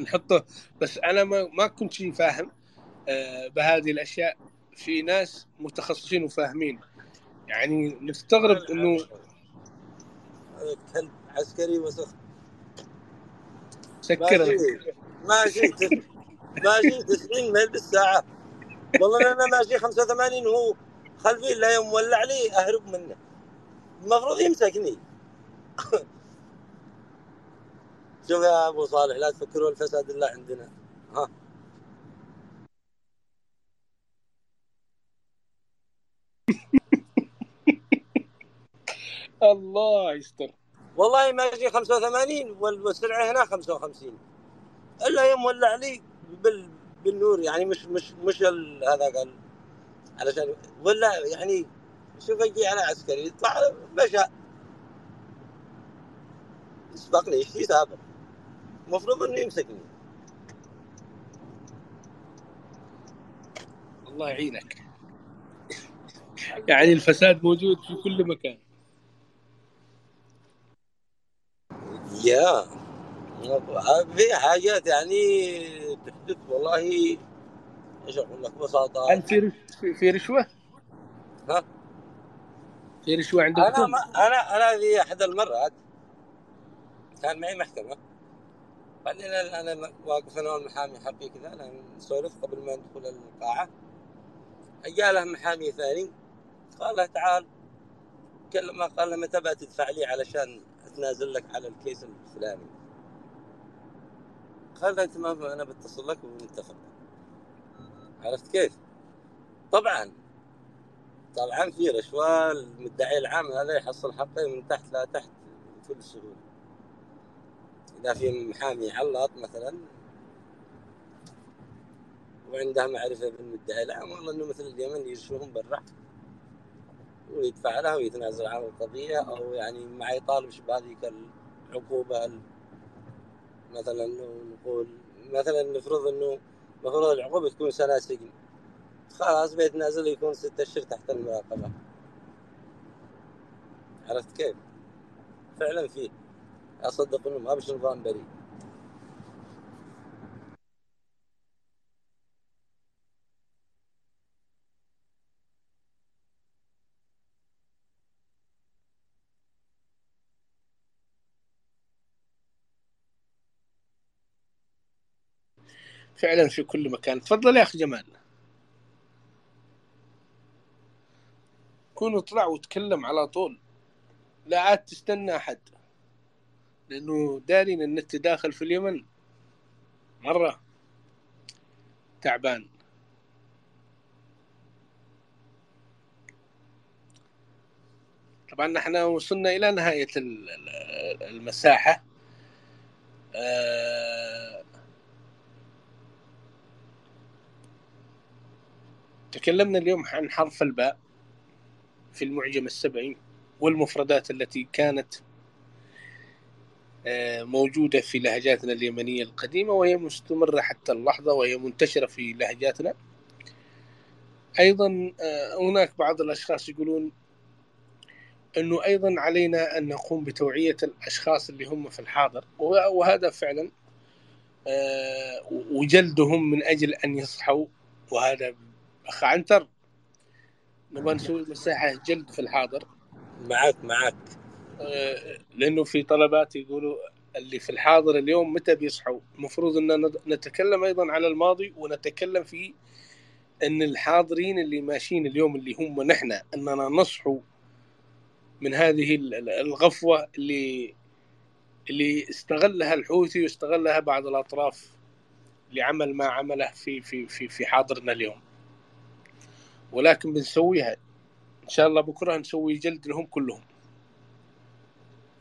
نحطه. بس أنا ما ما كنت فاهم آه، بهذه الأشياء. في ناس متخصصين وفاهمين. يعني نستغرب
إنه كلب عسكري وسخ.
سكر.
ماشي. ماشي. تس- ماشي. 90 ميل بالساعة. والله أنا ماشي 85 وهو خلفي لا يوم ولع لي أهرب منه. المفروض يمسكني. شوف يا أبو صالح لا تفكروا الفساد الا عندنا. ها. <laughs>
الله يستر.
والله ماشي 85 وال- والسرعه هنا 55 إلا يوم ولع لي بال بالنور يعني مش مش مش هذا قال. علشان ولا يعني شوف أجي على عسكري يطلع مشى يسبقني إيش يسابق المفروض إنه يمسكني.
الله يعينك. يعني الفساد موجود في كل مكان.
يا في حاجات يعني تحدث والله. إيش أقول لك؟ ببساطة.
هل في في- رشوة؟
ها؟
في رشوة
أنا
عندكم؟
ما أنا أنا في أحد المرات كان معي محكمة. بعدين أنا واقف أنا والمحامي حقي كذا نسولف قبل ما ندخل القاعة. جاء له محامي ثاني قال له تعال كلمه قال له متى تدفع لي علشان أتنازل لك على الكيس الفلاني؟ قال له أنت ما أنا بتصل لك ونتفق عرفت كيف؟ طبعا طبعا في رشوة المدعي العام هذا يحصل حقه من تحت لا تحت بكل سهوله اذا في محامي علط مثلا. وعنده معرفة بالمدعي. العام والله إنه مثل اليمن يرشوهم برا ويدفع لها ويتنازل عن القضية أو يعني ما يطالبش بهذيك العقوبة ال- مثلا نقول مثلا نفرض إنه المفروض العقوبة تكون سنة سجن. خلاص بيتنازل يكون ستة أشهر تحت المراقبة. عرفت كيف؟ فعلا فيه. اصدق انه ما بش نظام بريء.
فعلا في كل مكان. تفضل يا أخي جمال. كون اطلع وتكلم على طول. لا عاد تستنى أحد. لأنه دارين النت داخل في اليمن مرة تعبان. طبعا نحن وصلنا إلى نهاية ال- ال- المساحة. آه، تكلمنا اليوم عن حرف الباء في المعجم السبعي والمفردات التي كانت موجودة في لهجاتنا اليمنية القديمة وهي مستمرة حتى اللحظة وهي منتشرة في لهجاتنا. أيضا آه، هناك بعض الأشخاص يقولون أنه أيضا علينا أن نقوم بتوعية الأشخاص اللي هم في الحاضر وه- وهذا فعلا آه، وجلدهم من أجل أن يصحوا وهذا أخ عنتر. نبغى نسوي مساحة جلد في الحاضر.
معك معك.
آه، لأنه في طلبات يقولوا اللي في الحاضر اليوم متى بيصحوا؟ المفروض ان نتكلم أيضا على الماضي ونتكلم في إن الحاضرين اللي ماشيين اليوم اللي هم نحن إننا نصحوا من هذه ال- ال- الغفوة اللي اللي استغلها الحوثي واستغلها بعض الأطراف لعمل ما عمله في في في في حاضرنا اليوم. ولكن بنسويها. إن شاء الله بكرة نسوي جلد لهم كلهم.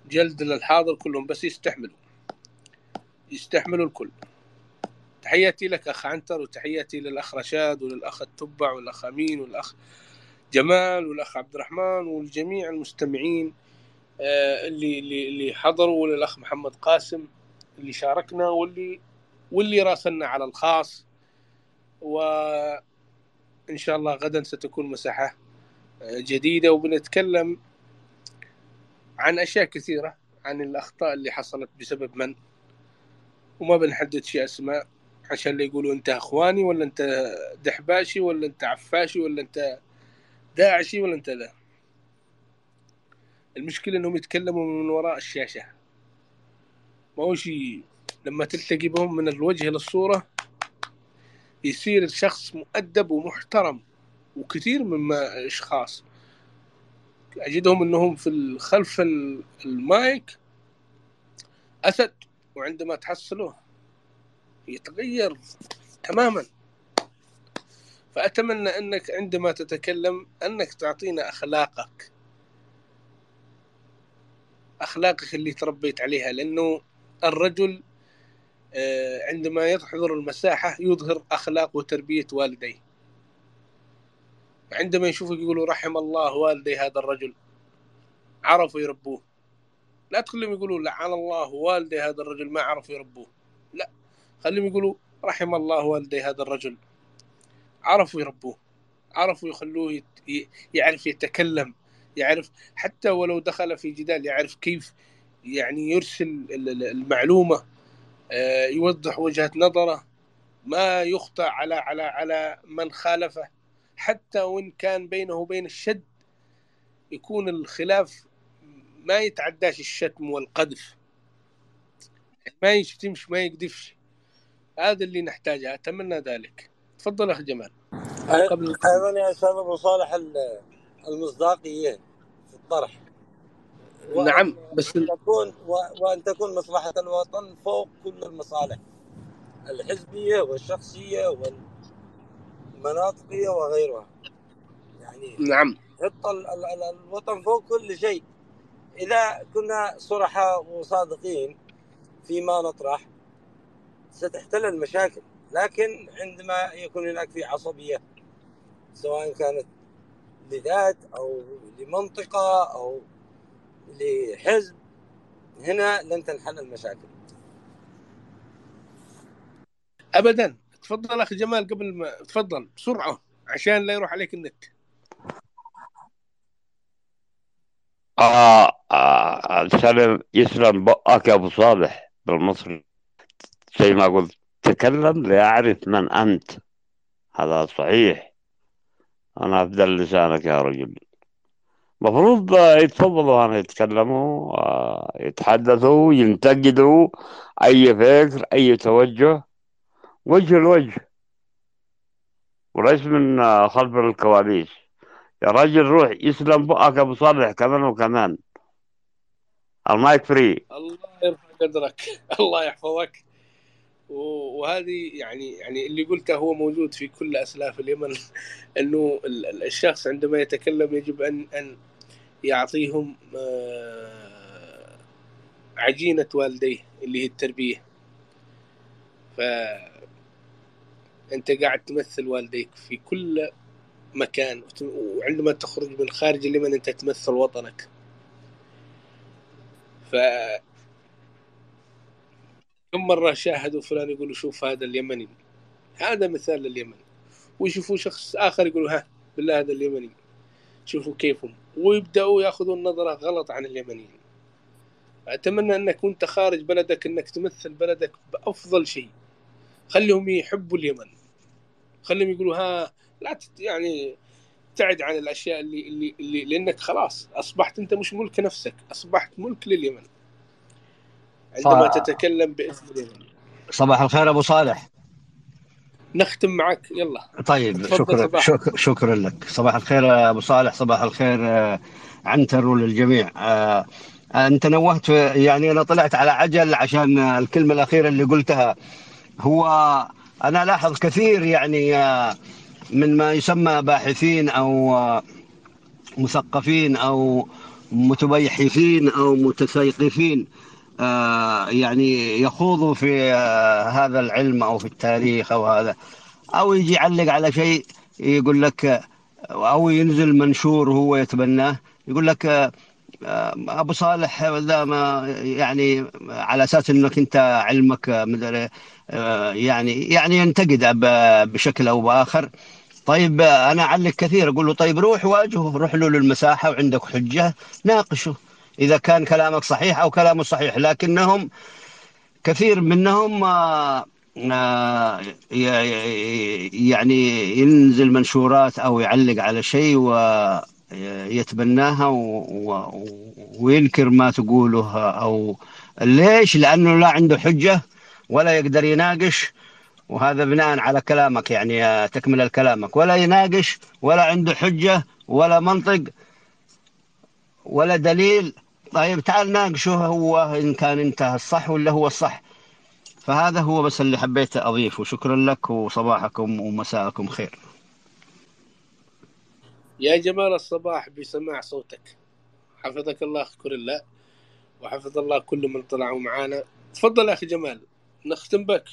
جلد للحاضر كلهم بس يستحملوا. يستحملوا الكل. تحياتي لك أخ عنتر وتحياتي للأخ رشاد وللأخ التبع والأخ أمين والأخ جمال والأخ عبد الرحمن والجميع المستمعين آه، اللي اللي اللي حضروا وللأخ محمد قاسم اللي شاركنا واللي واللي راسلنا على الخاص. وان شاء الله غدا ستكون مساحة آه، جديدة وبنتكلم عن أشياء كثيرة عن الأخطاء اللي حصلت بسبب من؟ وما بنحدد شيء أسماء عشان لا يقولوا أنت أخواني ولا أنت دحباشي ولا أنت عفاشي ولا أنت داعشي ولا أنت ذا. المشكلة إنهم يتكلموا من وراء الشاشة. ما هو شيء لما تلتقي بهم من الوجه للصوره يصير الشخص مؤدب ومحترم وكثير مما أشخاص. أجدهم إنهم في خلف ال- المايك أسد وعندما تحصله يتغير تماما. فأتمنى أنك عندما تتكلم أنك تعطينا أخلاقك. أخلاقك اللي تربيت عليها لأنه الرجل آه، عندما يحضر المساحة يظهر أخلاق وتربية والديه. عندما يشوفك يقولوا رحم الله والدي هذا الرجل. عرفوا يربوه. لا تخليهم يقولوا لعن الله والدي هذا الرجل ما عرفوا يربوه. لا خليهم يقولوا رحم الله والدي هذا الرجل. عرفوا يربوه. عرفوا يخلوه يعرف يتكلم يعرف حتى ولو دخل في جدال يعرف كيف يعني يرسل ال- ال- المعلومة آه، يوضح وجهة نظره. ما يخطأ على على على من خالفه. حتى وإن كان بينه وبين الشد يكون الخلاف ما يتعداش الشتم والقذف. ما يشتمش ما يقذفش. هذا اللي نحتاجه أتمنى ذلك. تفضل أخ جمال. قبل
أيضا يا أستاذ أبو صالح ال- المصداقيه في الطرح. وأن
نعم بس
وأن تكون و- وأن تكون مصلحة الوطن فوق كل المصالح. الحزبية والشخصية والمناطقيه وغيرها. يعني
نعم.
حط ال- ال- ال- الوطن فوق كل شيء. إذا كنا صرحاء وصادقين فيما نطرح ستحتل المشاكل. لكن عندما يكون هناك في عصبية سواء كانت لذات أو لمنطقة أو لحزب هنا لن تنحل المشاكل.
أبدا. تفضل أخ جمال قبل ما تفضل بسرعة عشان لا يروح عليك النت.
آه آه سلم يسلم بقك يا أبو صالح بالمصري. زي ما قلت تكلم ليعرف من أنت. هذا صحيح. أنا أفضل لسانك يا رجل. مفروض آه، يتفضلوا هنا يتكلموا آه، يتحدثوا ينتقدوا أي فكر أي توجه. وجه لوجه. وليس من خلف الكواليس. يا راجل روح يسلم بقك يا أبو صالح كمان وكمان. المايك فري.
الله يرفع قدرك. <laughs> الله يحفظك. وهذه يعني يعني اللي قلته هو موجود في كل أسلاف اليمن. <laughs> إنه ال- ال- الشخص عندما يتكلم يجب ان أن يعطيهم آه، عجينة والديه اللي هي التربية. ف انت قاعد تمثل والديك في كل مكان وعندما تخرج من خارج اليمن انت تمثل وطنك. ف كم مرة شاهدوا فلان يقولوا شوف هذا اليمني. هذا مثال لليمن. ويشوفوا شخص آخر يقولوا ها بالله هذا اليمني. شوفوا كيفهم. ويبدأوا ياخذوا النظرة غلط عن اليمنيين. أتمنى أنك وأنت خارج بلدك أنك تمثل بلدك بأفضل شيء. خليهم يحبوا اليمن. خليهم يقولوا ها لا تت يعني ابتعد عن الأشياء اللي, اللي, اللي لأنك خلاص أصبحت أنت مش ملك نفسك أصبحت ملك لليمن. عندما
صح.
تتكلم باسم اليمن.
صباح الخير أبو صالح.
نختم معك يلا.
طيب شكرا
صباح.
شك شكرا لك. صباح الخير أبو صالح صباح الخير آه، عنتر وللجميع. آه، أنت نوهت يعني أنا طلعت على عجل عشان الكلمة الأخيرة اللي قلتها. هو أنا لاحظ كثير يعني آه، من ما يسمى باحثين أو آه، مثقفين أو متبيحثين أو متثقفين آه، يعني يخوضوا في هذا العلم أو في التاريخ أو هذا أو يجي يعلق على شيء يقول لك أو ينزل منشور هو يتبناه يقول لك أبو صالح ذا ما يعني على أساس إنك أنت علمك مدري يعني يعني ينتقد بشكل أو بآخر. طيب آه، أنا أعلق كثير أقول له طيب روح واجهه روح له للمساحة وعندك حجة ناقشه إذا كان كلامك صحيح أو كلامه صحيح. لكنهم كثير منهم آه، آه، يعني ينزل منشورات أو يعلق على شيء ويتبناها وينكر ما تقوله أو ليش؟ لأنه لا عنده حجة. ولا يقدر يناقش وهذا بناء على كلامك يعني تكمل كلامك ولا يناقش ولا عنده حجة ولا منطق ولا دليل. طيب تعال ناقشه هو إن كان انت الصح ولا هو الصح؟ فهذا هو بس اللي حبيت أضيفه. شكرا لك وصباحكم ومساءكم خير.
يا جمال الصباح بسماع صوتك. حفظك الله اخ الله وحفظ الله كل من طلعوا معانا. تفضل أخي جمال. نختم بك.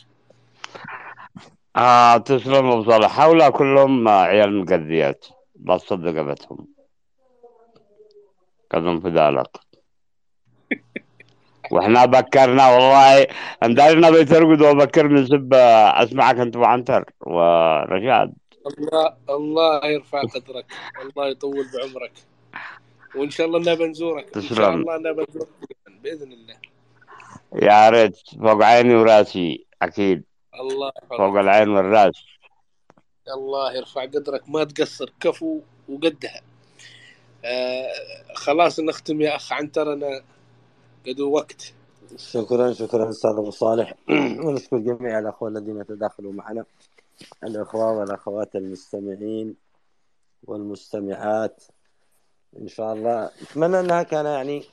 آه تسلم أبو صالح. هؤلاء كلهم عيال مقذيات لا تصدق ابتهم كذب في ذلك وإحنا بكرنا والله. اندارنا بيترقد وبكر من سب آه، أسمعك أنت وعنتر ورشاد.
الله الله يرفع قدرك. الله يطول بعمرك. وإن شاء الله نبى نزورك إن شاء
تسلم.
الله نبى نزورك بإذن الله.
يا ريت فوق عيني وراسي أكيد.
الله
فوق العين والراس.
الله يرفع قدرك ما تقصر كفو وقدها. آه خلاص نختم يا أخ عنتر أنا قد وقت.
شكرا شكرا أستاذ أبو صالح. <clears throat> ونشكر جميع الأخوة الذين تداخلوا معنا. الأخوة والأخوات المستمعين والمستمعات. إن شاء الله أتمنى أنها كان يعني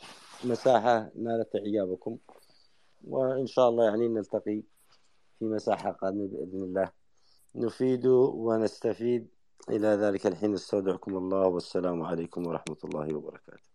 مساحة نالت اعجابكم وإن شاء الله يعني نلتقي في مساحة قادمة بإذن الله. نفيد ونستفيد. إلى ذلك الحين استودعكم الله والسلام عليكم ورحمة الله وبركاته.